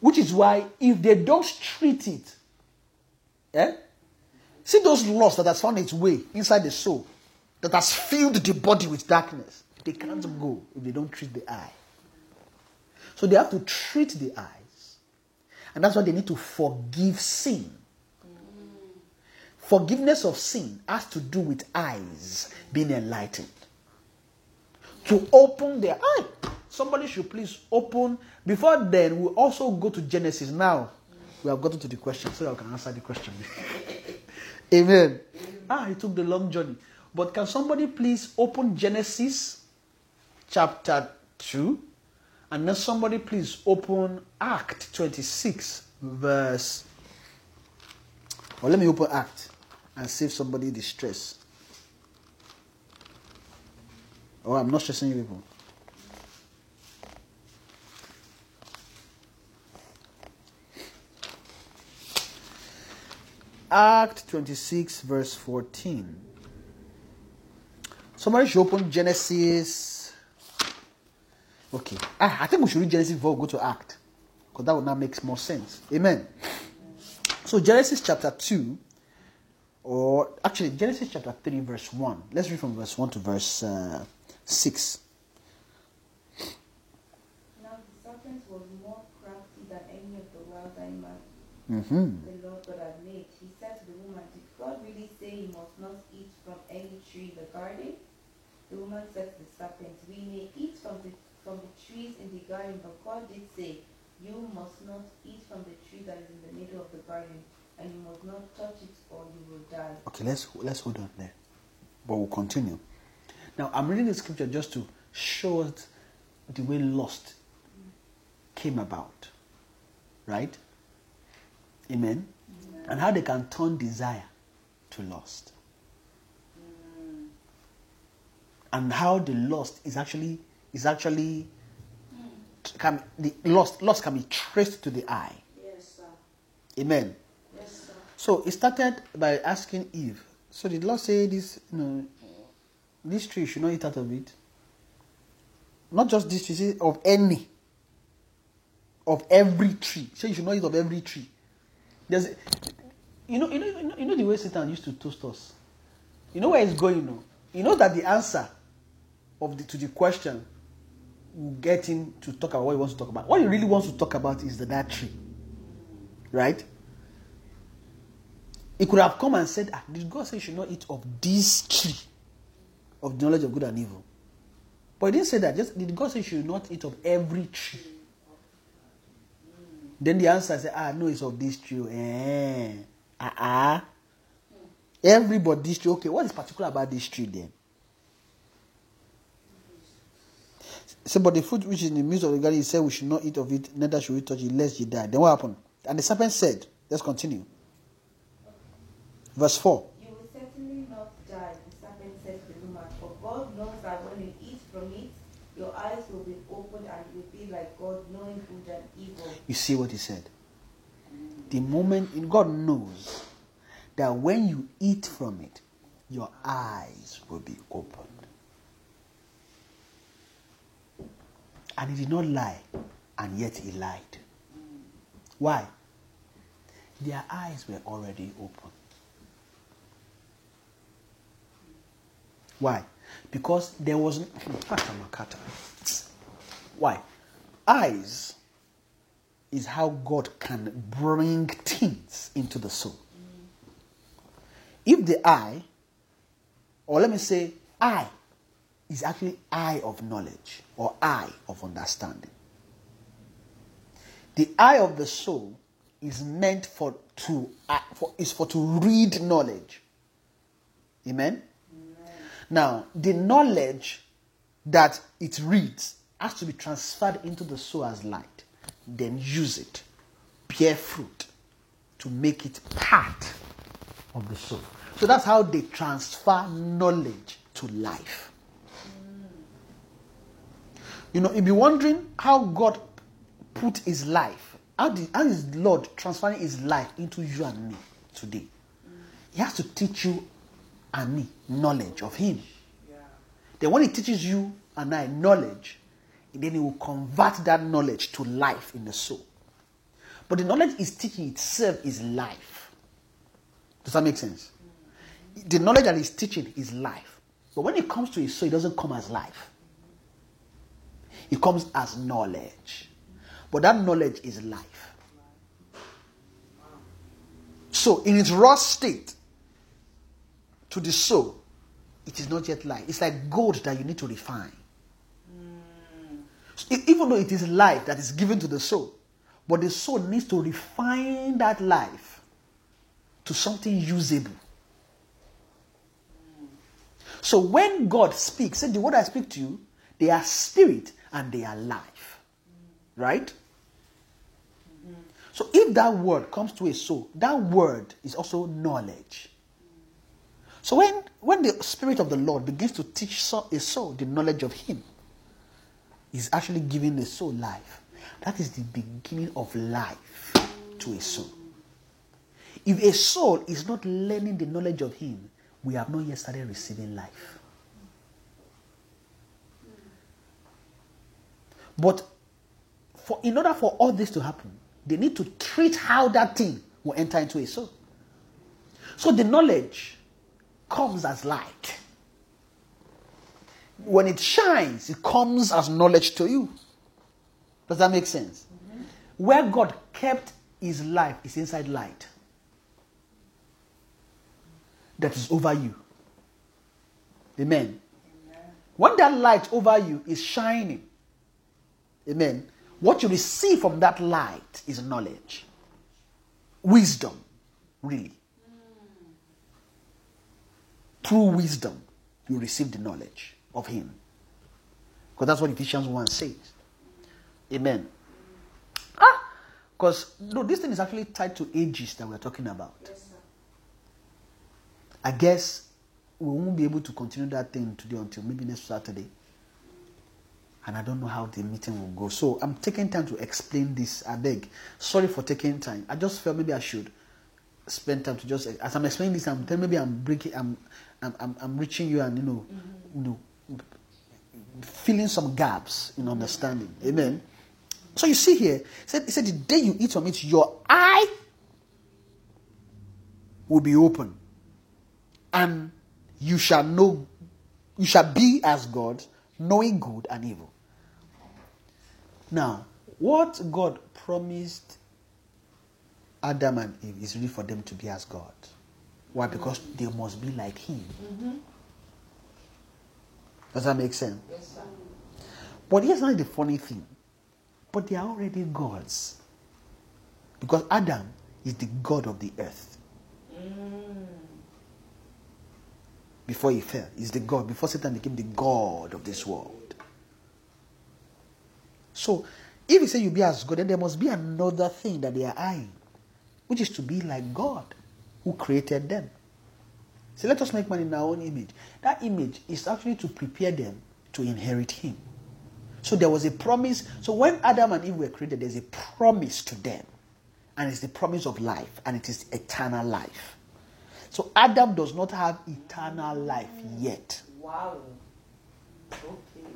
Which is why if they don't treat it, eh? See those lusts that has found its way inside the soul, that has filled the body with darkness. They can't go if they don't treat the eye. So they have to treat the eyes. And that's why they need to forgive sin. Forgiveness of sin has to do with eyes being enlightened. To open their eye. Somebody should please open. Before then, we'll also go to Genesis. Now, we have gotten to the question so I can answer the question. Amen. Ah, he took the long journey. But can somebody please open Genesis chapter 2? And then somebody please open Act 26, verse. Well, let me open Act and save somebody the stress. I'm not stressing you people. Act 26, verse 14. Somebody should open Genesis. Okay. Ah, I think we should read Genesis before we go to Act. Because that would now make more sense. Amen. So, Genesis chapter 2, or actually, Genesis chapter 3, verse 1. Let's read from verse 1 to verse uh, 6. Now the serpent was more crafty than any of the Mm-hmm. the Lord God had made. He said to the woman, Did God really say you must not eat from any tree in the garden? The woman said to the serpent, We may eat from the from the trees in the garden, but God did say, You must not eat from the tree that is in the middle of the garden, and you must not touch it, or you will die. Okay, let's let's hold on there. But we'll continue. Now I'm reading the scripture just to show us the way lust came about. Right? Amen. And how they can turn desire to lust. And how the lust is actually is actually can the lust lust can be traced to the eye. Yes, sir. Amen. Yes, sir. So it started by asking Eve. So did Lord say this, you know, this tree you should not eat out of it? Not just this tree, of any. Of every tree. Say you should not eat of every tree. There's you know, you know, you know, you know the way Satan used to toast us. You know where it's going now. You know that the answer of the, to the question will get him to talk about what he wants to talk about. What he really wants to talk about is the that tree. Right? He could have come and said, ah, Did God say you should not eat of this tree of the knowledge of good and evil? But he didn't say that. Just did God say you should not eat of every tree? Then the answer said, Ah, no, it's of this tree. Eh. Ah, ah. Everybody, this tree. Okay, what is particular about this tree then? So, but the fruit which is in the midst of the garden, he said, We should not eat of it, neither should we touch it, lest ye die. Then what happened? And the serpent said, Let's continue. Verse 4. You will certainly not die, the serpent said to the woman, for God knows that when you eat from it, your eyes will be opened and you will be like God, knowing good and evil. You see what he said? The moment God knows that when you eat from it, your eyes will be opened. And he did not lie, and yet he lied. Why? Their eyes were already open. Why? Because there was why? Eyes is how God can bring things into the soul. If the eye, or let me say, eye is actually eye of knowledge or eye of understanding. The eye of the soul is meant for to uh, for is for to read knowledge. Amen. Now, the knowledge that it reads has to be transferred into the soul as light. Then use it, bear fruit to make it part of the soul. So that's how they transfer knowledge to life. You know, you'll be wondering how God put his life, how, did, how is Lord transferring his life into you and me today? He has to teach you and me knowledge of him. Then when he teaches you and I knowledge, then he will convert that knowledge to life in the soul. But the knowledge is teaching itself is life. Does that make sense? The knowledge that he's teaching is life. But when it comes to his soul, it doesn't come as life. It comes as knowledge. But that knowledge is life. So, in its raw state, to the soul, it is not yet life. It's like gold that you need to refine. Even though it is life that is given to the soul, but the soul needs to refine that life to something usable. So when God speaks, said the word I speak to you, they are spirit and they are life. Right? So if that word comes to a soul, that word is also knowledge. So when, when the Spirit of the Lord begins to teach a soul the knowledge of Him, He's actually giving the soul life. That is the beginning of life to a soul. If a soul is not learning the knowledge of Him, we have not yet started receiving life. But for, in order for all this to happen, they need to treat how that thing will enter into a soul. So the knowledge comes as light. When it shines, it comes as knowledge to you. Does that make sense? Mm-hmm. Where God kept his life, is inside light. That is over you. Amen. When that light over you is shining, amen, what you receive from that light is knowledge, wisdom, really. Mm. Through wisdom, you receive the knowledge of Him. Because that's what Ephesians 1 says. Amen. Ah! Because no, this thing is actually tied to ages that we're talking about. I guess we won't be able to continue that thing today until maybe next Saturday. And I don't know how the meeting will go. So I'm taking time to explain this. I beg. Sorry for taking time. I just felt maybe I should spend time to just as I'm explaining this, I'm telling maybe I'm breaking I'm I'm, I'm, I'm reaching you and you know you know filling some gaps in understanding. Amen. So you see here, he said, he said the day you eat from it, your eye will be open. And you shall know you shall be as God, knowing good and evil. Now, what God promised Adam and Eve is really for them to be as God. Why? Because they must be like Him. Mm-hmm. Does that make sense? Yes, sir. But here's not the funny thing. But they are already gods. Because Adam is the God of the earth. Mm. Before he fell, he's the God. Before Satan became the God of this world. So, if you say you be as God, then there must be another thing that they are eyeing, which is to be like God who created them. So let us make man in our own image. That image is actually to prepare them to inherit Him. So there was a promise. So when Adam and Eve were created, there's a promise to them. And it's the promise of life, and it is eternal life. So Adam does not have eternal life yet. Wow. Okay.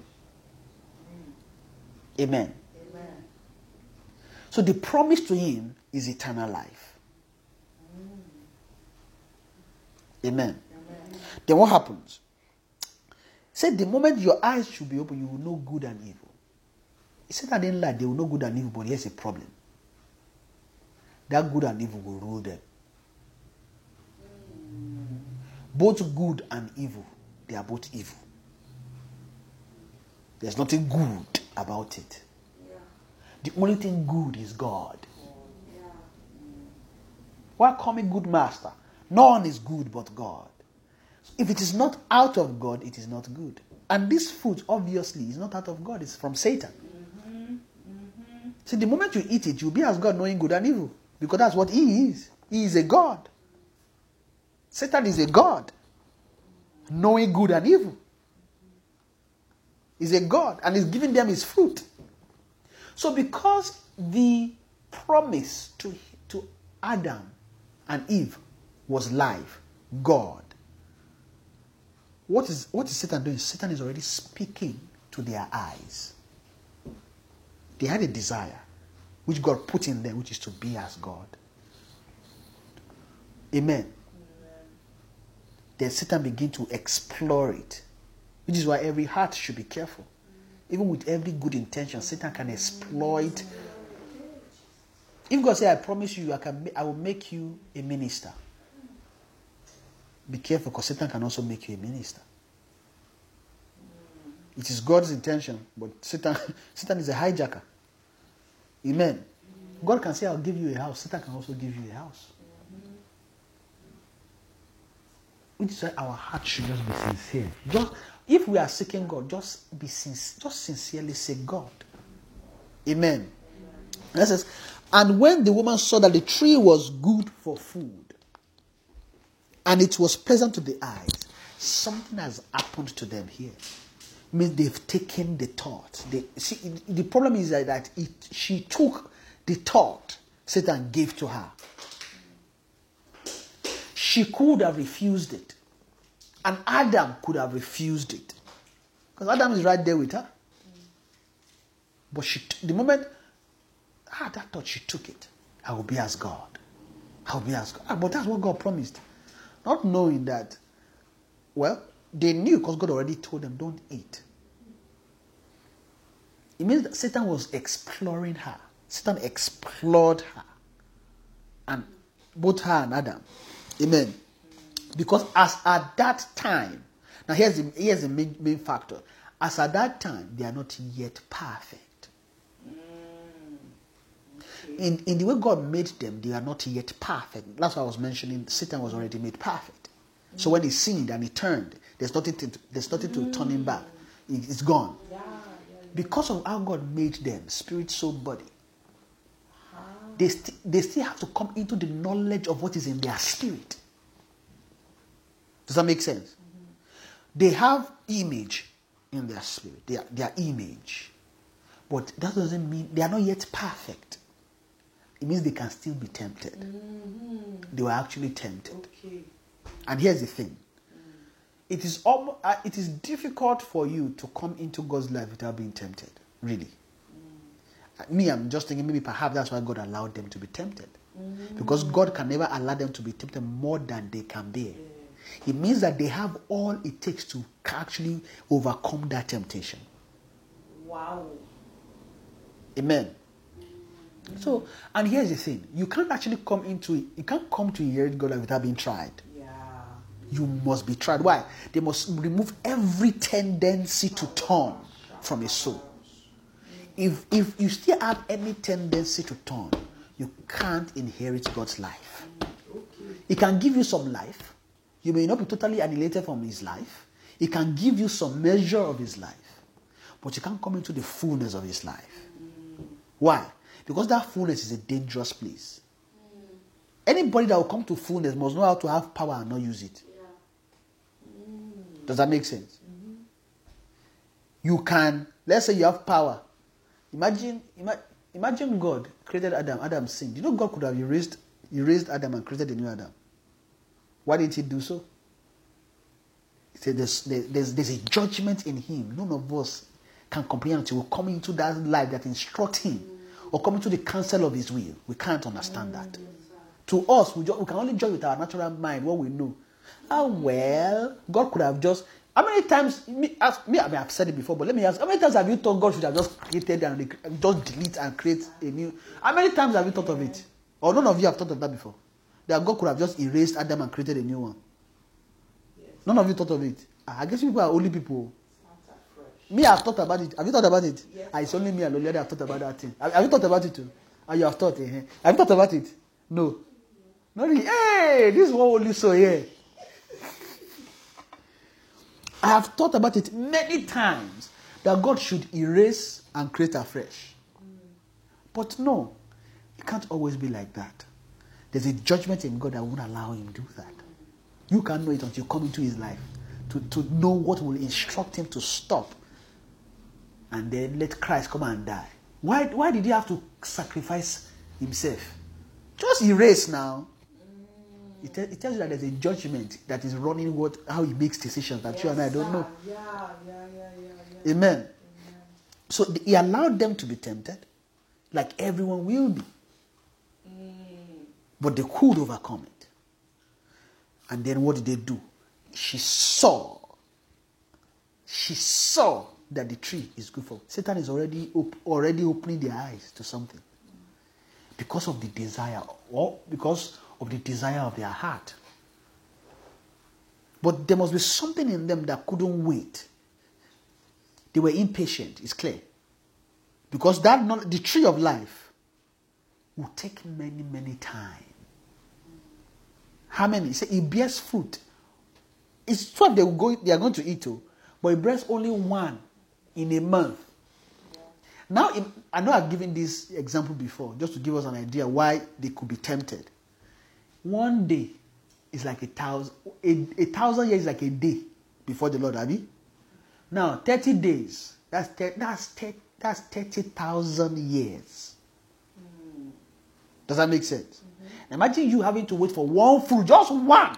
Amen. Amen. So the promise to him is eternal life. Amen. Then what happens? Said the moment your eyes should be open, you will know good and evil. He said that didn't lie, they will know good and evil, but here's a problem. That good and evil will rule them. Both good and evil, they are both evil. There's nothing good about it. The only thing good is God. Why call me good master? None is good but God. If it is not out of God, it is not good. And this food, obviously, is not out of God, it's from Satan. See, the moment you eat it, you'll be as God knowing good and evil. Because that's what He is. He is a God. Satan is a God, knowing good and evil. He's a God, and He's giving them His fruit. So, because the promise to, to Adam and Eve was life, God, what is, what is Satan doing? Satan is already speaking to their eyes. They had a desire which God put in them, which is to be as God. Amen. Then Satan began to explore it, which is why every heart should be careful. Even with every good intention, Satan can exploit. If God say, "I promise you, I can, I will make you a minister," be careful because Satan can also make you a minister. It is God's intention, but Satan, Satan is a hijacker. Amen. God can say, I'll give you a house. Satan can also give you a house. Which is why our heart should just be sincere. Just if we are seeking God, just be sincere, just sincerely say God. Amen. It says, and when the woman saw that the tree was good for food, and it was pleasant to the eyes, something has happened to them here. Means they've taken the thought. They see the problem is that, that it, she took the thought Satan gave to her. She could have refused it, and Adam could have refused it, because Adam is right there with her. But she, the moment, ah, that thought she took it. I will be as God. I will be as God. Ah, but that's what God promised. Not knowing that, well, they knew because God already told them, don't eat. It means that Satan was exploring her. Satan explored her. And both her and Adam. Amen. Because as at that time, now here's the, here's the main, main factor. As at that time, they are not yet perfect. In, in the way God made them, they are not yet perfect. That's what I was mentioning. Satan was already made perfect. So when he sinned and he turned, there's nothing to, there's nothing to turn him back. It- It's gone. Yeah, yeah, Because of how God made them, spirit, soul, body, they, st- they still have to come into the knowledge of what is in their spirit. Does that make sense? Mm-hmm. They have image in their spirit, their, their image. But that doesn't mean they are not yet perfect. It means they can still be tempted. They were actually tempted. Okay. And here's the thing. It is almost, uh, it is difficult for you to come into God's life without being tempted. Really. Uh, Me, I'm just thinking maybe perhaps that's why God allowed them to be tempted. Because God can never allow them to be tempted more than they can bear. It means that they have all it takes to actually overcome that temptation. Wow. Amen. So, and here's the thing: you can't actually come into it. You can't come to inherit God without being tried. Yeah. You must be tried. Why? They must remove every tendency to turn from a soul. If if you still have any tendency to turn, you can't inherit God's life. He can give you some life. You may not be totally annihilated from His life. He can give you some measure of His life, but you can't come into the fullness of His life. Why? Because that fullness is a dangerous place. Anybody that will come to fullness must know how to have power and not use it. Does that make sense? Mm-hmm. You can, let's say you have power. Imagine, ima- imagine God created Adam. Adam sinned. You know God could have erased, erased Adam and created a new Adam. Why didn't He do so? He said there's, there's, there's a judgment in Him. None of us can comprehend until we come into that life that instructs Him or come into the counsel of His will. We can't understand that. To us, we, we can only judge with our natural mind what we know. Ah, well, God could have just. How many times, me, ask, me, I mean, I've said it before, but let me ask, how many times have you thought God should have just created and rec- just delete and create a new? How many times have you thought of it? Or none of you have thought of that before? That God could have just erased Adam and created a new one. None of you thought of it. Ah, I guess people are only people. Me, I've thought about it. Have you thought about it? Yes. Ah, it's only me and Lolita have thought about that thing. Have, have you thought about it too? Ah, you have thought. Eh? Have you thought about it? No. Not really. Hey, this is what only so here. I have thought about it many times that God should erase and create afresh. But no, it can't always be like that. There's a judgment in God that won't allow him to do that. You can't know it until you come into his life to, to know what will instruct him to stop and then let Christ come and die. Why, why did he have to sacrifice himself? Just erase now. It, it tells you that there's a judgment that is running what how he makes decisions that you and I don't know. Yeah, yeah, yeah, yeah, yeah. Amen. So he allowed them to be tempted, like everyone will be. Mm. But they could overcome it. And then what did they do? She saw. She saw that the tree is good for. Satan is already op- already opening their eyes to something because of the desire, or because of the desire of their heart. But there must be something in them that couldn't wait. They were impatient, it's clear. Because that knowl- the tree of life will take many, many time. How many? Say it bears fruit. It's twelve they will go, they are going to eat, oh, but it bears only one in a month. Now, I know I've given this example before, just to give us an idea why they could be tempted. One day is like a thousand, a, a thousand years is like a day before the Lord, abi. Now, 30 days, that's, thir- that's, thir- that's 30,000 years. Does that make sense? Mm-hmm. Imagine you having to wait for one fruit, just one,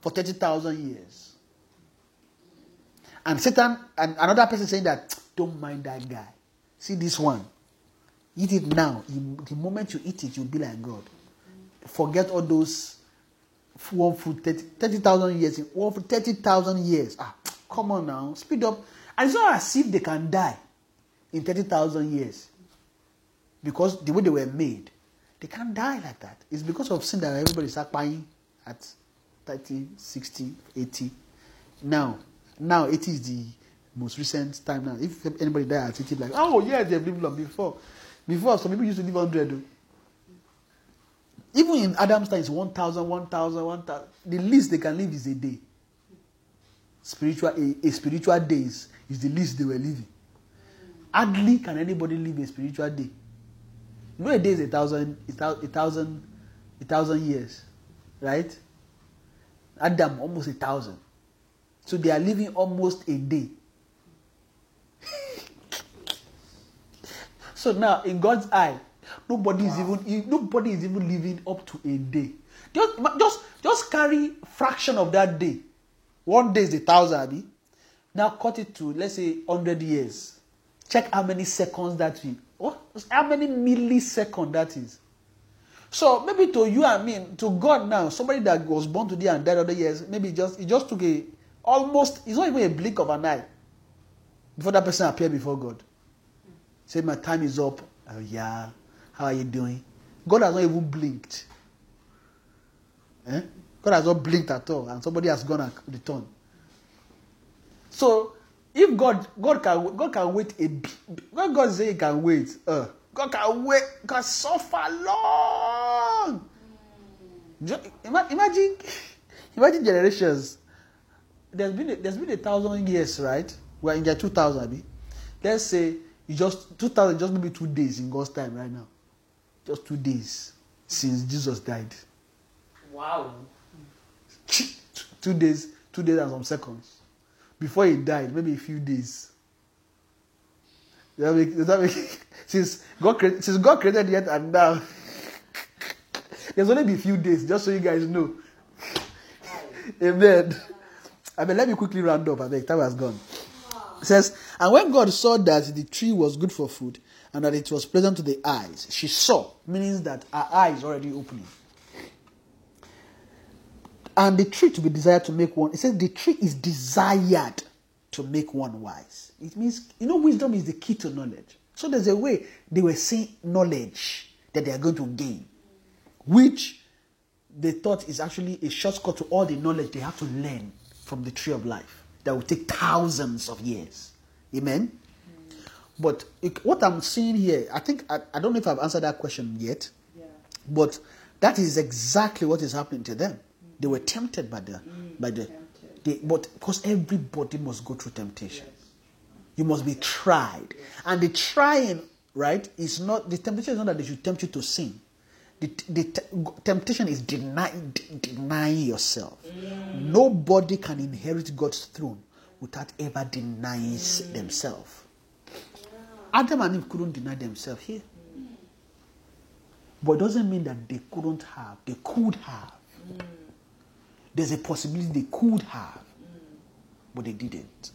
for 30,000 years. And Satan, and another person saying that, don't mind that guy. See this one. Eat it now. The moment you eat it, you'll be like God. Forget all those one 30 30,000 years. One fruit, 30,000 years. Ah, come on now. Speed up. And it's not as if they can die in 30,000 years. Because the way they were made, They can't die like that. It's because of sin that everybody start buying at 30, 60, 80. Now, now 80 is the most recent time now. If anybody die at 80, like, oh yeah, they've lived long before. Before, some people used to live 100. though. Even in Adam's time, it's 1,000, 1,000, 1,000. The least they can live is a day. Spiritual, a, a spiritual days is the least they were living. Hardly can anybody live a spiritual day. You know, a day is a thousand, a thousand, a thousand years, right? Adam almost a thousand. So they are living almost a day. so now, in God's eye, nobody is even nobody is even living up to a day. Just just just carry fraction of that day. One day is a thousand, abi. Now cut it to let's say hundred years. Check how many seconds that is. What? How many milliseconds that is? So maybe to you and me, to God now, somebody that was born today and died other years, maybe just it just took a almost it's not even a blink of an eye before that person appeared before God. Say my time is up. Oh yeah. How are you doing? God has not even blinked. Eh? God has not blinked at all, and somebody has gone and returned. So if God God can God can wait a when God say he can wait, uh, God can wait, can suffer long. Imagine imagine generations. There's been a, there's been a thousand years, right? We're in year two thousand. Let's say you just two thousand, just maybe two days in God's time right now. Just two days since Jesus died. Wow. two days, two days and some seconds. Before he died, maybe a few days. Does that make, does that make, since God created, since God created yet and now, there's only be a few days, just so you guys know. Amen. I mean, let me quickly round up. I think time has gone. It says, and when God saw that the tree was good for food and that it was pleasant to the eyes, she saw, meaning that her eyes already opening. And the tree to be desired to make one, it says the tree is desired to make one wise. It means, you know, wisdom is the key to knowledge. So there's a way they were saying knowledge that they are going to gain, which they thought is actually a shortcut to all the knowledge they have to learn from the tree of life that will take thousands of years. Amen? But it- what I'm seeing here, I think, I, I don't know if I've answered that question yet, Yeah. but that is exactly what is happening to them. They were tempted by the, mm, by the, they, but because everybody must go through temptation. You must be tried. And the trying, right, is not, the temptation is not that they should tempt you to sin. The, the te- temptation is deny, de- denying yourself. Nobody can inherit God's throne without ever denying themselves. Adam and Eve couldn't deny themselves here. But it doesn't mean that they couldn't have. They could have. There's a possibility they could have, but they didn't.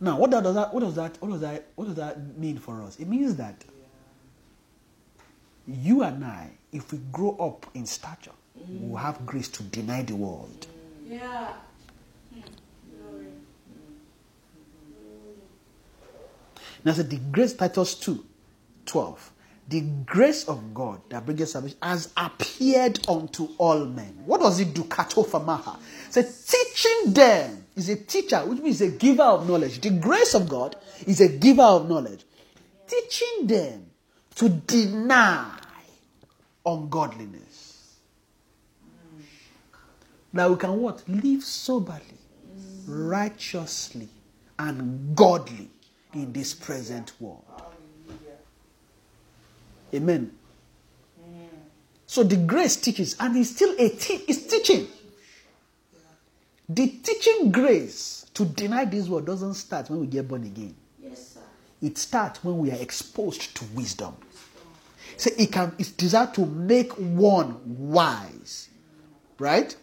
Now, what does that what does that what does that what does that mean for us? It means that you and I, if we grow up in stature, we'll have grace to deny the world. Yeah. Now, said the grace, Titus 2 12. The grace of God that brings salvation has appeared unto all men. What does it do? Katofamaha. Say teaching them is a teacher, which means a giver of knowledge. The grace of God is a giver of knowledge. Teaching them to deny ungodliness. Mm. Now we can what? Live soberly, mm. righteously, and godly in this present world. Amen. Mm. So the grace teaches, and it's still a te- it's teaching. The teaching grace to deny this world doesn't start when we get born again. Yes, sir. It starts when we are exposed to wisdom. So it can it's designed to make one wise. Right?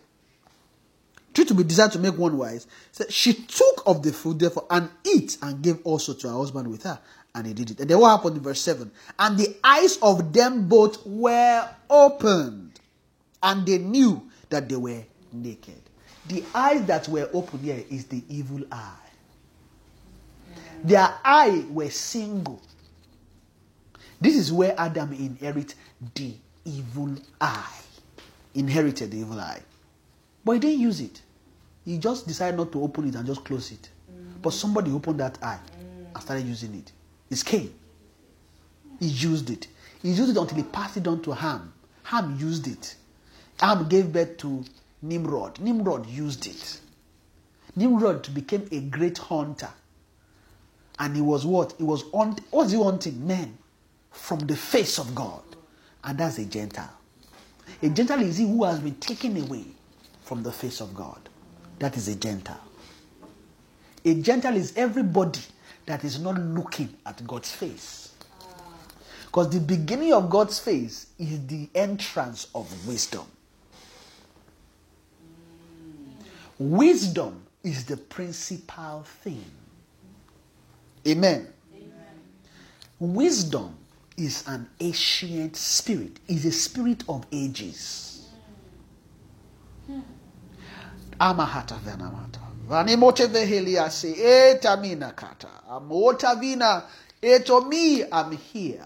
True to be desired to make one wise. So she took of the food, therefore, and eat, and gave also to her husband with her. And he did it. And then what happened in verse 7? And the eyes of them both were opened, and they knew that they were naked. The eyes that were open here is the evil eye. Their eye were single. This is where Adam inherit the evil eye. Inherited the evil eye. But he didn't use it. He just decided not to open it and just close it. But somebody opened that eye and started using it. It's Cain. He used it. He used it until he passed it on to Ham. Ham used it. Ham gave birth to Nimrod. Nimrod used it. Nimrod became a great hunter. And he was what? He was on what's he hunting? Men from the face of God. And that's a Gentile. A Gentile is he who has been taken away from the face of God. That is a Gentile. A Gentile is everybody that is not looking at God's face. Because the beginning of God's face is the entrance of wisdom. Wisdom is the principal thing. Amen. Wisdom is an ancient spirit, is a spirit of ages. Amahata venamata. Vanimote vehelia se etamina kata. Amota vina eto me, I'm here.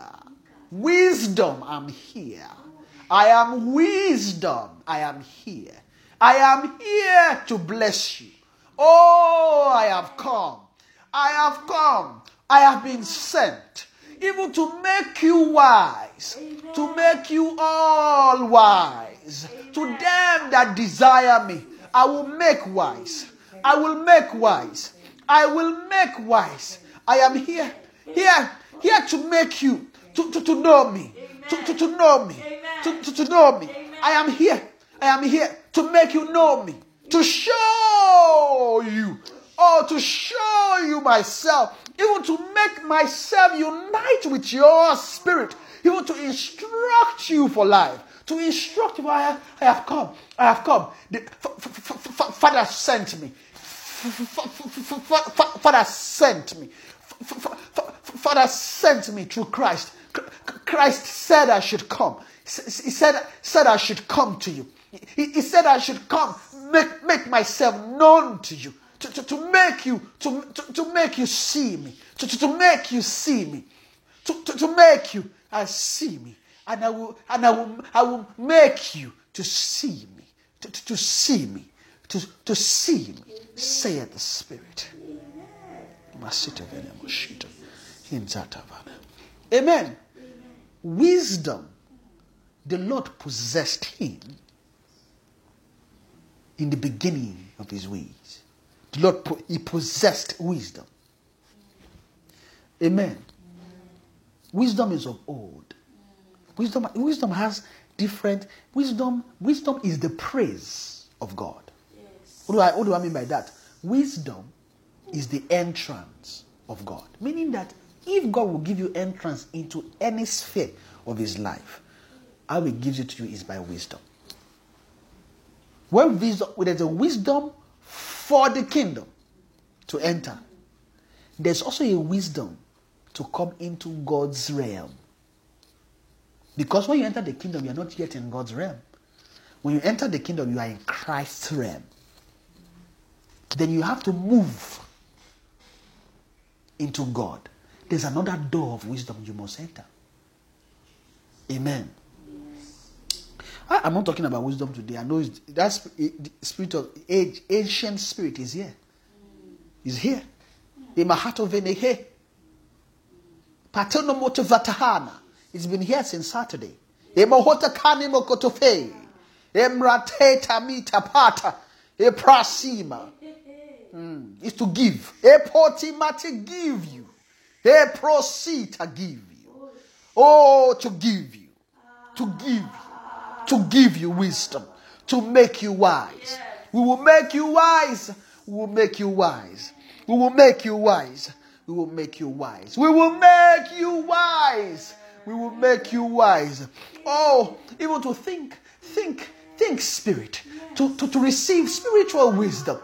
Wisdom, I'm here. I am wisdom, I am here. I am here to bless you. Oh, I have come. I have come. I have been sent even to make you wise, to make you all wise. To them that desire me, I will make wise. I will make wise. I will make wise. I am here, here, here to make you, to, to, to know me, to, to, to know me, to, to, to know me. I am here. I am here to make you know me, to show you, or to show you myself, even to make myself unite with your spirit, even to instruct you for life. To instruct you, I have, I have come, I have come. The, Father sent me. Father sent me. Father sent me through Christ. Christ said I should come. He said, said I should come to you. He, he said I should come, make, make myself known to you, to, to, to make you, to, to, to make you see me, to, to, to make you see me, to, to, to make you and see me. And I will, and I will, I will make you to see me, to, to, to see me, to, to see me, saith the Spirit. Amen. Wisdom, the Lord possessed him in the beginning of his ways. The Lord, he possessed wisdom. Amen. Wisdom is of old. Wisdom, wisdom has different wisdom. Wisdom is the praise of God. Yes. What, do I, what do I mean by that? Wisdom is the entrance of God. Meaning that if God will give you entrance into any sphere of his life, how he gives it to you is by wisdom. When wisdom, there's a wisdom for the kingdom to enter, there's also a wisdom to come into God's realm. Because when you enter the kingdom, you're not yet in God's realm. When you enter the kingdom, you are in Christ's realm. Then you have to move into God. There's another door of wisdom you must enter. Amen. I, am not talking about wisdom today. I know that spirit of age, ancient spirit is here. Is here. Of Venehe. Paterno motivatahana. It's been here since Saturday. Emohota kani mokotofe. Emrate tamita pata. Eprasima. Mm. Is to give. Epotima to give you. Eprosi to give you. Oh, to give you. To give you to give you wisdom, to make you wise. We will make you wise. We will make you wise. We will make you wise. We will make you wise. We will make you wise. We will make you wise. Oh, even to think, think, think spirit, to, to, to receive spiritual wisdom,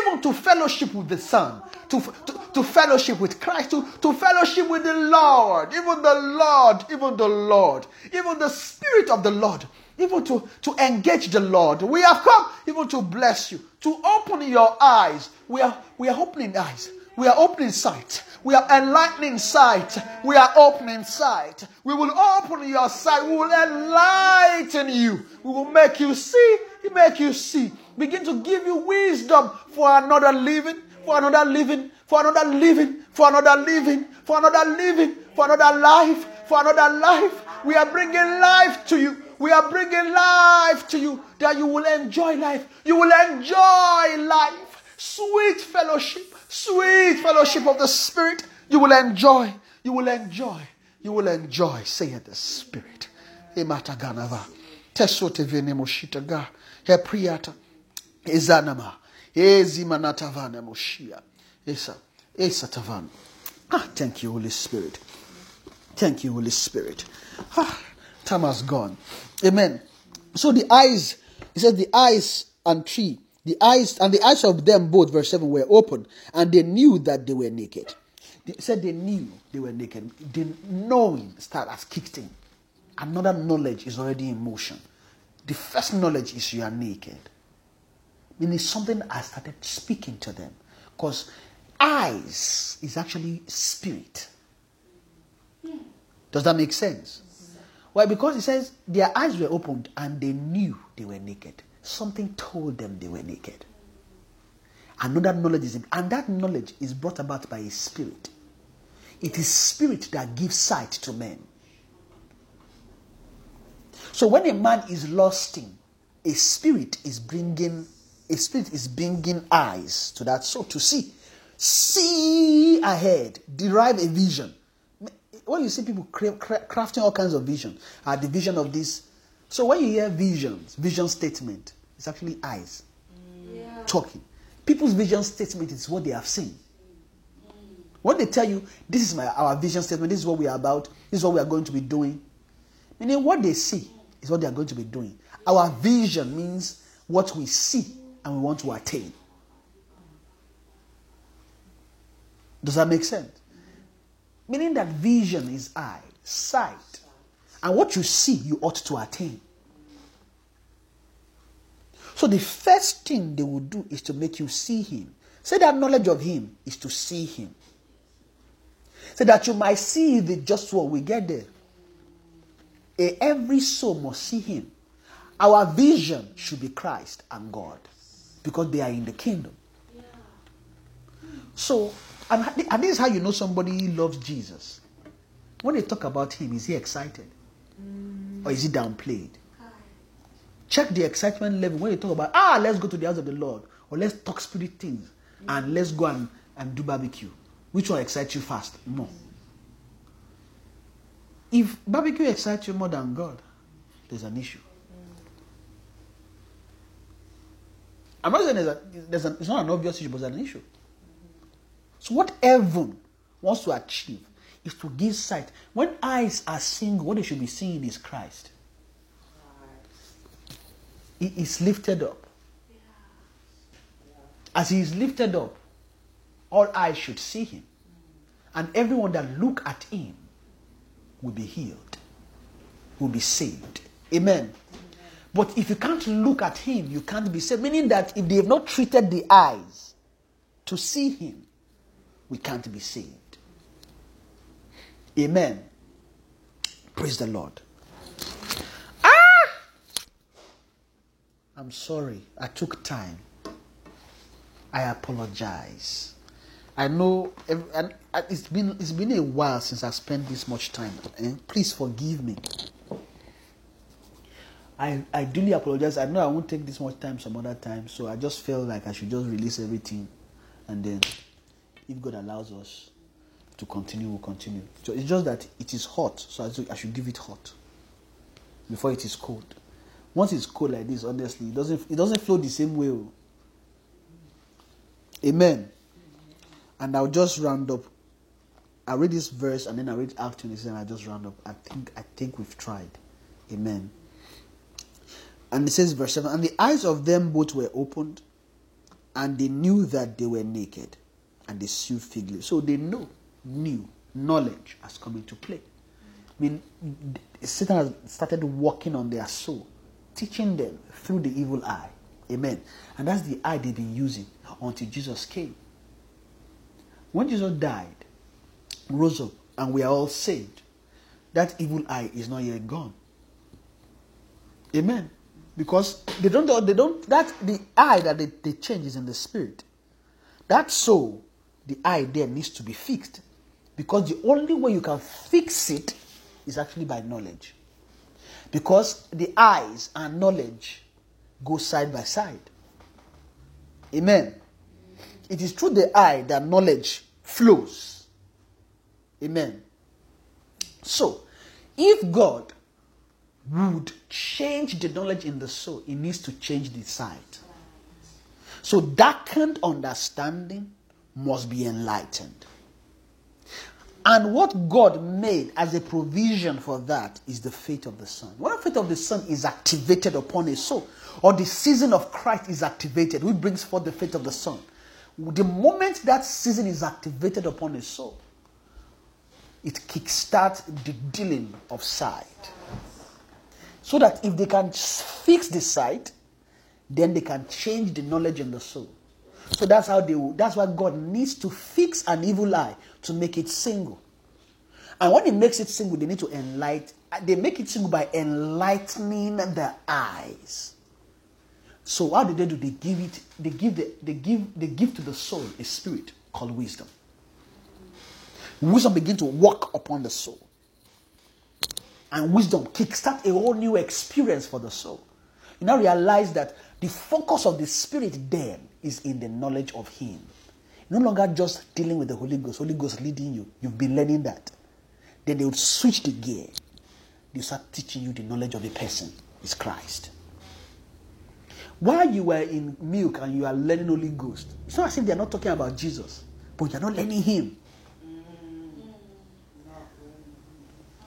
even to fellowship with the Son, to, to, to fellowship with Christ, to, to fellowship with the Lord, even the Lord, even the Lord, even the Spirit of the Lord even to, to engage the Lord. We have come even to bless you, to open your eyes. We are, we are opening eyes. We are opening sight. We are enlightening sight. We are opening sight. We will open your sight. We will enlighten you. We will make you see. Make you see. Begin to give you wisdom for another living, for another living, for another living, for another living, for another living, for another life, for another life. We are bringing life to you. We are bringing life to you that you will enjoy life. You will enjoy life. Sweet fellowship, sweet fellowship of the Spirit. You will enjoy. You will enjoy. You will enjoy, saith the Spirit. Emataganava. Tesote venemoshitaga. Hepriata. Ezanama. Ezimanatavana moshia. Esa. Esa tavan. Ah, thank you, Holy Spirit. Thank you, Holy Spirit. Ah, time has gone. Amen. So the eyes, he says, the eyes and tree, the eyes and the eyes of them both, verse 7, were open, and they knew that they were naked. They said they knew they were naked. The knowing start has kicked in. Another knowledge is already in motion. The first knowledge is you are naked. Meaning something has started speaking to them. Because eyes is actually spirit. Does that make sense? Well, because it says their eyes were opened and they knew they were naked. Something told them they were naked. Another knowledge is, and that knowledge is brought about by a spirit. It is spirit that gives sight to men. So when a man is lusting, a spirit is bringing a spirit is bringing eyes to that soul to see, see ahead, derive a vision. When you see people crafting all kinds of vision, uh, the vision of this. So when you hear visions, vision statement, it's actually eyes yeah. talking. People's vision statement is what they have seen. When they tell you, this is my our vision statement, this is what we are about, this is what we are going to be doing, meaning what they see is what they are going to be doing. Our vision means what we see and we want to attain. Does that make sense? Meaning that vision is eye, sight. And what you see, you ought to attain. So the first thing they will do is to make you see him. Say that knowledge of him is to see him. So that you might see the just one. We get there. Every soul must see him. Our vision should be Christ and God because they are in the kingdom. So, and, and this is how you know somebody loves Jesus. When they talk about him, is he excited? Or is he downplayed? Check the excitement level when you talk about, ah, let's go to the house of the Lord, or let's talk spirit things, and let's go and, and do barbecue. Which one excites you fast? More. If barbecue excites you more than God, there's an issue. I'm not saying there's, a, there's it's not an obvious issue, but there's an issue. So what heaven wants to achieve is to give sight. When eyes are seeing, what they should be seeing is Christ. He is lifted up. As he is lifted up, all eyes should see him. And everyone that look at him will be healed, will be saved. Amen. But if you can't look at him, you can't be saved. Meaning that if they have not treated the eyes to see him, we can't be saved. Amen. Praise the Lord. Ah! I'm sorry. I took time. I apologize. I know, and it's been it's been a while since I spent this much time. Eh? Please forgive me. I, I duly apologize. I know I won't take this much time some other time, so I just felt like I should just release everything, and then, if God allows us to continue, we'll continue. So it's just that it is hot, so I should give it hot before it is cold. Once it's cold like this, honestly, it doesn't it doesn't flow the same way. Oh. Amen. And I'll just round up. I read this verse and then I read Act 26 and I just round up. I think I think we've tried. Amen. And it says, verse 7 And the eyes of them both were opened, and they knew that they were naked, and they sewed fig leaves. So they know, knew, knowledge has come into play. I mean, Satan has started working on their soul, teaching them through the evil eye. Amen. And that's the eye they've been using until Jesus came. When Jesus died, rose up, and we are all saved, that evil eye is not yet gone. Amen. Because they don't, they don't, that the eye that they, they change is in the spirit. That soul, the eye there needs to be fixed. Because the only way you can fix it is actually by knowledge. Because the eyes and knowledge go side by side. Amen. It is through the eye that knowledge flows. Amen. So, if God would change the knowledge in the soul, it needs to change the sight. So, darkened understanding must be enlightened. And what God made as a provision for that is the faith of the Son. When the faith of the Son is activated upon a soul, or the season of Christ is activated, which brings forth the faith of the Son. The moment that season is activated upon a soul, it kickstarts the dealing of sight. So that if they can fix the sight, then they can change the knowledge in the soul. So that's how they that's why God needs to fix an evil eye to make it single. And when he makes it single, they need to enlighten they make it single by enlightening the eyes. So how do they do? They give it, they give the, they give they give to the soul a spirit called wisdom. Wisdom begin to walk upon the soul. And wisdom kickstart a whole new experience for the soul. You now realize that the focus of the spirit then is in the knowledge of him. No longer just dealing with the Holy Ghost, Holy Ghost leading you. You've been learning that. Then they would switch the gear. They start teaching you the knowledge of the person is Christ. While you were in milk and you are learning Holy Ghost, it's not as if they're not talking about Jesus, but you're not learning Him.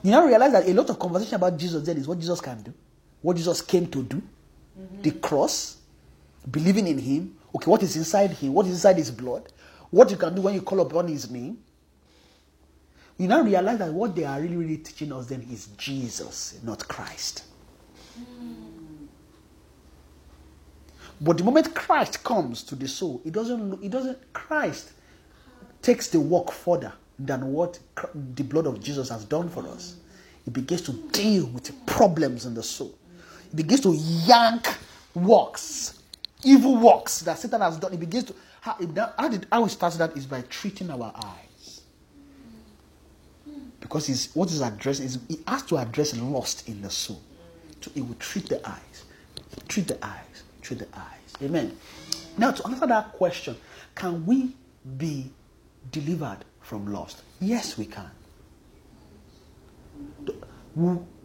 You now realize that a lot of conversation about Jesus then is what Jesus can do, what Jesus came to do, the cross, believing in Him. Okay, what is inside Him? What is inside His blood? What you can do when you call upon His name. You now realize that what they are really, really teaching us then is Jesus, not Christ. Mm. But the moment Christ comes to the soul, it doesn't, it doesn't, Christ takes the work further than what the blood of Jesus has done for us. It begins to deal with the problems in the soul. Begins to yank works, evil works that Satan has done. It begins to, how, how, did, how it starts that is by treating our eyes. Because he's, what is addressing is he has to address lust in the soul. So he will treat the eyes, treat the eyes Treat the eyes. Amen. Now, to answer that question, can we be delivered from lust? Yes, we can.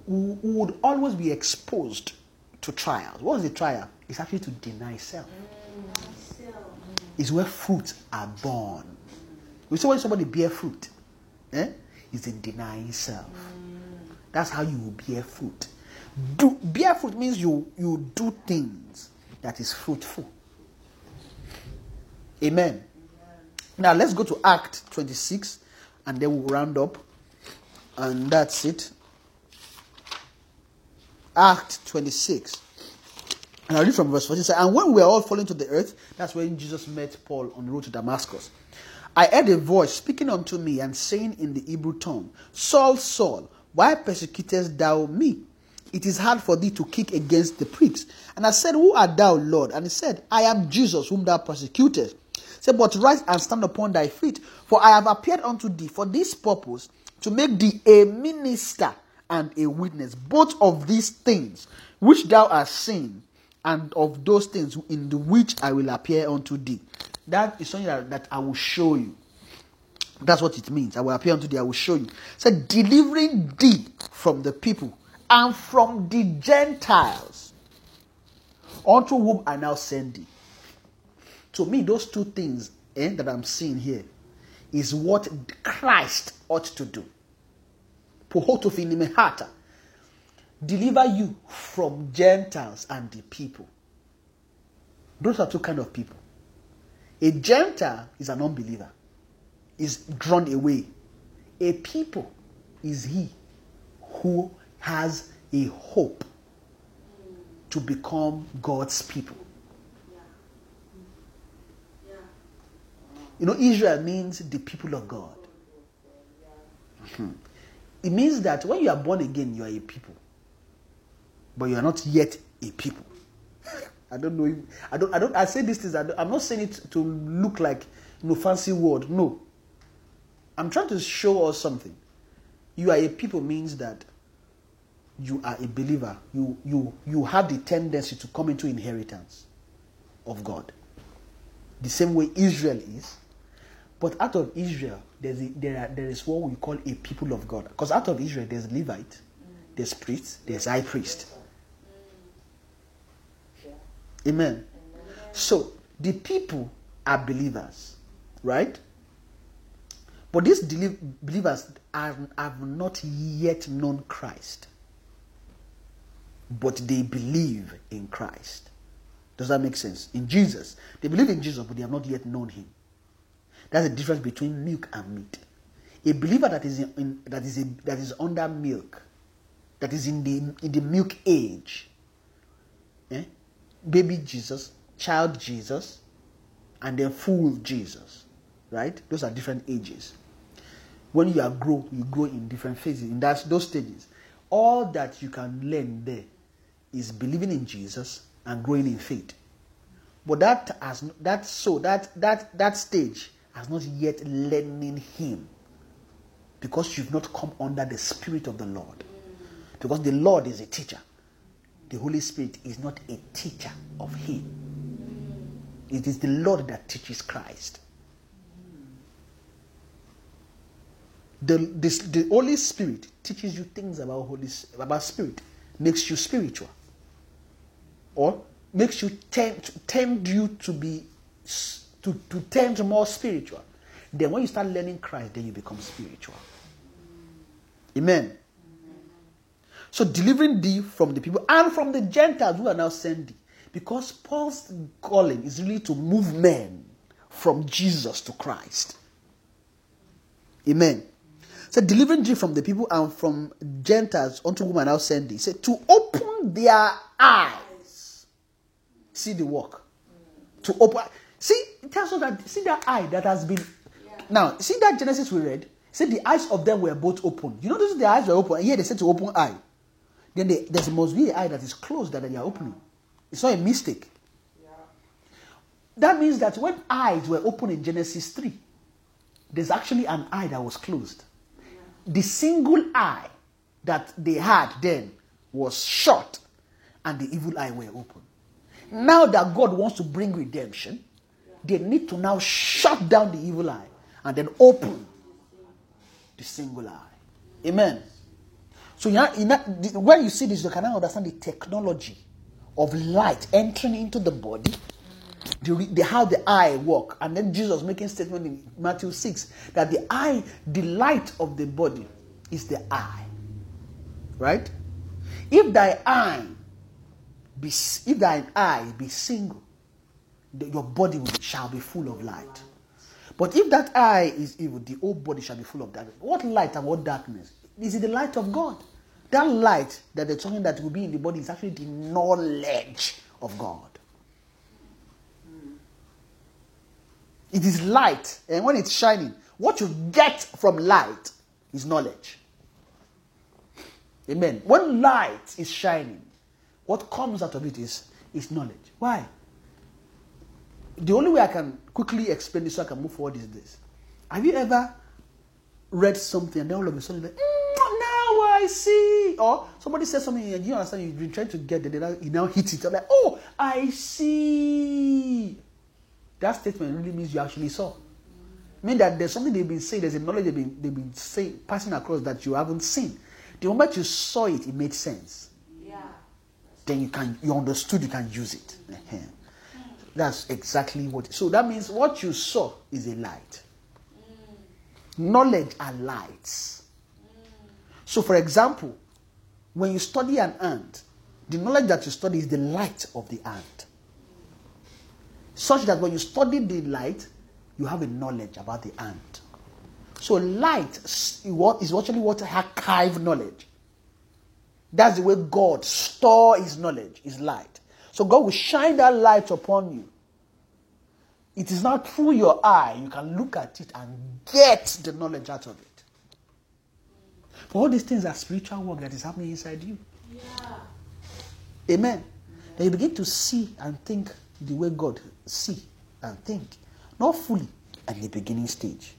Would always be exposed to trials. What is the trial? It's actually to deny self. It's where fruits are born. We say when somebody bear fruit, eh? It's in denying self. That's how you bear fruit. Do bear fruit means you you do things that is fruitful. Amen. Now let's go to Act 26 and then we'll round up. And that's it. Act 26. And I'll read from verse 14. And when we were all falling to the earth, that's when Jesus met Paul on the road to Damascus. I heard a voice speaking unto me and saying in the Hebrew tongue, Saul, Saul, why persecutest thou me? it is hard for thee to kick against the pricks. And I said, Who art thou, Lord? And he said, I am Jesus, whom thou persecutest. Said, But rise and stand upon thy feet, for I have appeared unto thee for this purpose, to make thee a minister and a witness, both of these things which thou hast seen, and of those things in the which I will appear unto thee. That is something that, that I will show you. That's what it means. I will appear unto thee, I will show you. So delivering thee from the people and from the Gentiles, unto whom I now send thee. To me, those two things eh, that I'm seeing here is what Christ ought to do. Deliver you from Gentiles and the people. Those are two kind of people. A Gentile is an unbeliever, is drawn away. A people is he who has a hope to become God's people. You know, Israel means the people of God. Mhm. It means that when you are born again, you are a people, but you are not yet a people. I don't know. If, I don't. I don't. I say these things. I am not saying it to look like you know fancy word. No. I'm trying to show us something. You are a people means that you are a believer. You you you have the tendency to come into inheritance of God. The same way Israel is. But out of Israel, there's a, there, are, there is what we call a people of God. Because out of Israel, there's Levite, there's priest, there's high priest. Amen. So the people are believers, right? But these believers are, have not yet known Christ, but they believe in Christ. Does that make sense? In Jesus, they believe in Jesus, but they have not yet known Him. That's the difference between milk and meat. A believer that is in, in- that is a, that is under milk, that is in the in the milk age, eh? baby Jesus, child Jesus, and then full Jesus, right? Those are different ages. When you are grow, you grow in different phases. In that those stages, all that you can learn there is believing in Jesus and growing in faith. But that has that so that that that stage has not yet learning Him, because you've not come under the Spirit of the Lord. Because the Lord is a teacher. The Holy Spirit is not a teacher of Him. It is the Lord that teaches Christ. The, this, the Holy Spirit teaches you things about Holy about Spirit, makes you spiritual, or makes you tend tend you to be to, to tend more spiritual. Then when you start learning Christ, then you become spiritual. Amen. So delivering thee from the people and from the Gentiles who are now sent thee. Because Paul's calling is really to move men from Jesus to Christ. Amen. So delivering thee from the people and from Gentiles unto whom I now send thee. Say to open their eyes. See the work. To open see it tells us that see that eye that has been now see that Genesis we read. Say the eyes of them were both open. You notice the eyes were open. Here they said to open eye. Then they, there must be an eye that is closed that they are opening. It's not a mistake. Yeah. That means that when eyes were open in Genesis 3, there's actually an eye that was closed. The single eye that they had then was shut, and the evil eye were open. Now that God wants to bring redemption, they need to now shut down the evil eye and then open the single eye. Amen. So you know, when you see this, you can now understand the technology of light entering into the body, the, the how the eye work, and then Jesus making statement in Matthew six that the eye, the light of the body, is the eye. Right? If thy eye be if thine eye be single, your body shall be full of light. But if that eye is evil, the whole body shall be full of darkness. What light and what darkness? Is it the light of God. That light that they're talking that will be in the body is actually the knowledge of God. It is light, and when it's shining, what you get from light is knowledge. Amen. When light is shining, what comes out of it is, is knowledge. Why? The only way I can quickly explain this so I can move forward is this. Have you ever read something and then all of a sudden you're like, "Mm, now I see? Or somebody says something and you understand you've been trying to get it, then now- you now hit it. I'm like, oh, I see. That statement really means you actually saw. mean that there's something they've been saying, there's a knowledge they've been, they've been saying, passing across that you haven't seen. The moment you saw it, it made sense. Yeah. Then you can, you understood, you can use it. Ehen. That's exactly what. So that means what you saw is a light. Knowledge are lights. So, for example, when you study an ant, the knowledge that you study is the light of the ant. Such that when you study the light, you have a knowledge about the ant. So, light is actually what archive knowledge. That's the way God store his knowledge, his light. So God will shine that light upon you. It is not through your eye you can look at it and get the knowledge out of it. But all these things are spiritual work that is happening inside you. Yeah. Amen. Then you begin to see and think the way God see and think. Not fully at the beginning stage.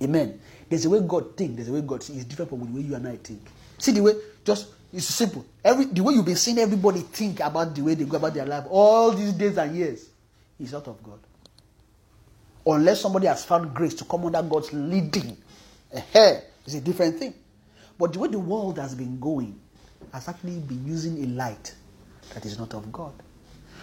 Amen. There's a way God think, there's a way God see. It's different from the way you and I think. See the way, just it's simple. Every the way you've been seeing everybody think about the way they go about their life all these days and years is out of God. Unless somebody has found grace to come under God's leading, eh, it's a different thing. But the way the world has been going has actually been using a light that is not of God.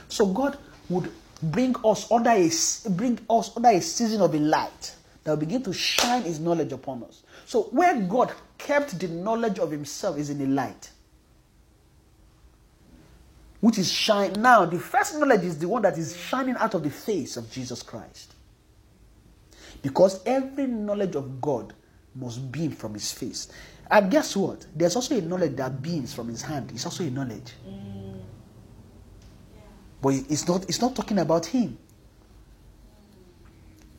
So God would bring us under a bring us under a season of a light that will begin to shine His knowledge upon us. So where God kept the knowledge of Himself is in a light, which is shine now. The first knowledge is the one that is shining out of the face of Jesus Christ, because every knowledge of God must beam from His face. And guess what? There's also a knowledge that beams from His hand. It's also a knowledge. But it's not, it's not talking about him.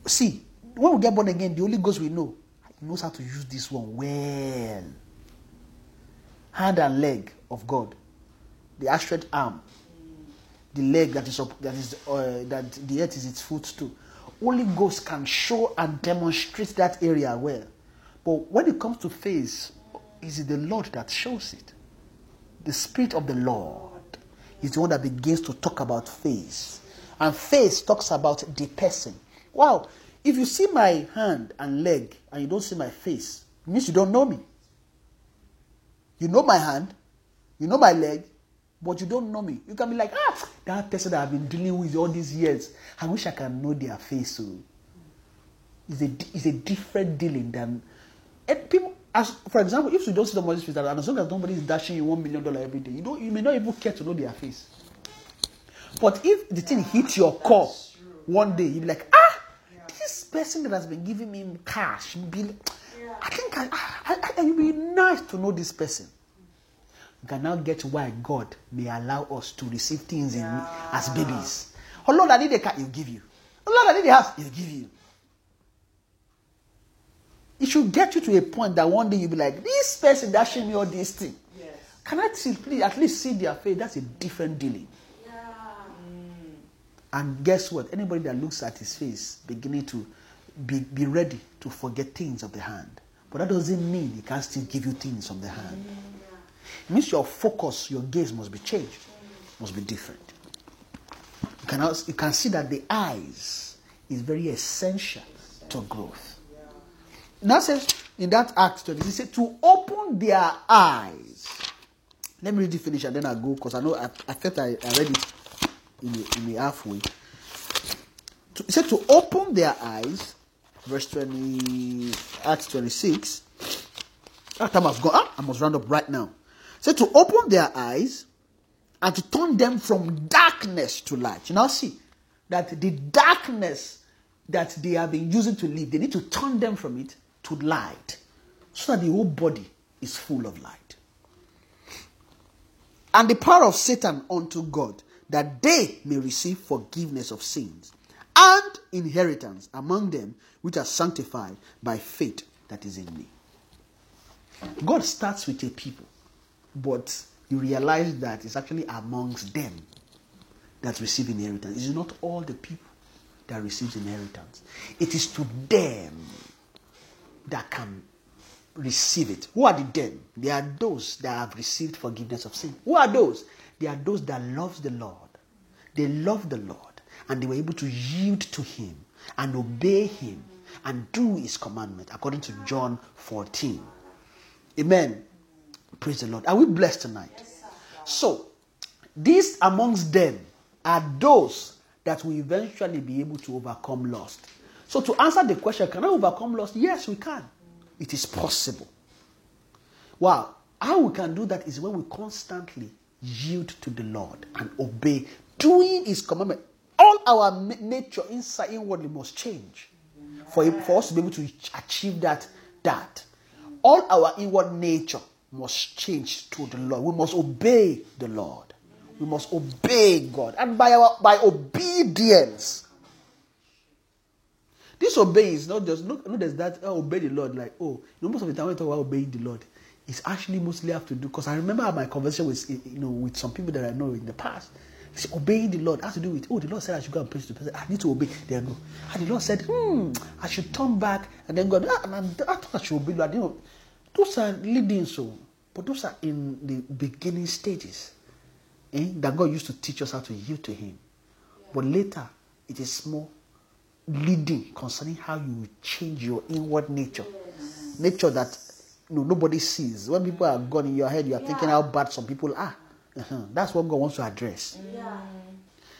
See, when we get born again, the Holy Ghost we know. Knows how to use this one well. Hand and leg of God. The outstretched arm. The leg that is up, that is uh, that the earth is its foot footstool. Holy Ghost can show and demonstrate that area well. But when it comes to face, is it the Lord that shows it? The Spirit of the Lord is the one that begins to talk about face. And face talks about the person. Wow, if you see my hand and leg and you don't see my face, it means you don't know me. You know my hand, you know my leg, but you don't know me. You can be like, ah, that person that I've been dealing with all these years, I wish I can know their face. So it's a, it's a different dealing than and people. As for example, if you don't see somebody's face, and as long as somebody is dashing you one million dollar every day, you don't, you may not even care to know their face. But if the thing hits your core one day, you'll be like, ah, this person that has been giving me cash, be, I think I, I, I, it would be nice to know this person. You can now get why God may allow us to receive things in, as babies. Oh Lord, I need a car, He'll give you. Oh Lord, I need a house, He'll give you. It should get you to a point that one day you'll be like, this person dashing me all these things. Yes. Can I see, please, at least see their face? That's a different dealing. And guess what? Anybody that looks at his face, beginning to be, be ready to forget things of the hand. But that doesn't mean he can't still give you things from the hand. It means your focus, your gaze must be changed, must be different. You can, also, you can see that the eyes is very essential to growth. Now says in that Acts 20, he said to open their eyes. Let me read the finish and then I'll go because I know I, I thought I, I read it in the, in the halfway. He said to open their eyes, verse 20, Acts 26. That time has gone. Ah, I must round up right now. Said to open their eyes and to turn them from darkness to light. You now see that the darkness that they have been using to live, they need to turn them from it to light so that the whole body is full of light. And the power of Satan unto God, that they may receive forgiveness of sins and inheritance among them which are sanctified by faith that is in me. God starts with a people, but you realize that it's actually amongst them that receive inheritance. It is not all the people that receives inheritance. It is to them that can receive it. Who are the them? They are those that have received forgiveness of sin. Who are those? They are those that love the Lord. They love the Lord and they were able to yield to him and obey him and do his commandment according to John 14. Amen. Praise the Lord. Are we blessed tonight? So, these amongst them are those that will eventually be able to overcome lust. So, to answer the question, can I overcome lust? Yes, we can. It is possible. Wow. How we can do that is when we constantly yield to the Lord and obey, doing His commandment. All our nature inside inwardly must change for, for us to be able to achieve that. That all our inward nature must change to the Lord. We must obey the Lord. We must obey God. And by our by obedience. This obey is not just look, look there's that oh, obey the Lord, like oh, you know, most of the time when we talk about obeying the Lord, it's actually mostly have to do because I remember my conversation with you know with some people that I know in the past. Say, obeying the Lord has to do with oh the Lord said I should go and preach to the person. I need to obey. They know. And the Lord said, hmm, I should turn back and then God ah, and I, I thought I should obey Lord. You know, those are leading so, but those are in the beginning stages. Eh? That God used to teach us how to yield to Him. But later it is more leading concerning how you change your inward nature. Nature that you know, nobody sees. When people are gone in your head, you are thinking how bad some people are. Uh-huh. That's what God wants to address. Yeah.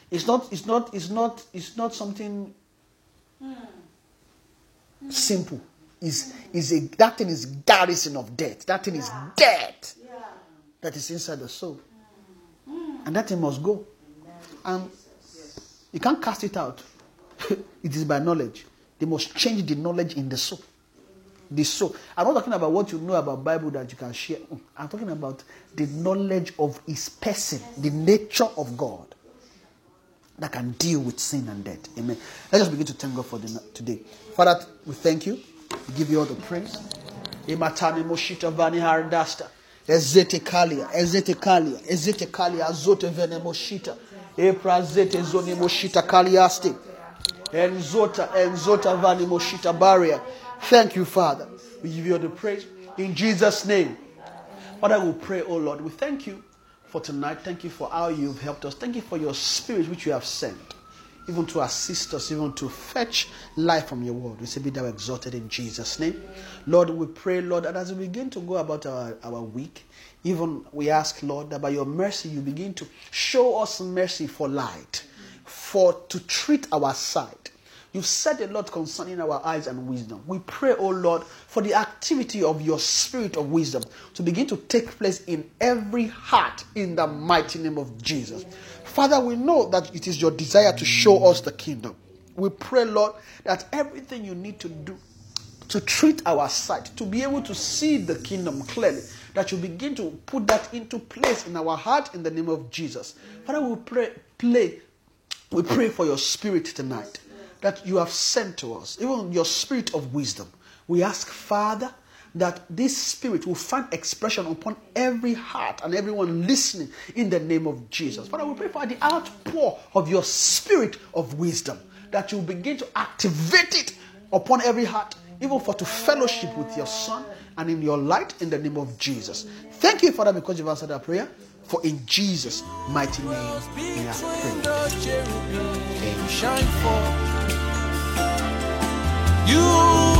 It's not. It's not. It's not. It's not something simple. Is is a that thing is garrison of death. That thing is death Yeah. that is inside the soul, and that thing must go. And you can't cast it out. it is by knowledge. They must change the knowledge in the soul. The soul. I'm not talking about what you know about Bible that you can share. Mm. I'm talking about the knowledge of His person, the nature of God that can deal with sin and death. Amen. Let's just begin to thank God for the, today. Father, we thank you. We give you all the praise. Imatani moshita vani haradasta. Ezete kalia, ezete kalia, ezete kalia, azote vene moshita. Epra zete zone moshita kaliaste. Enzota, enzota vani moshita barrier. Thank you, Father. We give you all the praise. In Jesus' name. Father, we pray, oh Lord, we thank you for tonight. Thank you for how you've helped us. Thank you for your spirit which you have sent, even to assist us, even to fetch life from your word. We say, Be thou exalted in Jesus' name. Lord, we pray, Lord, that as we begin to go about our, our week, even we ask, Lord, that by your mercy you begin to show us mercy for light, for to treat our sight. You've said a lot concerning our eyes and wisdom. We pray, oh Lord, for the activity of your spirit of wisdom to begin to take place in every heart in the mighty name of Jesus. Father, we know that it is your desire to show us the kingdom. We pray, Lord, that everything you need to do to treat our sight, to be able to see the kingdom clearly, that you begin to put that into place in our heart in the name of Jesus. Father, we pray, play, we pray for your spirit tonight that you have sent to us, even your spirit of wisdom. We ask, Father, that this spirit will find expression upon every heart and everyone listening in the name of Jesus. Father, we pray for the outpour of your spirit of wisdom, that you begin to activate it upon every heart, even for to fellowship with your Son and in your light in the name of Jesus. Thank you, Father, because you've answered our prayer. For in Jesus' mighty name we have forth. You